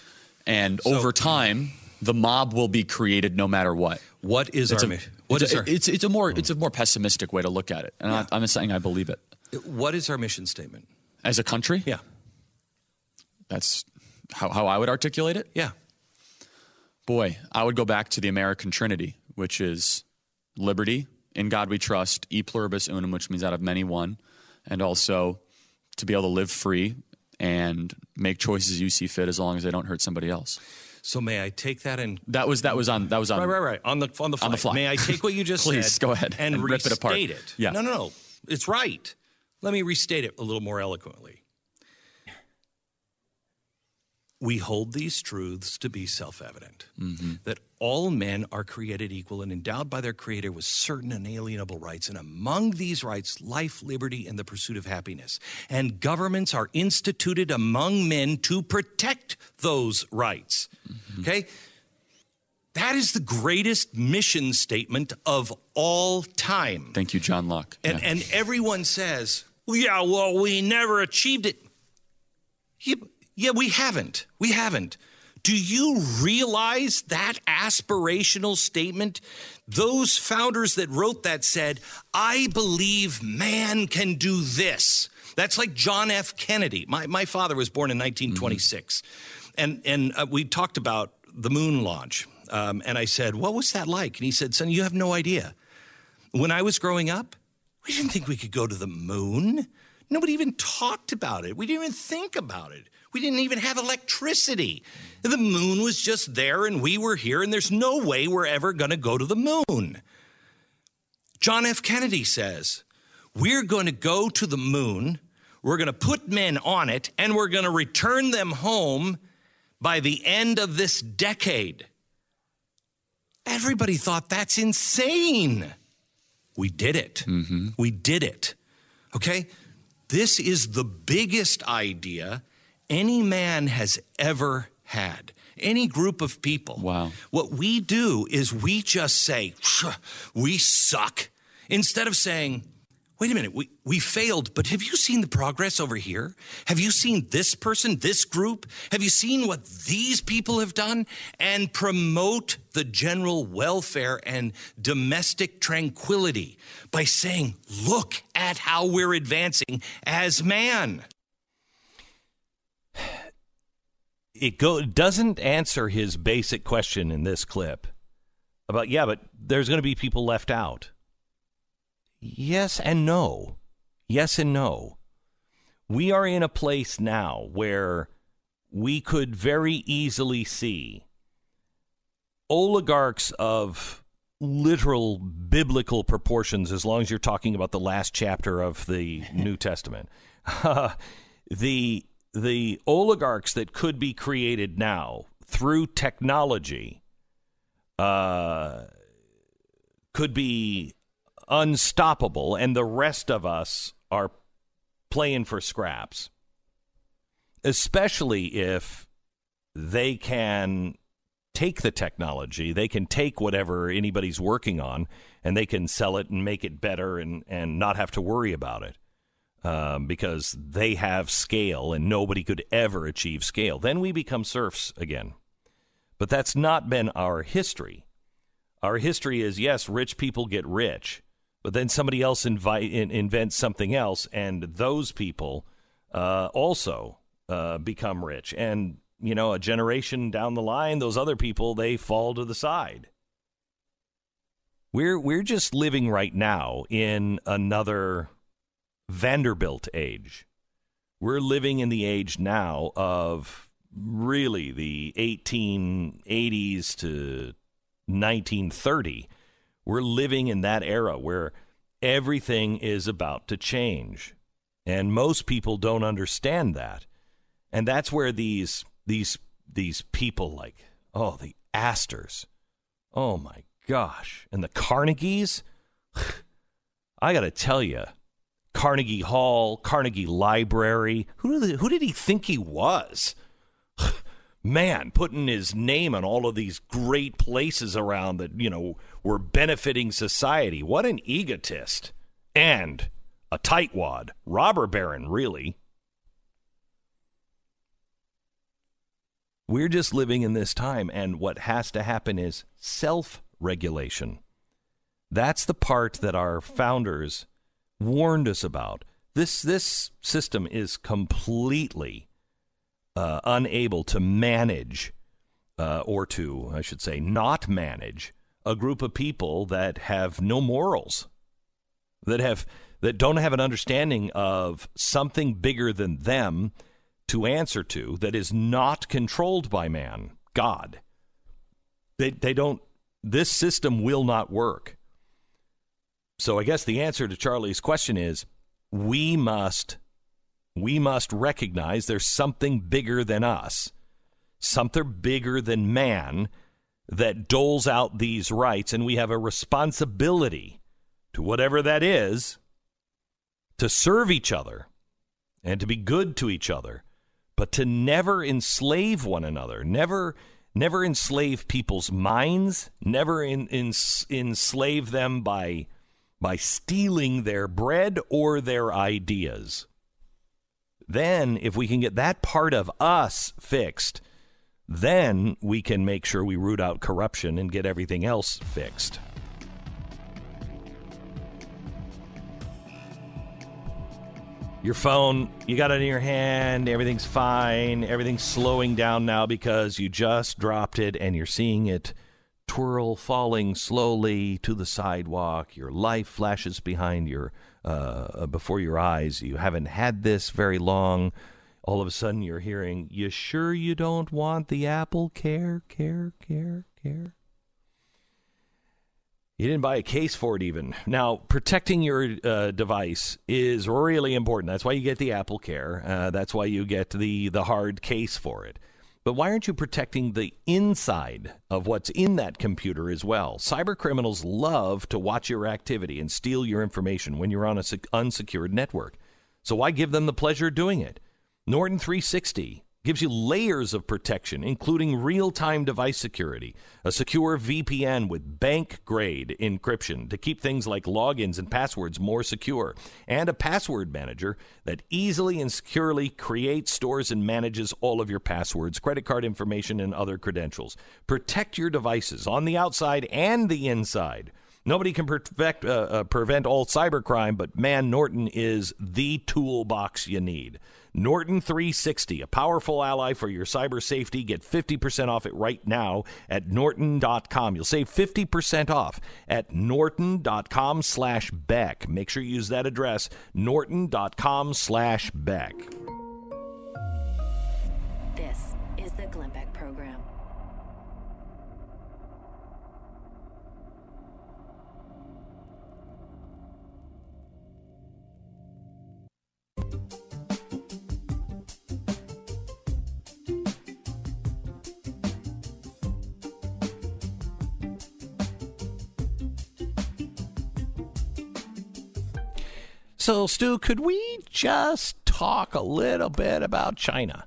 And so, over time, the mob will be created no matter what. What is it's our a, what it's, is our, it's, it's a more it's a more pessimistic way to look at it, and yeah. I, am saying I believe it. What is our mission statement as a country? Yeah, that's how how I would articulate it. Yeah, boy, I would go back to the American Trinity, which is liberty, in God we trust, e pluribus unum, which means out of many one, and also to be able to live free and make choices you see fit as long as they don't hurt somebody else. So may I take that and that was that was on that was on right right right on the on the fly. On the fly. May I take what you just Please, said? go ahead and, and rip it apart. It. Yeah. No, no, no. It's right. Let me restate it a little more eloquently. we hold these truths to be self evident mm-hmm. that all men are created equal and endowed by their Creator with certain inalienable rights, and among these rights, life, liberty, and the pursuit of happiness. And governments are instituted among men to protect those rights. Mm-hmm. Okay? That is the greatest mission statement of all time. Thank you, John Locke. And, yeah. and everyone says, well, yeah, well, we never achieved it. Yeah, yeah, we haven't. We haven't. Do you realize that aspirational statement? Those founders that wrote that said, I believe man can do this. That's like John F. Kennedy. My, my father was born in 1926. Mm-hmm. And, and uh, we talked about the moon launch. Um, and I said, What was that like? And he said, Son, you have no idea. When I was growing up, we didn't think we could go to the moon. Nobody even talked about it. We didn't even think about it. We didn't even have electricity. The moon was just there and we were here, and there's no way we're ever going to go to the moon. John F. Kennedy says, We're going to go to the moon, we're going to put men on it, and we're going to return them home by the end of this decade. Everybody thought that's insane. We did it. Mm-hmm. We did it. Okay? This is the biggest idea any man has ever had. Any group of people. Wow. What we do is we just say, we suck, instead of saying, wait a minute, we, we failed, but have you seen the progress over here? Have you seen this person, this group? Have you seen what these people have done? And promote the general welfare and domestic tranquility by saying, look at how we're advancing as man. It go doesn't answer his basic question in this clip about yeah, but there's going to be people left out. Yes and no. Yes and no. We are in a place now where we could very easily see oligarchs of literal biblical proportions as long as you're talking about the last chapter of the New Testament. the the oligarchs that could be created now through technology uh, could be unstoppable, and the rest of us are playing for scraps, especially if they can take the technology, they can take whatever anybody's working on, and they can sell it and make it better and, and not have to worry about it um, because they have scale and nobody could ever achieve scale. Then we become serfs again. But that's not been our history. Our history is yes, rich people get rich, but then somebody else invite, in, invents something else, and those people uh, also uh, become rich. And, you know, a generation down the line, those other people, they fall to the side. We're, we're just living right now in another Vanderbilt age. We're living in the age now of really the 1880s to 1930. We're living in that era where everything is about to change. And most people don't understand that. And that's where these these these people like oh the Astors, oh my gosh, and the Carnegies. I got to tell you, Carnegie Hall, Carnegie Library. Who did, who did he think he was? Man, putting his name on all of these great places around that, you know, were benefiting society. What an egotist. And a tightwad. Robber baron, really. We're just living in this time, and what has to happen is self regulation. That's the part that our founders warned us about. This this system is completely uh, unable to manage, uh, or to I should say, not manage a group of people that have no morals, that have that don't have an understanding of something bigger than them to answer to that is not controlled by man, God. They they don't. This system will not work. So I guess the answer to Charlie's question is we must we must recognize there's something bigger than us, something bigger than man that doles out these rights and we have a responsibility to whatever that is to serve each other and to be good to each other, but to never enslave one another, never never enslave people's minds, never in, in, enslave them by by stealing their bread or their ideas. Then, if we can get that part of us fixed, then we can make sure we root out corruption and get everything else fixed. Your phone, you got it in your hand, everything's fine, everything's slowing down now because you just dropped it and you're seeing it twirl falling slowly to the sidewalk. Your life flashes behind your uh, before your eyes. You haven't had this very long. All of a sudden, you're hearing, "You sure you don't want the Apple Care, Care, Care, Care?" You didn't buy a case for it, even. Now, protecting your uh, device is really important. That's why you get the Apple Care. Uh, that's why you get the the hard case for it. But why aren't you protecting the inside of what's in that computer as well? Cyber criminals love to watch your activity and steal your information when you're on an unsecured network. So why give them the pleasure of doing it? Norton 360 gives you layers of protection, including real time device security, a secure VPN with bank grade encryption to keep things like logins and passwords more secure, and a password manager that easily and securely creates, stores, and manages all of your passwords, credit card information, and other credentials. Protect your devices on the outside and the inside. Nobody can perfect, uh, uh, prevent all cybercrime, but man, Norton is the toolbox you need. Norton 360, a powerful ally for your cyber safety. Get 50% off it right now at norton.com. You'll save 50% off at norton.com slash Beck. Make sure you use that address, norton.com slash Beck. This is the Glenn So, Stu, could we just talk a little bit about China?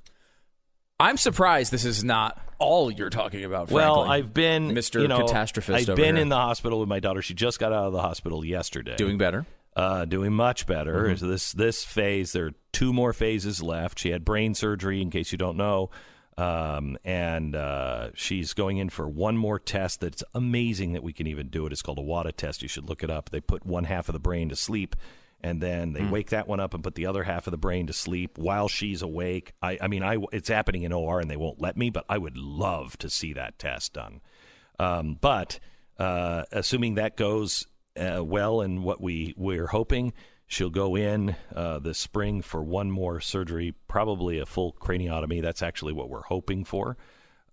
I'm surprised this is not all you're talking about. Well. I've been Mr. You know, Catastrophist. I've been here. in the hospital with my daughter. She just got out of the hospital yesterday. doing better. uh, doing much better. Mhm. So this this phase, there are two more phases left. She had brain surgery, in case you don't know, um, and uh, she's going in for one more test. That's amazing that we can even do it. It's called a WADA test. You should look it up. They put one half of the brain to sleep. And then they Hmm. wake that one up and put the other half of the brain to sleep while she's awake. I, I mean, I, it's happening in OR and they won't let me, but I would love to see that test done. Um, but uh, assuming that goes uh, well and what we we're hoping, she'll go in uh, this spring for one more surgery, probably a full craniotomy. That's actually what we're hoping for,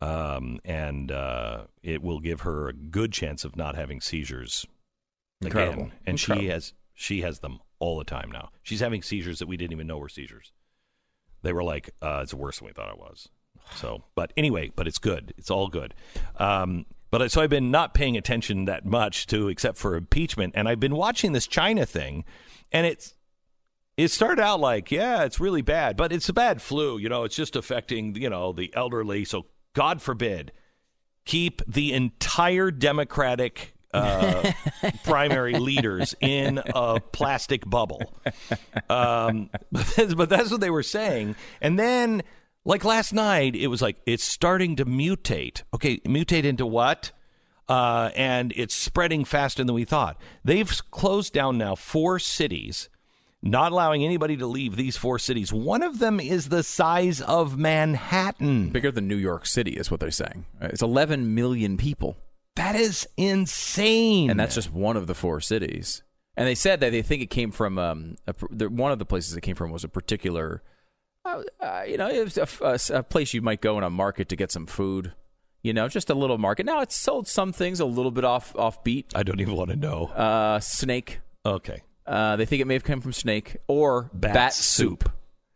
um, and uh, it will give her a good chance of not having seizures Incredible. again. And she has she has them all the time now. She's having seizures that we didn't even know were seizures. They were like, uh, it's worse than we thought it was. So, but anyway, but it's good. It's all good. Um, but so I've been not paying attention that much to except for impeachment, and I've been watching this China thing, and it's it started out like yeah, it's really bad, but it's a bad flu. You know, it's just affecting you know the elderly. So God forbid, keep the entire Democratic uh, primary leaders in a plastic bubble. Um, but, that's, but that's what they were saying. And then, like last night, it was like it's starting to mutate. Okay, mutate into what? Uh, and it's spreading faster than we thought. They've closed down now four cities, not allowing anybody to leave these four cities. One of them is the size of Manhattan. Bigger than New York City is what they're saying. It's 11 million people. That is insane. And that's just one of the four cities. And they said that they think it came from um, a, the- one of the places it came from was a particular, uh, uh, you know, it was a, f- a s- a place you might go in a market to get some food. You know, just a little market. Now it's sold some things a little bit off off beat. I don't even want to know. Uh, snake. Okay. Uh, they think it may have come from snake or bat, Bat soup. soup.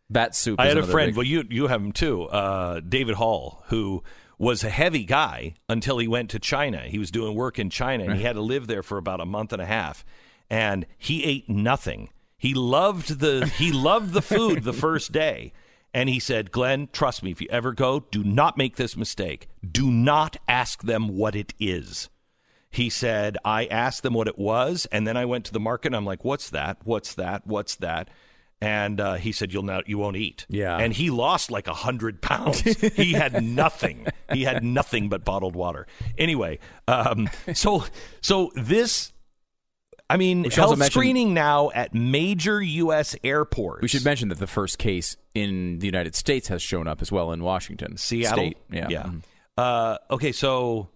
Bat soup. I is had a friend. big- Well, you you have him too. Uh, David Hall, who was a heavy guy until he went to China. He was doing work in China, and he had to live there for about a month and a half. And he ate nothing. He loved the he loved the food the first day. And he said, Glenn, trust me, if you ever go, do not make this mistake. Do not ask them what it is. He said, I asked them what it was, and then I went to the market and I'm like, What's that? What's that? What's that? And uh, he said, "You'll not, you won't eat." Yeah. And he lost like a hundred pounds. he had nothing. He had nothing but bottled water. Anyway, um, so so this, I mean, We health mention- screening now at major U.S. airports. We should mention that the first case in the United States has shown up as well in Washington Seattle. State. Yeah. Yeah. Mhm. Uh, okay, so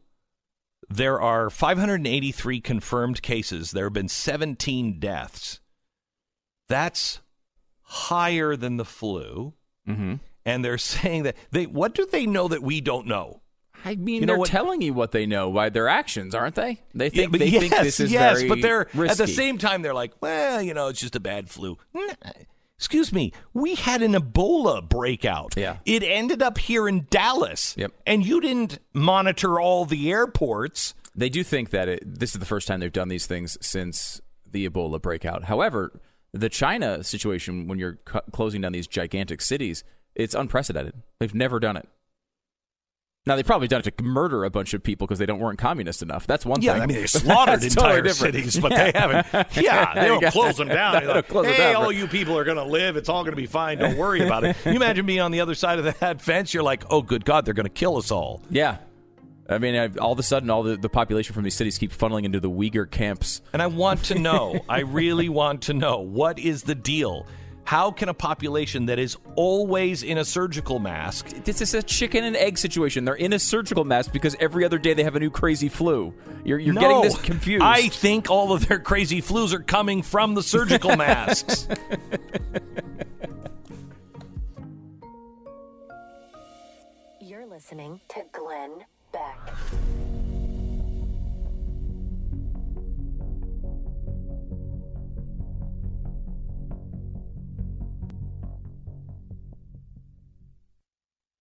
there are 583 confirmed cases. There have been 17 deaths. That's higher than the flu. Mm-hmm. And they're saying that they. What do they know that we don't know? I mean, You they're what- telling you what they know by their actions, aren't they? They think but they yes, think this is yes, very but they're at the same time they're like, well, you know, it's just a bad flu. Excuse me, we had an Ebola breakout. Yeah. It ended up here in Dallas. Yep. And you didn't monitor all the airports. They do think that it, this is the first time they've done these things since the Ebola breakout. However, the China situation, when you're cu- closing down these gigantic cities, it's unprecedented. They've never done it. Now they've probably done it to murder a bunch of people because they don't weren't communist enough. That's one Yeah, thing. I mean they slaughtered entire totally cities, but Yeah. they haven't. Yeah, they don't close them down. They They're like, close hey, down. all you people are going to live. It's all going to be fine. Don't worry about it. You imagine being on the other side of that fence. You're like, oh, good God, they're going to kill us all. Yeah. I mean, I've, all of a sudden, all the, the population from these cities keep funneling into the Uyghur camps. And I want to know, I really want to know, what is the deal? How can a population that is always in a surgical mask This is a chicken and egg situation. They're in a surgical mask because every other day they have a new crazy flu. You're, you're getting this confused. I think all of their crazy flus are coming from the surgical masks. You're listening to Glenn Beck.